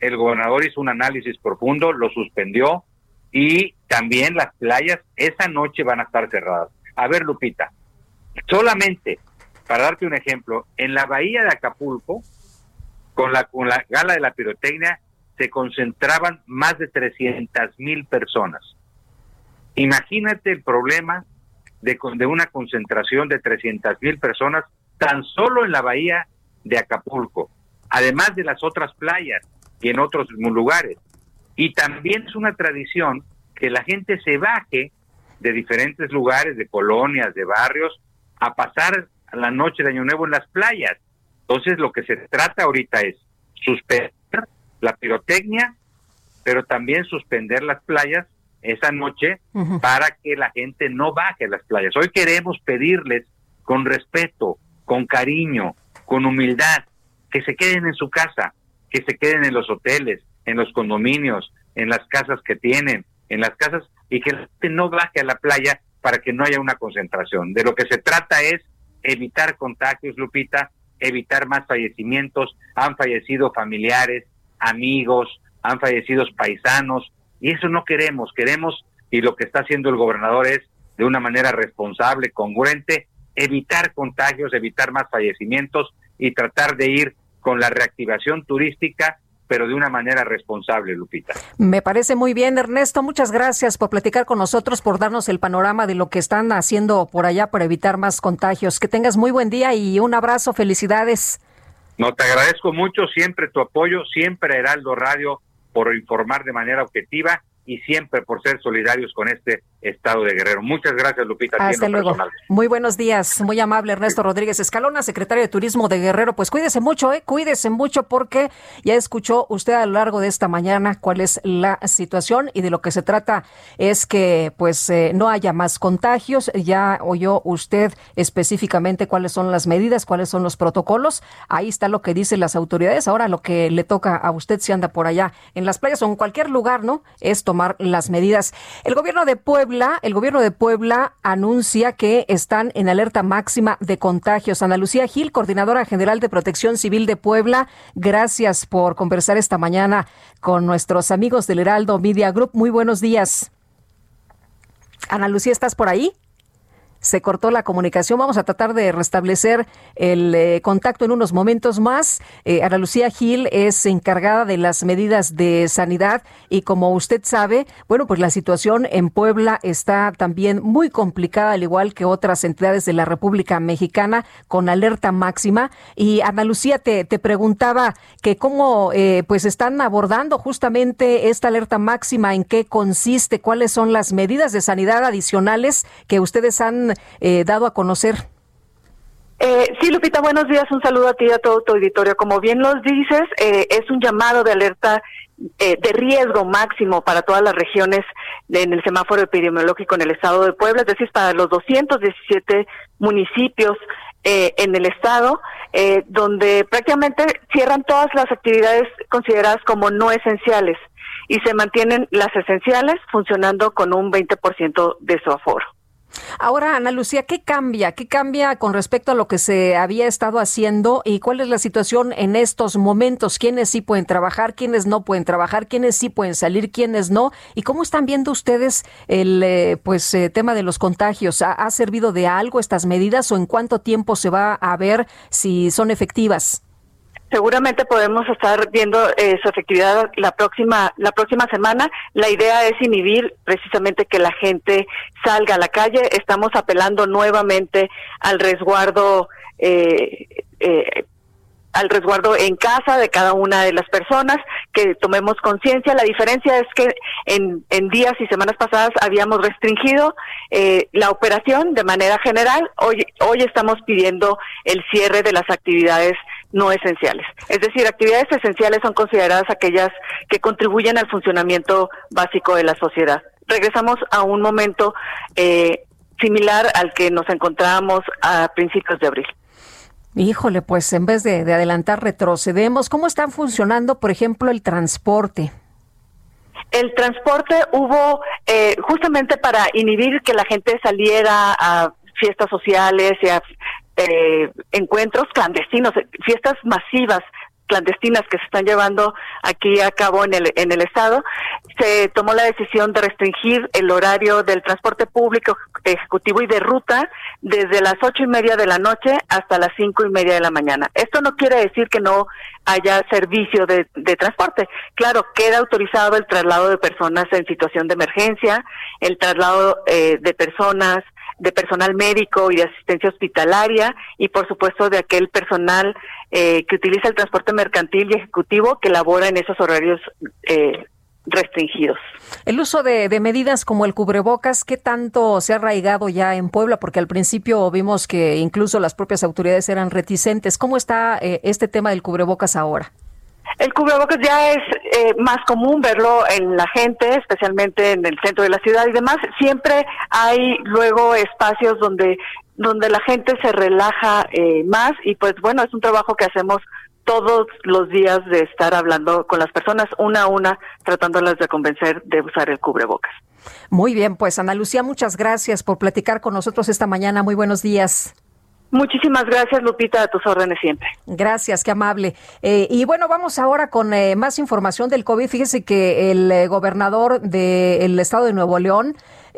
El gobernador hizo un análisis profundo, lo suspendió y también las playas esa noche van a estar cerradas. A ver, Lupita, solamente para darte un ejemplo, en la bahía de Acapulco, con la, con la gala de la pirotecnia, se concentraban más de 300 mil personas. Imagínate el problema de, de una concentración de 300 mil personas tan solo en la bahía de Acapulco, además de las otras playas y en otros lugares. Y también es una tradición que la gente se baje de diferentes lugares, de colonias, de barrios, a pasar la noche de Año Nuevo en las playas. Entonces lo que se trata ahorita es suspender la pirotecnia, pero también suspender las playas esa noche para que la gente no baje a las playas. Hoy queremos pedirles con respeto, con cariño, con humildad, que se queden en su casa, que se queden en los hoteles, en los condominios, en las casas que tienen, en las casas y que la gente no baje a la playa para que no haya una concentración. De lo que se trata es evitar contagios, Lupita, evitar más fallecimientos. Han fallecido familiares, amigos, han fallecido paisanos y eso no queremos. Queremos, y lo que está haciendo el gobernador es, de una manera responsable, congruente, evitar contagios, evitar más fallecimientos y tratar de ir con la reactivación turística pero de una manera responsable, Lupita. Me parece muy bien, Ernesto. Muchas gracias por platicar con nosotros, por darnos el panorama de lo que están haciendo por allá para evitar más contagios. Que tengas muy buen día y un abrazo. Felicidades. No, te agradezco mucho siempre tu apoyo, siempre Heraldo Radio por informar de manera objetiva y siempre por ser solidarios con este estado de Guerrero. Muchas gracias, Lupita. Hasta luego. Muy buenos días. Muy amable Ernesto Rodríguez Escalona, secretario de Turismo de Guerrero. Pues cuídese mucho, ¿eh? Cuídese mucho porque ya escuchó usted a lo largo de esta mañana cuál es la situación y de lo que se trata es que pues eh, no haya más contagios. Ya oyó usted específicamente cuáles son las medidas, cuáles son los protocolos. Ahí está lo que dicen las autoridades. Ahora lo que le toca a usted si anda por allá en las playas o en cualquier lugar, ¿no? Es tomar las medidas. El gobierno de Puebla Puebla, el gobierno de Puebla anuncia que están en alerta máxima de contagios. Ana Lucía Gil, coordinadora general de Protección Civil de Puebla, gracias por conversar esta mañana con nuestros amigos del Heraldo Media Group. Muy buenos días. Ana Lucía, ¿estás por ahí? Se cortó la comunicación. Vamos a tratar de restablecer el eh, contacto en unos momentos más. Eh, Ana Lucía Gil es encargada de las medidas de sanidad y como usted sabe, bueno, pues la situación en Puebla está también muy complicada, al igual que otras entidades de la República Mexicana, con alerta máxima. Y Ana Lucía te, te preguntaba que cómo eh, pues están abordando justamente esta alerta máxima, en qué consiste, cuáles son las medidas de sanidad adicionales que ustedes han eh, dado a conocer. Eh, sí, Lupita, buenos días. Un saludo a ti y a todo tu auditorio. Como bien los dices, eh, es un llamado de alerta de riesgo máximo para todas las regiones en el semáforo epidemiológico en el estado de Puebla, es decir, para los 217 municipios en el estado, donde prácticamente cierran todas las actividades consideradas como no esenciales y se mantienen las esenciales funcionando con un 20% de su aforo. Ahora, Ana Lucía, ¿qué cambia? ¿Qué cambia con respecto a lo que se había estado haciendo y cuál es la situación en estos momentos? ¿Quiénes sí pueden trabajar? ¿Quiénes no pueden trabajar? ¿Quiénes sí pueden salir? ¿Quiénes no? ¿Y cómo están viendo ustedes el eh, pues eh, tema de los contagios? ¿Ha, ¿Ha servido de algo estas medidas o en cuánto tiempo se va a ver si son efectivas? Seguramente podemos estar viendo eh, su efectividad la próxima la próxima semana. La idea es inhibir precisamente que la gente salga a la calle. Estamos apelando nuevamente al resguardo eh, eh, al resguardo en casa de cada una de las personas, que tomemos conciencia. La diferencia es que en, en, días y semanas pasadas habíamos restringido eh, la operación de manera general. Hoy, hoy estamos pidiendo el cierre de las actividades no esenciales. Es decir, actividades esenciales son consideradas aquellas que contribuyen al funcionamiento básico de la sociedad. Regresamos a un momento eh, similar al que nos encontrábamos a principios de abril. Híjole, pues en vez de, adelantar, retrocedemos. ¿Cómo están funcionando, por ejemplo, el transporte? El transporte hubo eh, justamente para inhibir que la gente saliera a fiestas sociales y a eh, encuentros clandestinos, fiestas masivas clandestinas que se están llevando aquí a cabo en el, en el Estado, se tomó la decisión de restringir el horario del transporte público ejecutivo y de ruta desde las ocho y media de la noche hasta las cinco y media de la mañana. Esto no quiere decir que no haya servicio de, de transporte. Claro, queda autorizado el traslado de personas en situación de emergencia, el traslado eh, de personas de personal médico y de asistencia hospitalaria y por supuesto de aquel personal eh, que utiliza el transporte mercantil y ejecutivo que labora en esos horarios eh, restringidos. El uso de, medidas como el cubrebocas, ¿qué tanto se ha arraigado ya en Puebla? Porque al principio vimos que incluso las propias autoridades eran reticentes. ¿Cómo está eh, este tema del cubrebocas ahora? El cubrebocas ya es eh, más común verlo en la gente, especialmente en el centro de la ciudad y demás. Siempre hay luego espacios donde donde la gente se relaja eh, más y pues bueno, es un trabajo que hacemos todos los días de estar hablando con las personas una a una, tratándolas de convencer de usar el cubrebocas. Muy bien, pues Ana Lucía, muchas gracias por platicar con nosotros esta mañana. Muy buenos días. Muchísimas gracias, Lupita, a tus órdenes siempre. Gracias, qué amable. Eh, y bueno, vamos ahora con eh, más información del COVID. Fíjese que el eh, gobernador del estado de Nuevo León,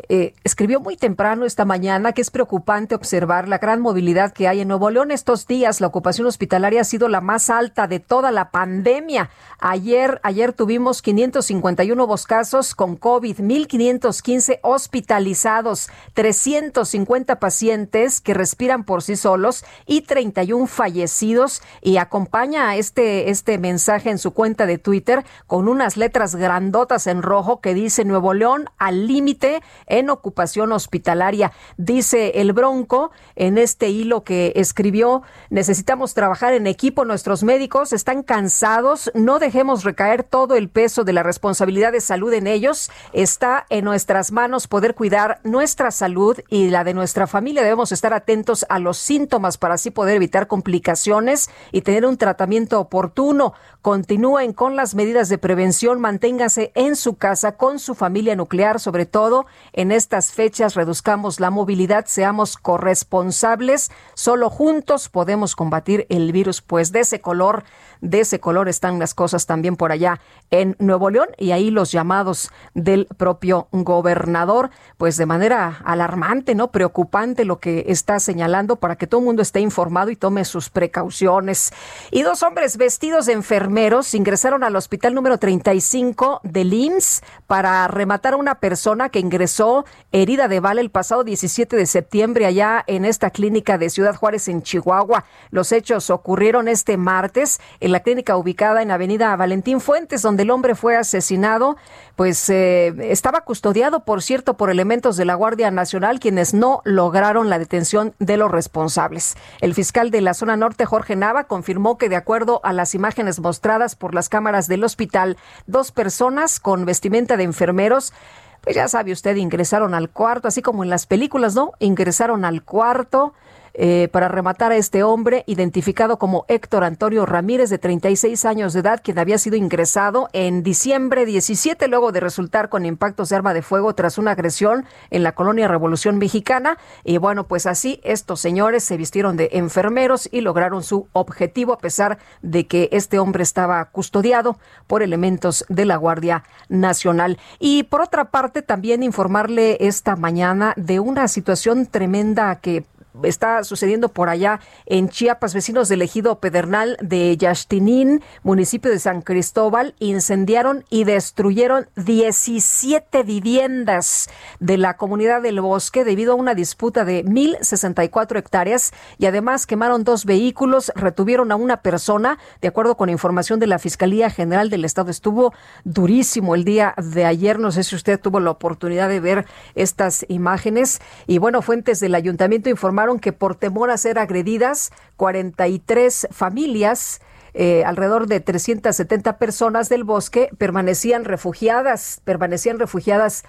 eh, escribió muy temprano esta mañana que es preocupante observar la gran movilidad que hay en Nuevo León. Estos días la ocupación hospitalaria ha sido la más alta de toda la pandemia. Ayer, ayer tuvimos 551 nuevos casos con COVID, 1.515 hospitalizados, 350 pacientes que respiran por sí solos y 31 fallecidos. Y acompaña este, este mensaje en su cuenta de Twitter con unas letras grandotas en rojo que dice Nuevo León al límite en ocupación hospitalaria. Dice el Bronco en este hilo que escribió, necesitamos trabajar en equipo, nuestros médicos están cansados, no dejemos recaer todo el peso de la responsabilidad de salud en ellos, está en nuestras manos poder cuidar nuestra salud y la de nuestra familia. Debemos estar atentos a los síntomas para así poder evitar complicaciones y tener un tratamiento oportuno. Continúen con las medidas de prevención, manténgase en su casa con su familia nuclear, sobre todo estas fechas reduzcamos la movilidad, seamos corresponsables, solo juntos podemos combatir el virus, pues de ese color, de ese color están las cosas también por allá en Nuevo León y ahí los llamados del propio gobernador, pues de manera alarmante, ¿no? Preocupante lo que está señalando para que todo el mundo esté informado y tome sus precauciones. Y dos hombres vestidos de enfermeros ingresaron al hospital número 35 de IMSS para rematar a una persona que ingresó herida de bala el pasado 17 de septiembre allá en esta clínica de Ciudad Juárez en Chihuahua. Los hechos ocurrieron este martes la clínica ubicada en Avenida Valentín Fuentes, donde el hombre fue asesinado. Pues eh, estaba custodiado, por cierto, por elementos de la Guardia Nacional, quienes no lograron la detención de los responsables. El fiscal de la zona norte, Jorge Nava, confirmó que de acuerdo a las imágenes mostradas por las cámaras del hospital, dos personas con vestimenta de enfermeros pues ya sabe usted, ingresaron al cuarto, así como en las películas, ¿no? Ingresaron al cuarto, eh, para rematar a este hombre identificado como Héctor Antonio Ramírez, de 36 años de edad, quien había sido ingresado en diciembre 17 luego de resultar con impactos de arma de fuego tras una agresión en la colonia Revolución Mexicana. Y bueno, pues así estos señores se vistieron de enfermeros y lograron su objetivo a pesar de que este hombre estaba custodiado por elementos de la Guardia Nacional. Y por otra parte, también informarle esta mañana de una situación tremenda que está sucediendo por allá en Chiapas, vecinos del ejido Pedernal de Yastinín, municipio de San Cristóbal, incendiaron y destruyeron 17 viviendas de la comunidad del bosque debido a una disputa de 1.064 hectáreas y además quemaron dos vehículos, retuvieron a una persona, de acuerdo con información de la Fiscalía General del Estado. Estuvo durísimo el día de ayer, no sé si usted tuvo la oportunidad de ver estas imágenes. Y bueno, fuentes del ayuntamiento informaron que por temor a ser agredidas, 43 familias eh, alrededor de 370 personas del bosque permanecían refugiadas, permanecían refugiadas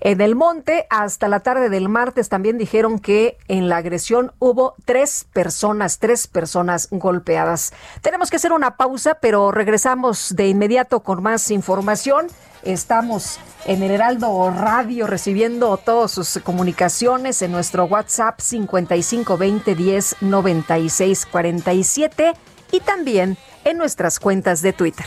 en el monte. Hasta la tarde del martes también dijeron que en la agresión hubo tres personas, tres personas golpeadas. Tenemos que hacer una pausa, pero regresamos de inmediato con más información. Estamos en el Heraldo Radio recibiendo todas sus comunicaciones en nuestro WhatsApp 5520 10 96 47 y también en nuestras cuentas de Twitter.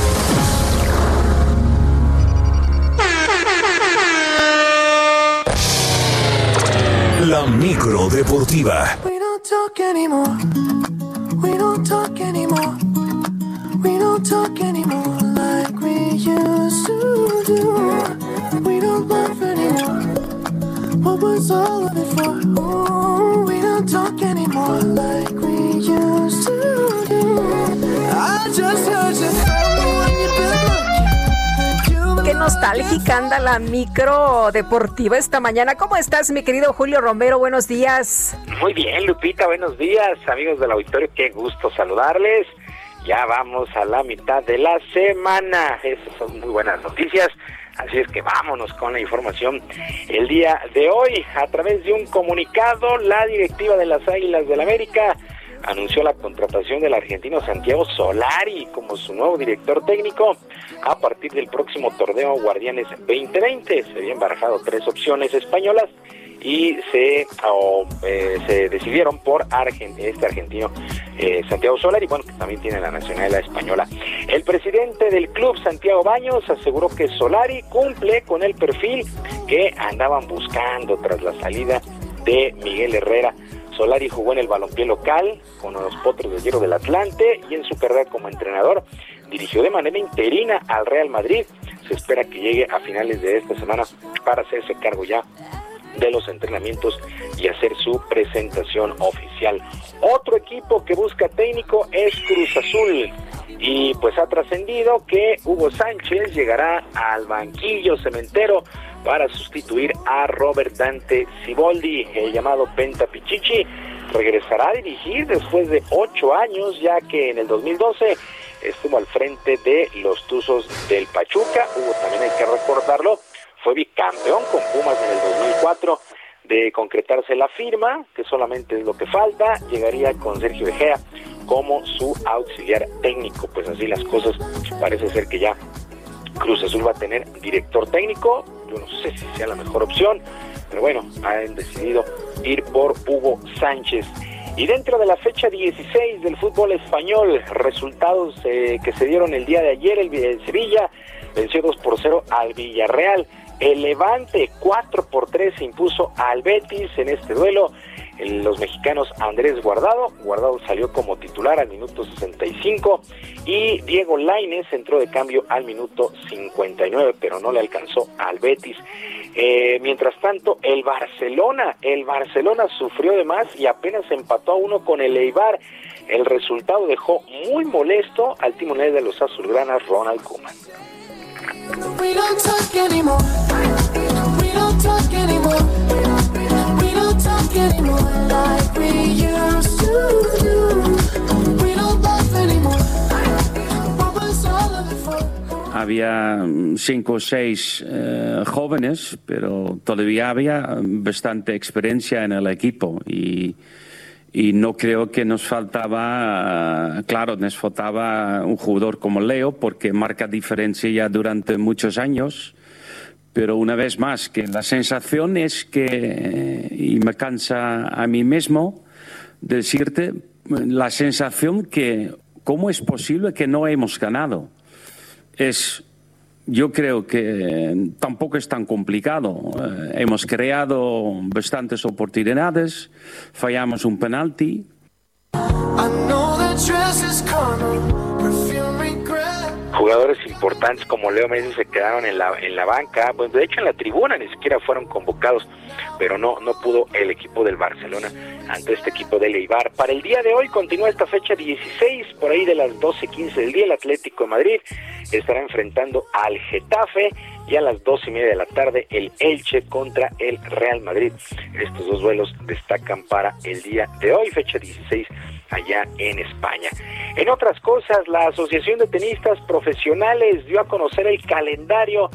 Micro deportiva. We don't talk anymore. We don't talk anymore. We don't talk anymore like we used to do. We don't laugh anymore. What was all of it for? Ooh, we don't talk anymore like we used to do. I just heard you nostálgica anda la micro deportiva esta mañana. ¿Cómo estás, mi querido Julio Romero? Buenos días. Muy bien, Lupita, buenos días, amigos del auditorio, qué gusto saludarles. Ya vamos a la mitad de la semana. Esas son muy buenas noticias. Así es que vámonos con la información el día de hoy. A través de un comunicado, la directiva de las Águilas del América anunció la contratación del argentino Santiago Solari como su nuevo director técnico a partir del próximo torneo Guardianes 2020. Se habían barajado tres opciones españolas y se, oh, eh, se decidieron por este argentino eh, Santiago Solari, bueno, que también tiene la nacionalidad española. El presidente del club, Santiago Baños, aseguró que Solari cumple con el perfil que andaban buscando tras la salida de Miguel Herrera Solari jugó en el balompié local con los Potros de Hierro del Atlante y en su carrera como entrenador dirigió de manera interina al Real Madrid. Se espera que llegue a finales de esta semana para hacerse cargo ya de los entrenamientos y hacer su presentación oficial. Otro equipo que busca técnico es Cruz Azul y pues ha trascendido que Hugo Sánchez llegará al banquillo cementero para sustituir a Robert Dante Ciboldi, el llamado Penta Pichichi. Regresará a dirigir después de ocho años, ya que en el 2012 estuvo al frente de los Tuzos del Pachuca. Hugo también hay que recordarlo, fue bicampeón con Pumas en el 2004. De concretarse la firma, que solamente es lo que falta, llegaría con Sergio De Gea como su auxiliar técnico. Pues así las cosas, parece ser que ya Cruz Azul va a tener director técnico. Yo no sé si sea la mejor opción, pero bueno, han decidido ir por Hugo Sánchez. Y dentro de la fecha 16 del fútbol español, resultados eh, que se dieron el día de ayer, el, el Sevilla venció 2 por 0 al Villarreal. El Levante 4 por 3 se impuso al Betis en este duelo. Los mexicanos Andrés Guardado, Guardado salió como titular al minuto 65 y Diego Lainez entró de cambio al minuto 59, pero no le alcanzó al Betis. Eh, mientras tanto, el Barcelona, el Barcelona sufrió de más y apenas empató a uno con el Eibar. El resultado dejó muy molesto al timonel de los azulgranas, Ronald Koeman. We don't talk. Había cinco o seis eh, jóvenes, pero todavía había bastante experiencia en el equipo y, y no creo que nos faltaba, eh, claro, nos faltaba un jugador como Leo porque marca diferencia ya durante muchos años. Pero una vez más, que la sensación es que, y me cansa a mí mismo decirte, la sensación que, ¿cómo es posible que no hemos ganado? es, yo creo que tampoco es tan complicado. Eh, hemos creado bastantes oportunidades, fallamos un penalti. I know Jugadores importantes como Leo Messi se quedaron en la, en la banca, pues de hecho en la tribuna ni siquiera fueron convocados, pero no, no pudo el equipo del Barcelona ante este equipo del Eibar. Para el día de hoy continúa esta fecha 16, por ahí de las 12.15 del día, el Atlético de Madrid estará enfrentando al Getafe y a las dos y media de la tarde el Elche contra el Real Madrid. Estos dos duelos destacan para el día de hoy, fecha 16 allá en España. En otras cosas, la Asociación de Tenistas Profesionales dio a conocer el calendario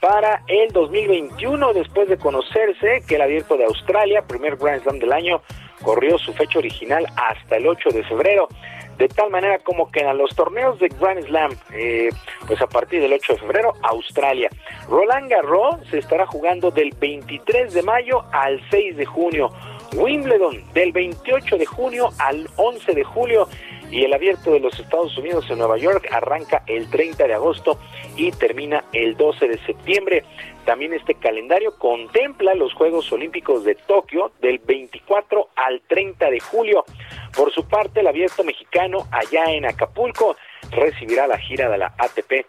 para el 2021 después de conocerse que el Abierto de Australia, primer Grand Slam del año, corrió su fecha original hasta el 8 de febrero. De tal manera como que en los torneos de Grand Slam, eh, pues a partir del 8 de febrero, Australia. Roland Garros se estará jugando del 23 de mayo al 6 de junio. Wimbledon del 28 de junio al 11 de julio y el abierto de los Estados Unidos en Nueva York arranca el 30 de agosto y termina el 12 de septiembre. También este calendario contempla los Juegos Olímpicos de Tokio del 24 al 30 de julio. Por su parte, el abierto mexicano allá en Acapulco recibirá la gira de la ATP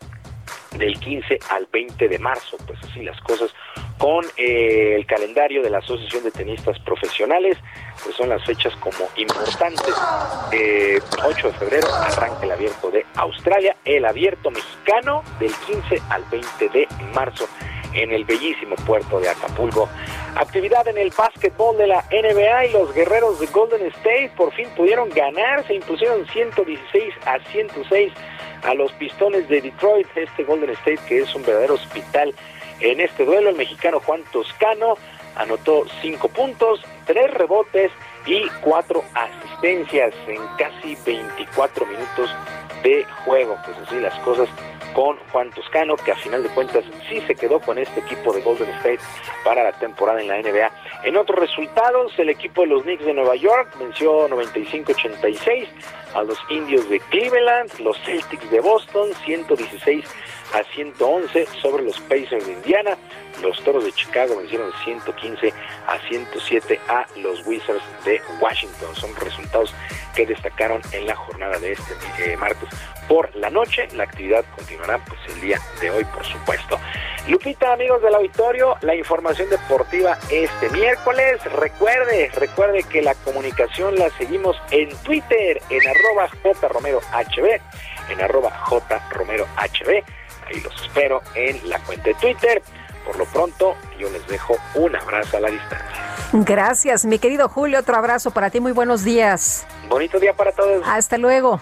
del 15 al 20 de marzo. Pues así las cosas con eh, el calendario de la Asociación de Tenistas Profesionales, pues son las fechas como importantes. Eh, 8 de febrero arranca el abierto de Australia, el abierto mexicano del 15 al 20 de marzo en el bellísimo puerto de Acapulco. Actividad en el básquetbol de la NBA y los guerreros de Golden State por fin pudieron ganar, se impusieron 116 a 106 a los pistones de Detroit, este Golden State que es un verdadero hospital. En este duelo el mexicano Juan Toscano anotó 5 puntos, 3 rebotes y 4 asistencias en casi 24 minutos de juego. Pues así las cosas con Juan Toscano, que a final de cuentas sí se quedó con este equipo de Golden State para la temporada en la NBA. En otros resultados, el equipo de los Knicks de Nueva York venció 95-86 a los Indios de Cleveland, los Celtics de Boston 116 a 111 sobre los Pacers de Indiana. Los Toros de Chicago vencieron 115 a 107 a los Wizards de Washington. Son resultados que destacaron en la jornada de este eh, martes por la noche. La actividad continuará pues el día de hoy, por supuesto. Lupita, amigos del auditorio, la información deportiva este miércoles. Recuerde, recuerde que la comunicación la seguimos en Twitter, en arroba jromerohb, en arroba jromerohb. Ahí los espero en la cuenta de Twitter. Por lo pronto, yo les dejo un abrazo a la distancia. Gracias, mi querido Julio. Otro abrazo para ti. Muy buenos días. Bonito día para todos. Hasta luego.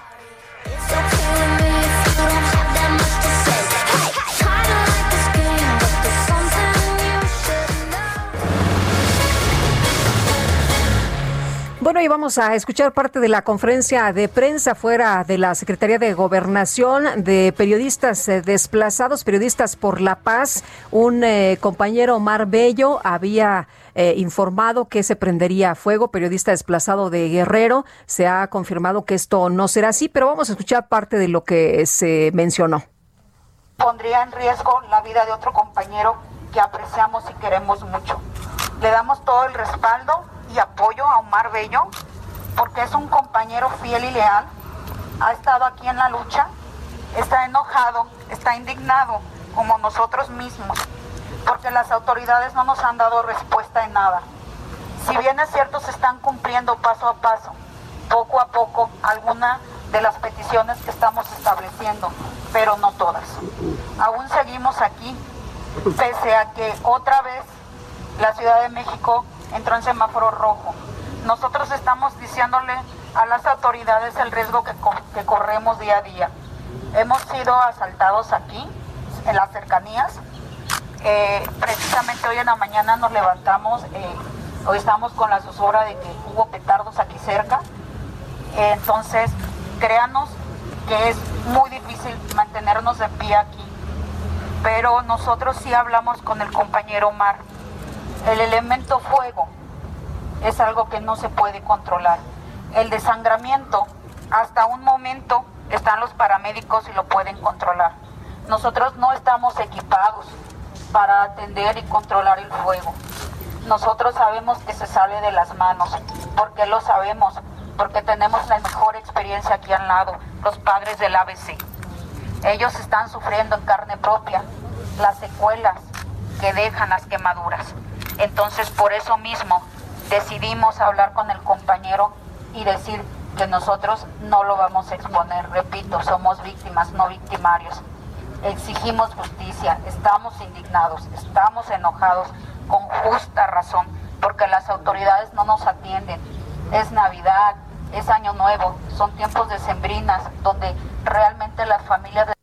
Bueno, y vamos a escuchar parte de la conferencia de prensa fuera de la Secretaría de Gobernación de periodistas eh, desplazados, periodistas por la paz. Un eh, compañero Omar Bello había eh, informado que se prendería fuego, periodista desplazado de Guerrero. Se ha confirmado que esto no será así, pero vamos a escuchar parte de lo que se mencionó. Pondría en riesgo la vida de otro compañero que apreciamos y queremos mucho. Le damos todo el respaldo y apoyo a Omar Bello porque es un compañero fiel y leal. Ha estado aquí en la lucha, está enojado, está indignado como nosotros mismos porque las autoridades no nos han dado respuesta en nada. Si bien es cierto, se están cumpliendo paso a paso, poco a poco, algunas de las peticiones que estamos estableciendo, pero no todas. Aún seguimos aquí, pese a que otra vez la Ciudad de México entró en semáforo rojo. Nosotros estamos diciéndole a las autoridades el riesgo que, que corremos día a día. Hemos sido asaltados aquí, en las cercanías, eh, precisamente hoy en la mañana nos levantamos, eh, hoy estamos con la zozobra de que hubo petardos aquí cerca. Entonces, créanos que es muy difícil mantenernos de pie aquí. Pero nosotros sí hablamos con el compañero Omar. El elemento fuego es algo que no se puede controlar. El desangramiento, hasta un momento están los paramédicos y lo pueden controlar. Nosotros no estamos equipados para atender y controlar el fuego. Nosotros sabemos que se sale de las manos, porque lo sabemos, porque tenemos la mejor experiencia aquí al lado, los padres del ABC. Ellos están sufriendo en carne propia las secuelas que dejan las quemaduras. Entonces, por eso mismo, decidimos hablar con el compañero y decir que nosotros no lo vamos a exponer. Repito, somos víctimas, no victimarios exigimos justicia, estamos indignados, estamos enojados con justa razón, porque las autoridades no nos atienden. Es Navidad, es Año Nuevo, son tiempos de sembrinas donde realmente las familias...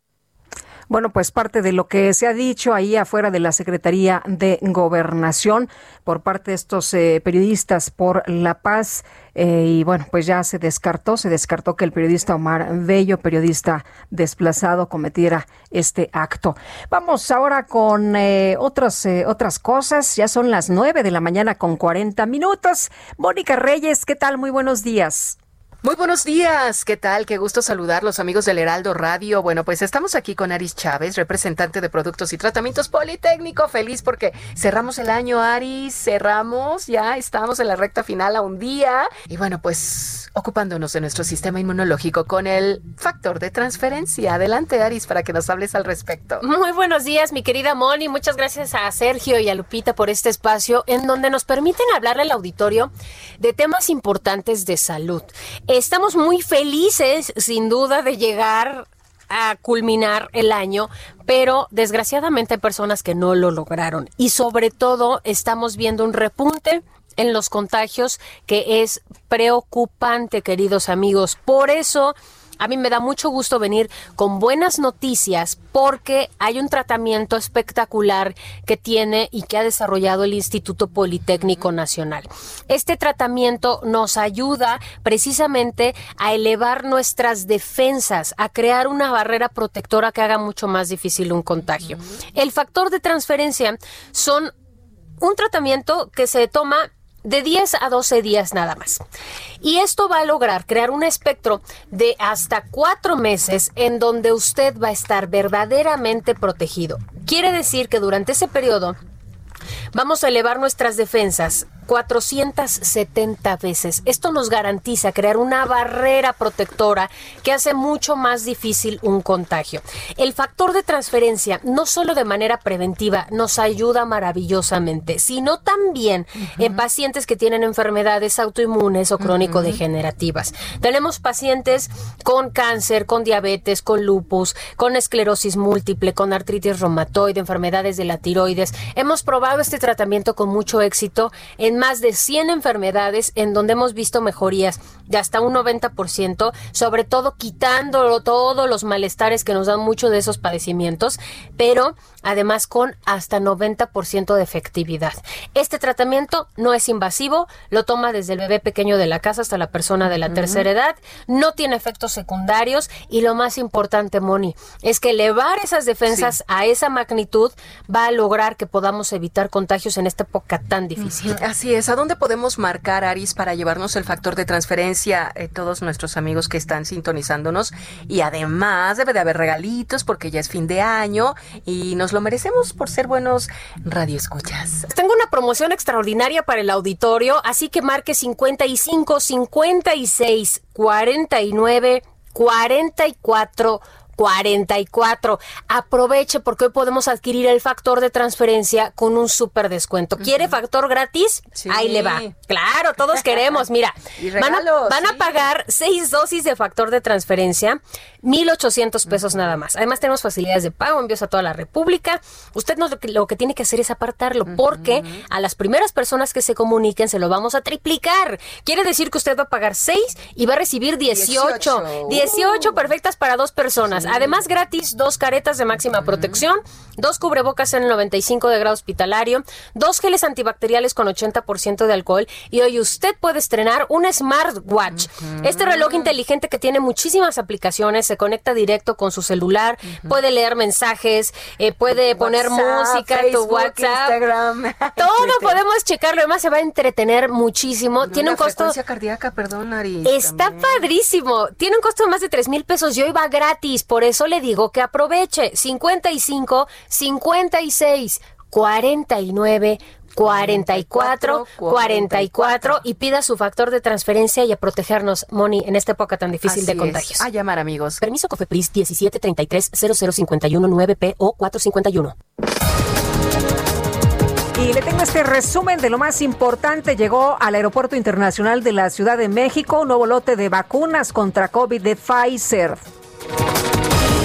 Bueno, pues parte de lo que se ha dicho ahí afuera de la Secretaría de Gobernación por parte de estos eh, periodistas por la paz. Eh, y bueno, pues ya se descartó, se descartó que el periodista Omar Bello, periodista desplazado, cometiera este acto. Vamos ahora con eh, otras, otras cosas. Ya son las nueve de la mañana con 40 minutos. Mónica Reyes, ¿qué tal? Muy buenos días. Muy buenos días, ¿qué tal? Qué gusto saludar los amigos del Heraldo Radio. Bueno, pues estamos aquí con Aris Chávez, representante de Productos y Tratamientos Politécnico. Feliz porque cerramos el año, Aris, cerramos, ya estamos en la recta final a un día. Y bueno, pues ocupándonos de nuestro sistema inmunológico con el factor de transferencia. Adelante, Aris, para que nos hables al respecto. Muy buenos días, mi querida Moni. Muchas gracias a Sergio y a Lupita por este espacio en donde nos permiten hablarle al auditorio de temas importantes de salud. Estamos muy felices, sin duda, de llegar a culminar el año, pero desgraciadamente hay personas que no lo lograron y sobre todo estamos viendo un repunte en los contagios que es preocupante, queridos amigos. Por eso a mí me da mucho gusto venir con buenas noticias porque hay un tratamiento espectacular que tiene y que ha desarrollado el Instituto Politécnico Nacional. Este tratamiento nos ayuda precisamente a elevar nuestras defensas, a crear una barrera protectora que haga mucho más difícil un contagio. El factor de transferencia son un tratamiento que se toma de 10 a 12 días nada más. Y esto va a lograr crear un espectro de hasta cuatro meses en donde usted va a estar verdaderamente protegido. Quiere decir que durante ese periodo vamos a elevar nuestras defensas 470 veces. Esto nos garantiza crear una barrera protectora que hace mucho más difícil un contagio. El factor de transferencia, no solo de manera preventiva, nos ayuda maravillosamente, sino también en pacientes que tienen enfermedades autoinmunes o crónico-degenerativas. Tenemos pacientes con cáncer, con diabetes, con lupus, con esclerosis múltiple, con artritis reumatoide, enfermedades de la tiroides. Hemos probado este tratamiento con mucho éxito en más de 100 enfermedades en donde hemos visto mejorías de hasta un 90%, sobre todo quitando todos los malestares que nos dan mucho de esos padecimientos, pero además con hasta 90% de efectividad. Este tratamiento no es invasivo, lo toma desde el bebé pequeño de la casa hasta la persona de la tercera edad, no tiene efectos secundarios y lo más importante, Moni, es que elevar esas defensas a esa magnitud va a lograr que podamos evitar contagios en esta época tan difícil. Así es, ¿a dónde podemos marcar, Aris, para llevarnos el factor de transferencia? Eh, todos nuestros amigos que están sintonizándonos y además debe de haber regalitos porque ya es fin de año y nos lo merecemos por ser buenos radioescuchas. Tengo una promoción extraordinaria para el auditorio, así que marque 55 56 49 44 44. Aproveche porque hoy podemos adquirir el factor de transferencia con un súper descuento. ¿Quiere factor gratis? Ahí le va. Claro, todos queremos. Mira, <laughs> van, a, van a pagar seis dosis de factor de transferencia, 1,800 pesos nada más. Además, tenemos facilidades de pago, envíos a toda la República. Usted no, lo, que, lo que tiene que hacer es apartarlo porque a las primeras personas que se comuniquen se lo vamos a triplicar. Quiere decir que usted va a pagar seis y va a recibir 18. 18, perfectas para dos personas. Además, gratis, dos caretas de máxima protección, dos cubrebocas en el 95 de grado hospitalario, dos geles antibacteriales con 80% de alcohol y hoy usted puede estrenar un smartwatch. Este reloj inteligente que tiene muchísimas aplicaciones, se conecta directo con su celular, puede leer mensajes, eh, puede poner WhatsApp, música, tu Facebook, WhatsApp. Instagram, <laughs> <laughs> Todo podemos checarlo, además se va a entretener muchísimo. Tiene un costo cardíaca, perdón, Aris. Está padrísimo. Tiene un costo de más de 3 mil pesos y hoy va gratis. Por eso le digo que aproveche. 55 56 49 44 44 y pida su factor de transferencia y a protegernos, Moni, en esta época tan difícil Así de es. contagios. A llamar, amigos. Permiso Cofepris 1733 0051 9P o 451. Y le tengo este resumen de lo más importante. Llegó al Aeropuerto Internacional de la Ciudad de México un nuevo lote de vacunas contra COVID de Pfizer.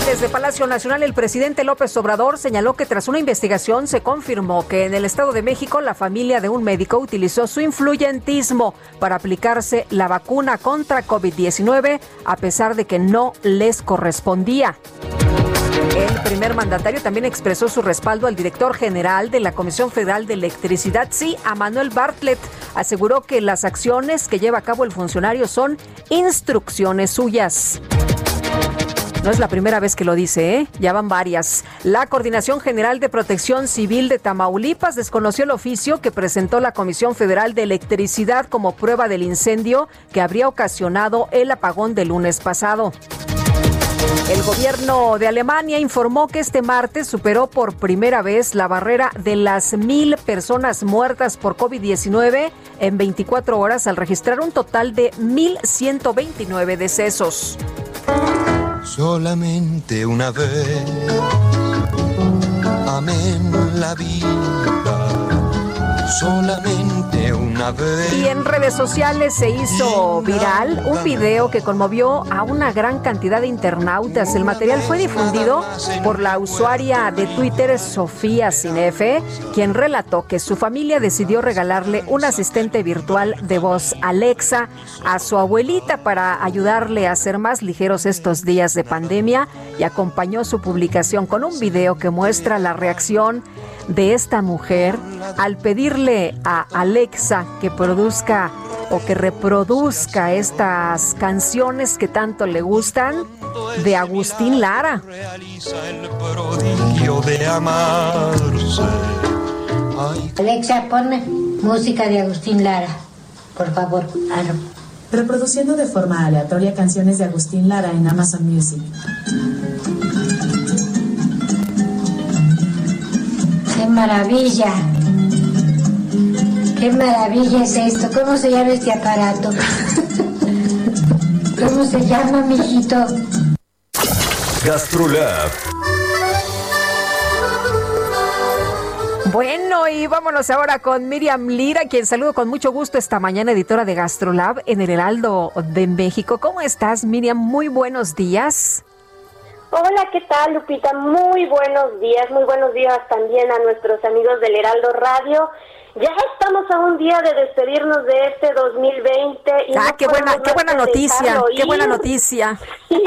Desde Palacio Nacional, el presidente López Obrador señaló que tras una investigación se confirmó que en el Estado de México la familia de un médico utilizó su influyentismo para aplicarse la vacuna contra COVID-19 a pesar de que no les correspondía. El primer mandatario también expresó su respaldo al director general de la Comisión Federal de Electricidad, sí, a Manuel Bartlett. Aseguró que las acciones que lleva a cabo el funcionario son instrucciones suyas. No es la primera vez que lo dice, ¿eh? Ya van varias. La Coordinación General de Protección Civil de Tamaulipas desconoció el oficio que presentó la Comisión Federal de Electricidad como prueba del incendio que habría ocasionado el apagón del lunes pasado. El gobierno de Alemania informó que este martes superó por primera vez la barrera de las mil personas muertas por COVID-19 en 24 horas al registrar un total de 1.129 decesos. Solamente una vez amé en la vida. Solamente. Y en redes sociales se hizo viral un video que conmovió a una gran cantidad de internautas. El material fue difundido por la usuaria de Twitter Sofía Cinefe, quien relató que su familia decidió regalarle un asistente virtual de voz Alexa a su abuelita para ayudarle a ser más ligeros estos días de pandemia y acompañó su publicación con un video que muestra la reacción de esta mujer al pedirle a Alexa que produzca o que reproduzca estas canciones que tanto le gustan de Agustín Lara. Alexa, ponme música de Agustín Lara, por favor. Reproduciendo de forma aleatoria canciones de Agustín Lara en Amazon Music. Maravilla! ¡Qué maravilla es esto! ¿Cómo se llama este aparato? <laughs> ¿Cómo se llama, mijito? GastroLab. Bueno, y vámonos ahora con Miriam Lira, quien saludo con mucho gusto esta mañana, editora de GastroLab en el Heraldo de México. ¿Cómo estás, Miriam? Muy buenos días. Hola, ¿qué tal, Lupita? Muy buenos días, muy buenos días también a nuestros amigos del Heraldo Radio. Ya estamos a un día de despedirnos de este 2020. Y ah, no qué buena, qué buena noticia, qué buena noticia. Sí,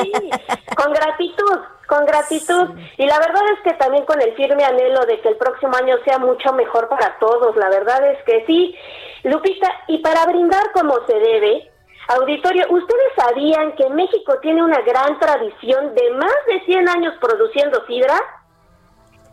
con gratitud, con gratitud. Y la verdad es que también con el firme anhelo de que el próximo año sea mucho mejor para todos. La verdad es que sí. Lupita, y para brindar como se debe, auditorio, ¿ustedes sabían que México tiene una gran tradición de más de 100 años produciendo sidra?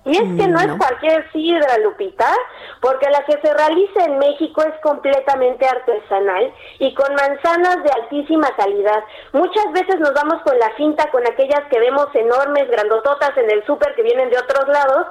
Y es que no, es cualquier sidra, Lupita, porque la que se realiza en México es completamente artesanal y con manzanas de altísima calidad. Muchas veces nos vamos con la finta con aquellas que vemos enormes, grandototas en el súper que vienen de otros lados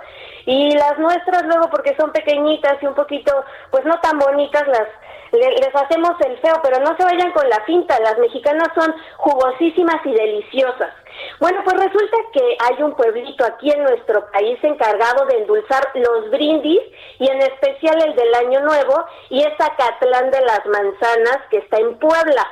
y las nuestras luego porque son pequeñitas y un poquito, pues no tan bonitas, las les hacemos el feo, pero no se vayan con la finta, las mexicanas son jugosísimas y deliciosas. Bueno, pues resulta que hay un pueblito aquí en nuestro país encargado de endulzar los brindis y en especial el del Año Nuevo y es Acatlán de las Manzanas que está en Puebla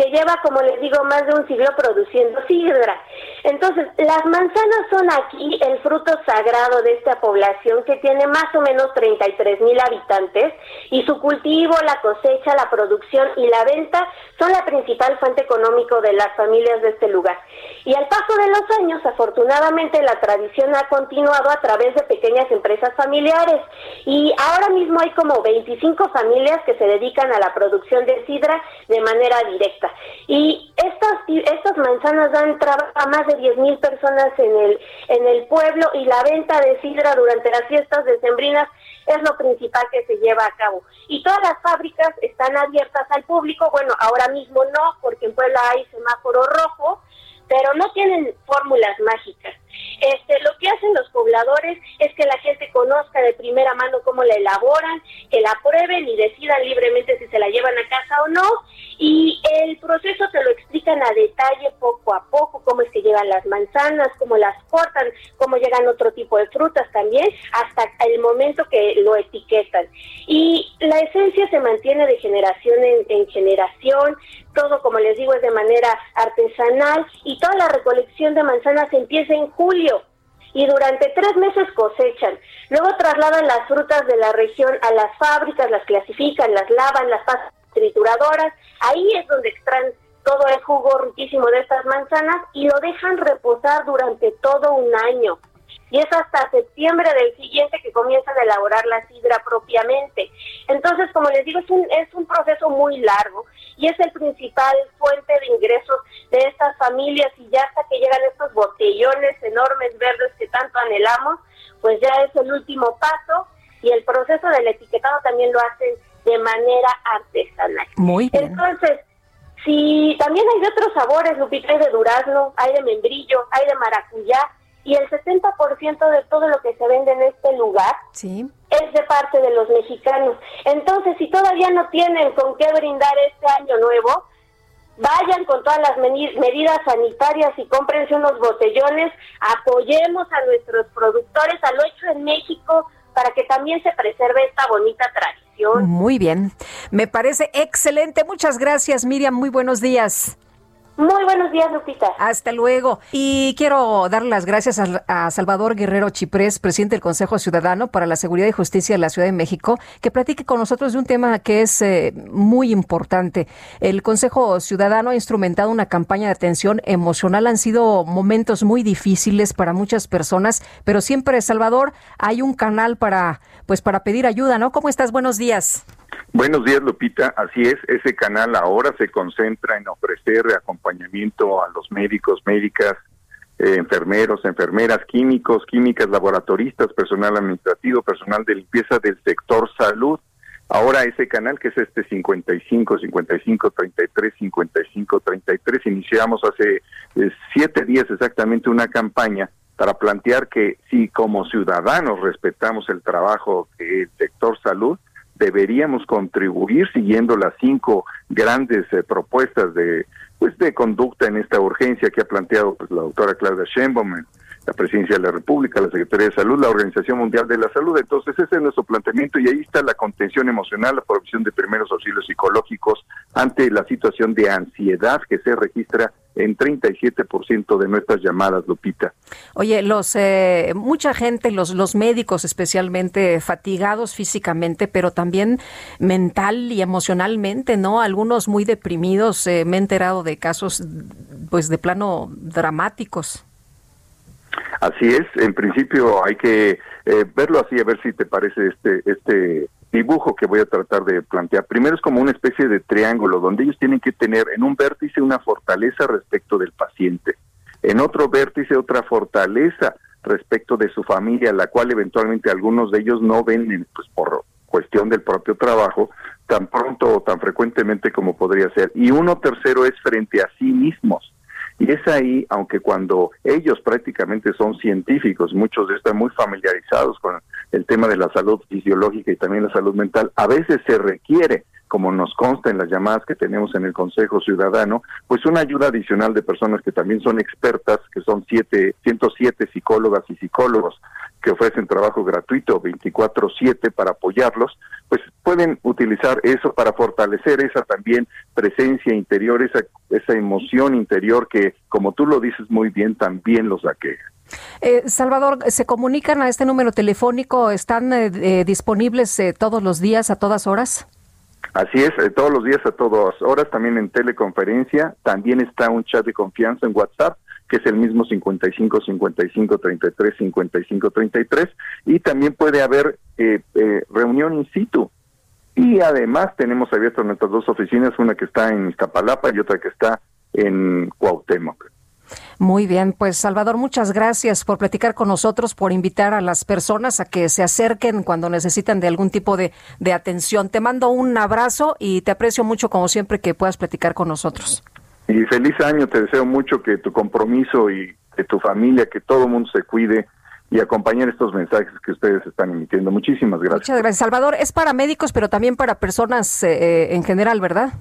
que lleva, como les digo, más de un siglo produciendo sidra. Entonces, las manzanas son aquí el fruto sagrado de esta población que tiene más o menos 33 mil habitantes y su cultivo, la cosecha, la producción y la venta son la principal fuente económico de las familias de este lugar. Y al paso de los años, afortunadamente, la tradición ha continuado a través de pequeñas empresas familiares y ahora mismo hay como 25 familias que se dedican a la producción de sidra de manera directa. Y estas, estas manzanas dan trabajo a más de 10 mil personas en el, en el pueblo y la venta de sidra durante las fiestas decembrinas es lo principal que se lleva a cabo. Y todas las fábricas están abiertas al público, bueno, ahora mismo no, porque en Puebla hay semáforo rojo, pero no tienen fórmulas mágicas. Este, lo que hacen los pobladores es que la gente conozca de primera mano cómo la elaboran, que la prueben y decidan libremente si se la llevan a casa o no. Y el proceso te lo explican a detalle poco a poco, cómo es que llevan las manzanas, cómo las cortan, cómo llegan otro tipo de frutas también, hasta el momento que lo etiquetan. Y la esencia se mantiene de generación en, en generación, todo como les digo es de manera artesanal y toda la recolección de manzanas empieza en julio y durante tres meses cosechan. Luego trasladan las frutas de la región a las fábricas, las clasifican, las lavan, las pasan trituradoras. Ahí es donde extraen todo el jugo riquísimo de estas manzanas y lo dejan reposar durante todo un año. Y es hasta septiembre del siguiente que comienzan a elaborar la sidra propiamente. Entonces, como les digo, es un, es un proceso muy largo y es el principal fuente de ingresos de estas familias y ya hasta que llegan estos botellones enormes verdes que tanto anhelamos, pues ya es el último paso y el proceso del etiquetado también lo hacen de manera artesanal. Muy bien. Entonces, si también hay de otros sabores, Lupita, hay de durazno, hay de membrillo, hay de maracuyá, y el 70% de todo lo que se vende en este lugar Sí. es de parte de los mexicanos. Entonces, si todavía no tienen con qué brindar este año nuevo, vayan con todas las medidas sanitarias y cómprense unos botellones, apoyemos a nuestros productores, a lo hecho en México, para que también se preserve esta bonita tradición. Muy bien. Me parece excelente. Muchas gracias, Miriam. Muy buenos días. Muy buenos días, Lupita. Hasta luego. Y quiero dar las gracias a, Salvador Guerrero Chiprés, presidente del Consejo Ciudadano para la Seguridad y Justicia de la Ciudad de México, que platique con nosotros de un tema que es eh, muy importante. El Consejo Ciudadano ha instrumentado una campaña de atención emocional. Han sido momentos muy difíciles para muchas personas, pero siempre, Salvador, hay un canal para, pues, para pedir ayuda, ¿no? ¿Cómo estás? Buenos días. Buenos días, Lupita. Así es, ese canal ahora se concentra en ofrecer acompañamiento a los médicos, médicas, eh, enfermeros, enfermeras, químicos, químicas, laboratoristas, personal administrativo, personal de limpieza del sector salud. Ahora ese canal que es este 55, 55, 33, 55, 33, iniciamos hace eh, siete días exactamente una campaña para plantear que si como ciudadanos respetamos el trabajo del sector salud, deberíamos contribuir siguiendo las cinco grandes eh, propuestas de pues de conducta en esta urgencia que ha planteado pues, la doctora Claudia Sheinbaum la Presidencia de la República, la Secretaría de Salud, la Organización Mundial de la Salud. Entonces, ese es nuestro planteamiento y ahí está la contención emocional, la provisión de primeros auxilios psicológicos ante la situación de ansiedad que se registra en 37% de nuestras llamadas, Lupita. Oye, los eh, mucha gente, los los médicos especialmente fatigados físicamente, pero también mental y emocionalmente, ¿no? Algunos muy deprimidos. Eh, me he enterado de casos, pues, de plano dramáticos. Así es, en principio hay que eh, verlo así, a ver si te parece este, este dibujo que voy a tratar de plantear. Primero es como una especie de triángulo donde ellos tienen que tener en un vértice una fortaleza respecto del paciente, en otro vértice otra fortaleza respecto de su familia, la cual eventualmente algunos de ellos no ven pues, por cuestión del propio trabajo tan pronto o tan frecuentemente como podría ser. Y uno tercero es frente a sí mismos y es ahí, aunque cuando ellos prácticamente son científicos, muchos están muy familiarizados con el tema de la salud fisiológica y también la salud mental, a veces se requiere, como nos consta en las llamadas que tenemos en el Consejo Ciudadano, pues una ayuda adicional de personas que también son expertas, que son siete, 107 psicólogas y psicólogos que ofrecen trabajo gratuito 24/7 para apoyarlos, pues pueden utilizar eso para fortalecer esa también presencia interior, esa, esa emoción interior que, como tú lo dices muy bien, también los aqueja. Eh, Salvador, ¿se comunican a este número telefónico? ¿Están eh, eh, disponibles eh, todos los días, a todas horas? Así es, eh, todos los días, a todas horas, también en teleconferencia, también está un chat de confianza en WhatsApp que es el mismo 55 55 33 55 33 y también puede haber eh, reunión in situ y además tenemos abiertas nuestras dos oficinas una que está en Iztapalapa y otra que está en Cuauhtémoc Muy bien, pues Salvador, muchas gracias por platicar con nosotros, por invitar a las personas a que se acerquen cuando necesitan de algún tipo de, de atención. Te mando un abrazo y te aprecio mucho como siempre que puedas platicar con nosotros. Y feliz año, te deseo mucho que tu compromiso y de tu familia, que todo el mundo se cuide y acompañar estos mensajes que ustedes están emitiendo. Muchísimas gracias. Muchas gracias. Salvador, es para médicos, pero también para personas eh, en general, ¿verdad?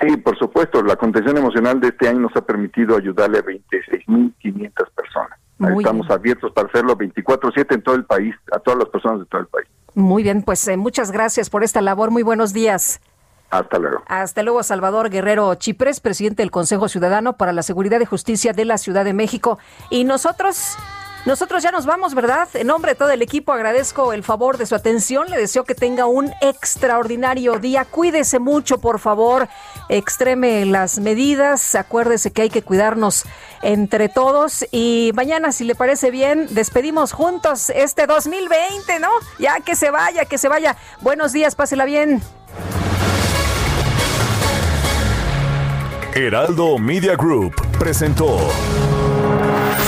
Sí, por supuesto. La contención emocional de este año nos ha permitido ayudarle a 26.500 personas. Muy Estamos abiertos para hacerlo 24/7 en todo el país, a todas las personas de todo el país. Muy bien, pues eh, muchas gracias por esta labor. Muy buenos días. Hasta luego. Hasta luego, Salvador Guerrero Chiprés, presidente del Consejo Ciudadano para la Seguridad y Justicia de la Ciudad de México. Y nosotros, nosotros ya nos vamos, ¿verdad? En nombre de todo el equipo agradezco el favor de su atención. Le deseo que tenga un extraordinario día. Cuídese mucho, por favor. Extreme las medidas. Acuérdese que hay que cuidarnos entre todos. Y mañana, si le parece bien, despedimos juntos este 2020, ¿no? Ya que se vaya, que se vaya. Buenos días, pásela bien. Heraldo Media Group presentó